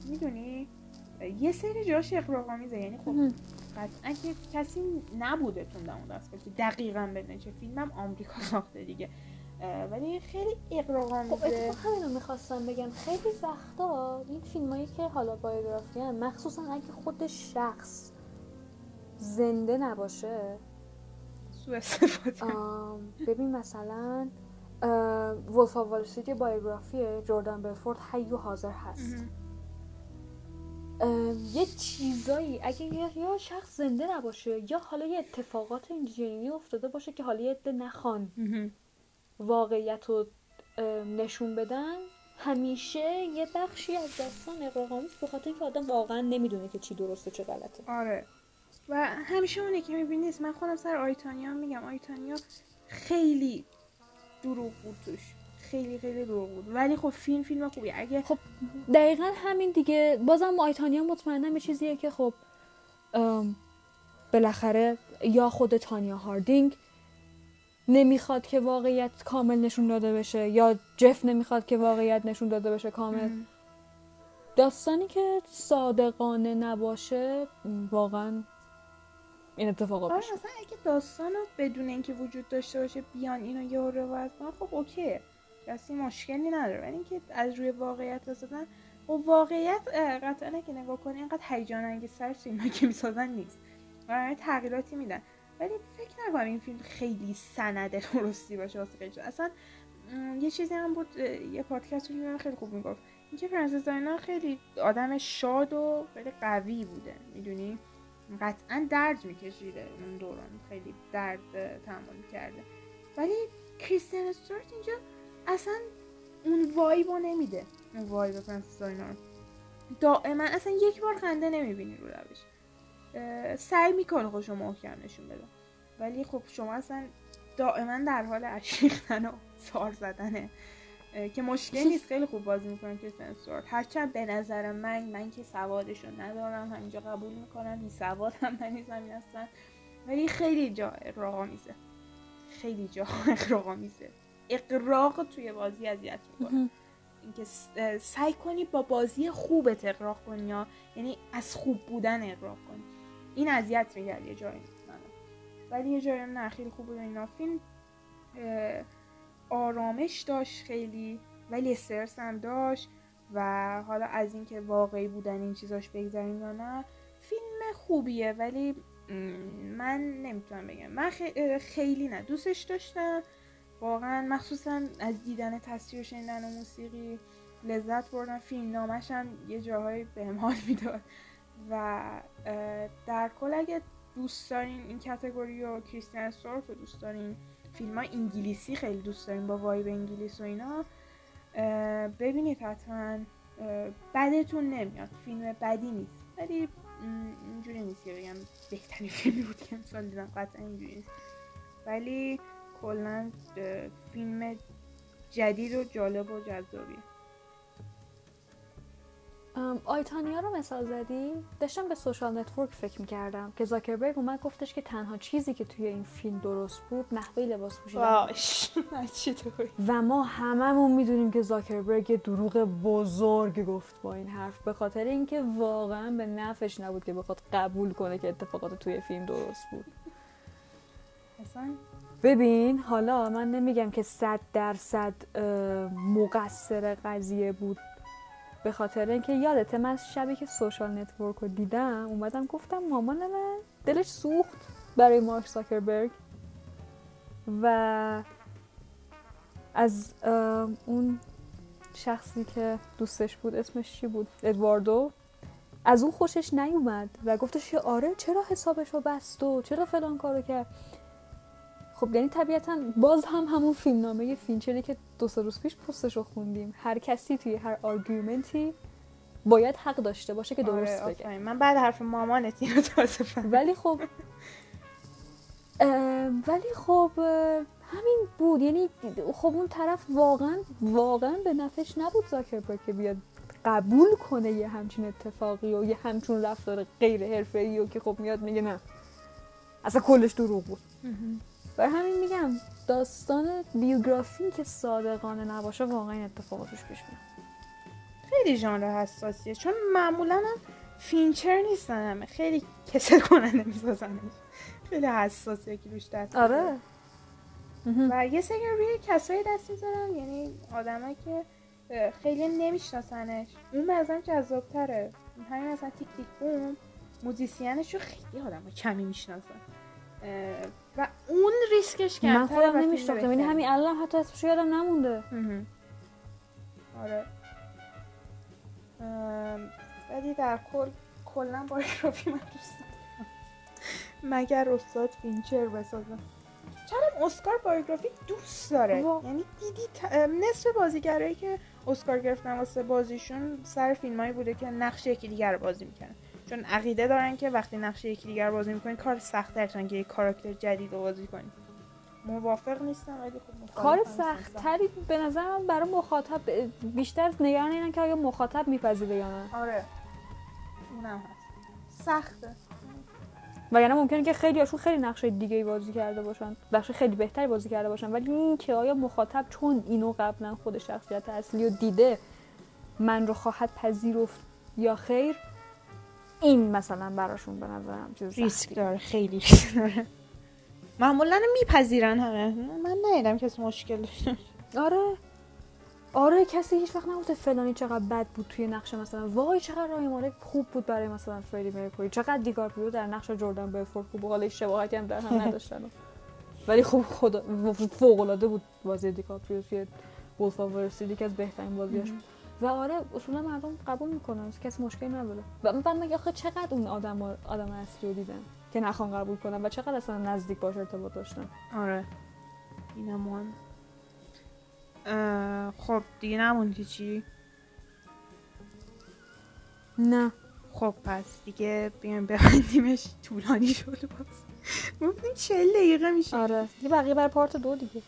می‌دونی؟ یه سری جاش اقراق‌آمیزه. یعنی خب. قطعا که کسی نبوده تون اون دست که دقیقا بدونه چه فیلمم آمریکا ساخته دیگه. ولی خیلی خب اقراق‌آمیزه اتفاقا همینو می‌خواستم بگم. خیلی وقتا این فیلمایی که حالا بایوگرافی هم مخصوصا اگه خود شخص زنده نباشه. سوء استفاده. ببین مثلا Wolf of Wall Street یه biography جردن بلفورد حی و حاضر هست. یه چیزایی اگه یا شخص زنده نباشه یا حالا یه اتفاقات اینجوری افتاده باشه که حالا یه عده نخوان. واقعیت رو نشون بدن همیشه یه بخشی از داستان اغراق‌آمیز به خاطر اینکه آدم واقعا نمی‌دونه که چی درسته چه غلطه. آره. و همیشه اونه که می‌بینید من خودم سر آیتانیا میگم. آیتانیا خیلی دروغ بود توش. خیلی خیلی دروغ بود. ولی خب فیلم فیلم خوبی اگه خب دقیقا همین دیگه. بازم آیتانیا مطمئنم یه چیزیه که خب بالاخره یا خود تانیا هاردینگ نمی‌خواد که واقعیت کامل نشون داده بشه یا جف نمی‌خواد که واقعیت نشون داده بشه کامل. داستانی که صادقانه نباشه واقعا این اتفاقا آره مثلا اگه داستان رو بدون اینکه وجود داشته باشه بیان اینو یه روایت کنن خب اوکی. کسی مشکلی نداره. ولی اینکه از روی واقعیت بسازن و واقعیت اه، قطعا اگه نگاه کنی اینقدر هیجان انگیز سر فیلم که می‌سازن نیست. و تغییراتی میدن. ولی فکر نکنم این فیلم خیلی سند درستی باشه واسه خیلی اصلا یه چیزی هم بود یه پادکست رو می‌دیدم خیلی خوب می‌گفت. اینکه فرانسیس داینا خیلی آدم شاد و خیلی قوی بوده می‌دونی؟ قطعا درد میکشیده اون دوران خیلی درد تحمل کرده. ولی کریستین استوارت اینجا اصلا اون وایبو نمیده اون وایب فرانسیس داینا. دائما اصلا یک بار خنده نمی‌بینی رو اه، سعی می‌کنه خوشو محکم نشون بده. ولی خب شما اصلا دائما در حال اشیختن و سار زدنه. که مشکل نیست. خیلی خوب بازی می‌کنه کریستین استوارت هرچند به نظر من من که سوادشو ندارم همینجا قبول می‌کنم. بی سواد هم من این اصلا ولی خیلی جا اقراق‌آمیزه خیلی جا اقراق‌آمیزه اقراق توی بازی اذیت می‌کنه. اینکه سعی کنی با بازی خوبت اقراق کنی یا یعنی از خوب بودن اقراق کنی. این اذیت می‌کرد یه جایی. منو ولی یه جایی نه خیلی خوب بود اینا. فیلم آرامش داشت خیلی ولی استرس هم داشت و حالا از اینکه واقعی بودن این چیزاش بگذاریم یا نه فیلم خوبیه. ولی من نمی‌تونم بگم. من خیلی نه. دوستش داشتم. واقعا مخصوصا از دیدن تصویر و شنیدن و موسیقی لذت بردم. فیلم نامش هم یه جاهایی به حال می‌داد. و در کل اگه دوست دارین این کتگوری و کریستین استوارت رو دوست دارین فیلم انگلیسی خیلی دوست دارین با وایب انگلیس و اینا ببینید حتما بدتون نمیاد فیلم بدی نیست. ولی اینجوری نیست که بگم بهترین فیلمی بود که امسال دیدم قطعا اینجوری نیست. ولی کلا فیلم جدید و جالب و جذابیه. آیتانیا رو مثال زدی داشتم به سوشال نتورک فکر می‌کردم که زاکربرگ اومد گفتش که تنها چیزی که توی این فیلم درست بود نحوه لباس پوشیدن و ما هممون می‌دونیم که زاکربرگ یه دروغ بزرگ گفت با این حرف به خاطر اینکه واقعا به نفش نبود که بخواد قبول کنه که اتفاقات توی فیلم درست بود. ببین حالا من نمیگم که صد درصد مقصر قضیه بود. به خاطر اینکه یادته من از شبی که Social Network رو دیدم اومدم گفتم مامان من دلش سوخت برای مارک زاکربرگ. و از اون شخصی که دوستش بود اسمش چی بود؟ ادواردو. از اون خوشش نیومد و گفتش که آره چرا حسابش رو بست و چرا فلان کارو کرد؟ خب یعنی طبیعتا باز هم همون فیلمنامه فینچری که دو سه روز پیش پستش رو خوندیم. هر کسی توی هر argument ی باید حق داشته باشه که درست آره، بگه. من بعد حرف مامانت اینو تازه. ولی خب ولی خب همین بود. یعنی خب اون طرف واقعا واقعا به نفعش نبود زاکربرگ که بیاد قبول کنه یه همچین اتفاقی و یه همچون رفتار غیر حرفه‌ای و که خب میاد میگه نه. اصلا کلش دروغ بود. برای همین میگم داستان بیوگرافی که صادقانه نباشه واقعا این اتفاقاتش پیش میاد. خیلی ژانر حساسیه. چون معمولا هم فینچر نیستن همه. خیلی کسل کننده میسازنش. خیلی حساسیه که روش دست آره. و یه سری روی کسایی دست می‌ذارن یعنی آدمایی که خیلی نمیشناسنش. اون نظرم جذابتره. همین مثلا Tick Tick Boom musician ش رو خیلی آدم کمی می‌شناسن. و اون ریسکش کمتره من خودم نمیشناختم. یعنی. همین الان حتی اسمش یادم نمونده. آره. ولی در کل کلا biography من دوست مگر استاد فینچر بسازم چرا اسکار biography دوست داره؟ وا- یعنی دیدی ت- نصف بازیگرایی که اسکار گرفتن واسه بازیشون سر فیلمایی بوده که نقش یکی دیگر رو بازی می‌کنن چون عقیده دارن که وقتی نقش یکی دیگر رو بازی می‌کنی کار سخت که یک کاراکتر جدید رو بازی کنی. موافق نیستم ولی خب کار نیستم. سخت تری به نظر من برای مخاطب بیشتر نگران اینن که آیا مخاطب میپذیره یا نه. آره. اونم هست. سخته. وگرنه ممکنه که خیلی هاشون خیلی نقش دیگه بازی کرده باشن. نقش خیلی بهتری بازی کرده باشن. ولی این که آیا مخاطب چون اینو قبلا خود شخصیت اصلی رو دیده من رو خواهد پذیرفت یا خیر این مثلا براشون به نظرم چیز ریسک. داره خیلی داره. معمولا میپذیرن همه. من ندیدم کسی مشکل آره. آره کسی هیچ وقت نگفته فلانی چقدر بد بود توی نقش مثلا. وای چقدر رای مالک خوب بود برای مثلا فردی مرکوری چقدر دیکاپریو در نقش جردن بلفورد خوب بود. حالا شباهتی هم در هم نداشتن. ولی خب خدا فوق العاده بود بازی دیکاپریو توی Wolf of یکی از بهترین بازیاش بود. و آره اصولا مردم قبول می‌کنن کسی مشکلی نداره. و من مگه آخه چقدر اون آدم آدم اصلی رو دیدن که نخوان قبول کنن و چقدر اصلا نزدیک باش ارتباط داشتن. آره. اینم مهم خب دیگه نموندی چی؟ نه. خب پس دیگه بیایم ببندیمش. طولانی شد. باز گفتیم چند دقیقه میشه. آره. دیگه بقیه برای part دو دیگه.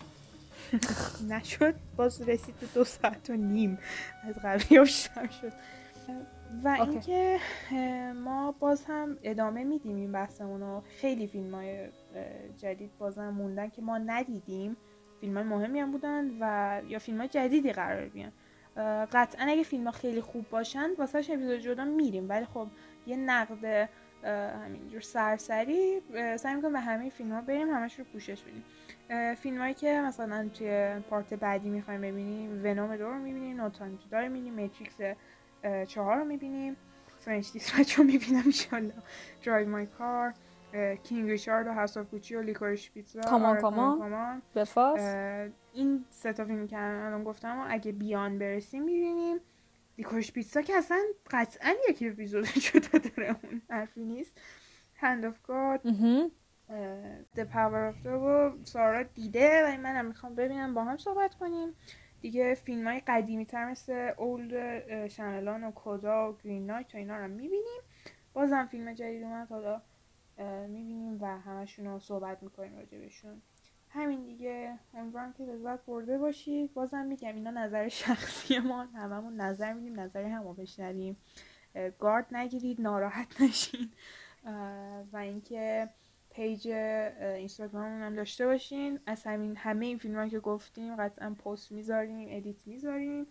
نشد باز رسید به دو ساعت و نیم از قبلی بیشتر شد. و. اینکه ما باز هم ادامه میدیم این بحثمون رو. خیلی فیلم های جدید بازم موندن که ما ندیدیم. فیلم های مهمی هم بودن و یا فیلم های جدیدی قرار بیان. قطعا اگه فیلم ها خیلی خوب باشن واسهش اپیزود جدا میریم. ولی خب یه نقد همینجور سرسری سعی می‌کنم به همه فیلم ها بریم همش رو پوشش بدیم. فیلم هایی که مثلا توی part بعدی می‌خوایم ببینیم Venom دو رو می‌بینیم No Time to Die می‌بینیم Matrix اه، چهار رو می‌بینیم French Dispatch رو می‌بینم انشالله Drive My Car King Richard و House of Gucci و Licorice Pizza C'mon, C'mon. Belfast این سه تا فیلم که الان گفتم و اگه بیان برسیم می‌بینیم. Licorice Pizza که اصلا قطعا یک اپیزود جدا داره اون حرفی نیست. هند آف گاد. The Power of the رو سارا دیده و منم می‌خوام ببینم. با هم صحبت کنیم. دیگه فیلم های قدیمی تر مثل اولد شنلان و کدا و گرین نایت و اینا رو می‌بینیم. بازم فیلم جدید اومد. حالا می‌بینیم و همشون رو صحبت می‌کنیم راجبشون. همین دیگه. امیدوارم که لذت برده باشید. بازم میگم اینا نظر شخصی ما. هممون نظر میدیم نظر همو بشنویم. گارد نگیرید ناراحت نشین. و اینکه page اه، اینستاگراممون هم داشته باشین. از همین همه این فیلم که گفتیم قطعا پست می‌ذاریم edit می‌ذاریم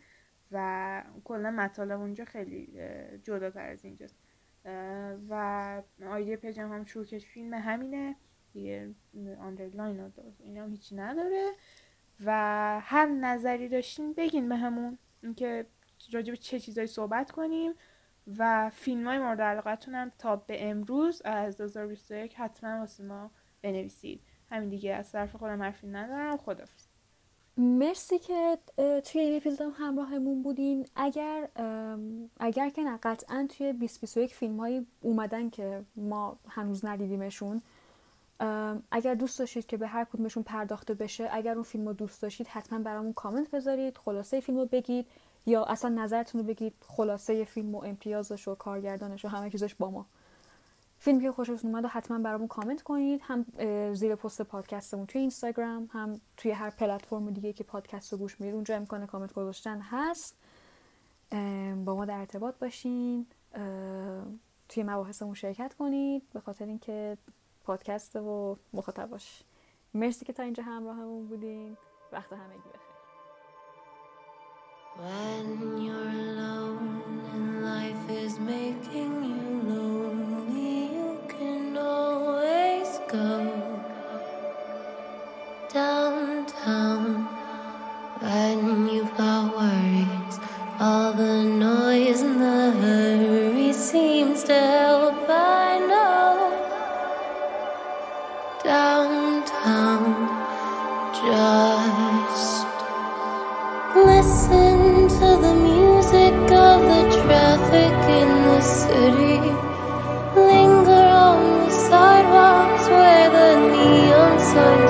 و کلا مطالب اونجا خیلی جداتر از اینجاست. و ID page هم شورکش فیلم همینه. دیگه underline و اینا هم هیچی نداره. و هر نظری داشتین بگین بهمون اینکه راجع به چه چیزایی صحبت کنیم. و فیلم های مورد علاقتون هم تا به امروز از 2021 حتما واسه ما بنویسید. همین دیگه از طرف خودم حرفی ندارم. خدافظ مرسی که توی این اپیزود هم همراهمون بودین. اگر اگر که نه قطعا توی 2021 فیلم هایی اومدن که ما هنوز ندیدیمشون اگر دوست داشتید که به هر کدومشون پرداخته بشه اگر اون فیلم رو دوست داشتید حتما برامون کامنت بذارید خلاصه فیلم رو بگید. یا اصلا نظرتون رو بگید خلاصه فیلم و امتیازش و کارگردانش و همه چیزش با ما. فیلمی که خوشتون اومد رو حتما برامون کامنت کنید. هم زیر پست پادکستمون توی اینستاگرام هم توی هر پلتفرم دیگه که پادکست رو گوش می‌دید اونجا امکان کامنت گذاشتن هست. با ما در ارتباط باشین. توی مباحثمون شرکت کنید. به خاطر اینکه پادکست و مخاطباش مرسی که تا اینجا همراهمون بودین. وقت همگی بخیر. When you're alone and life is making you lonely, you can always go downtown. When you've got worries, all the noise and the hurry seems to sun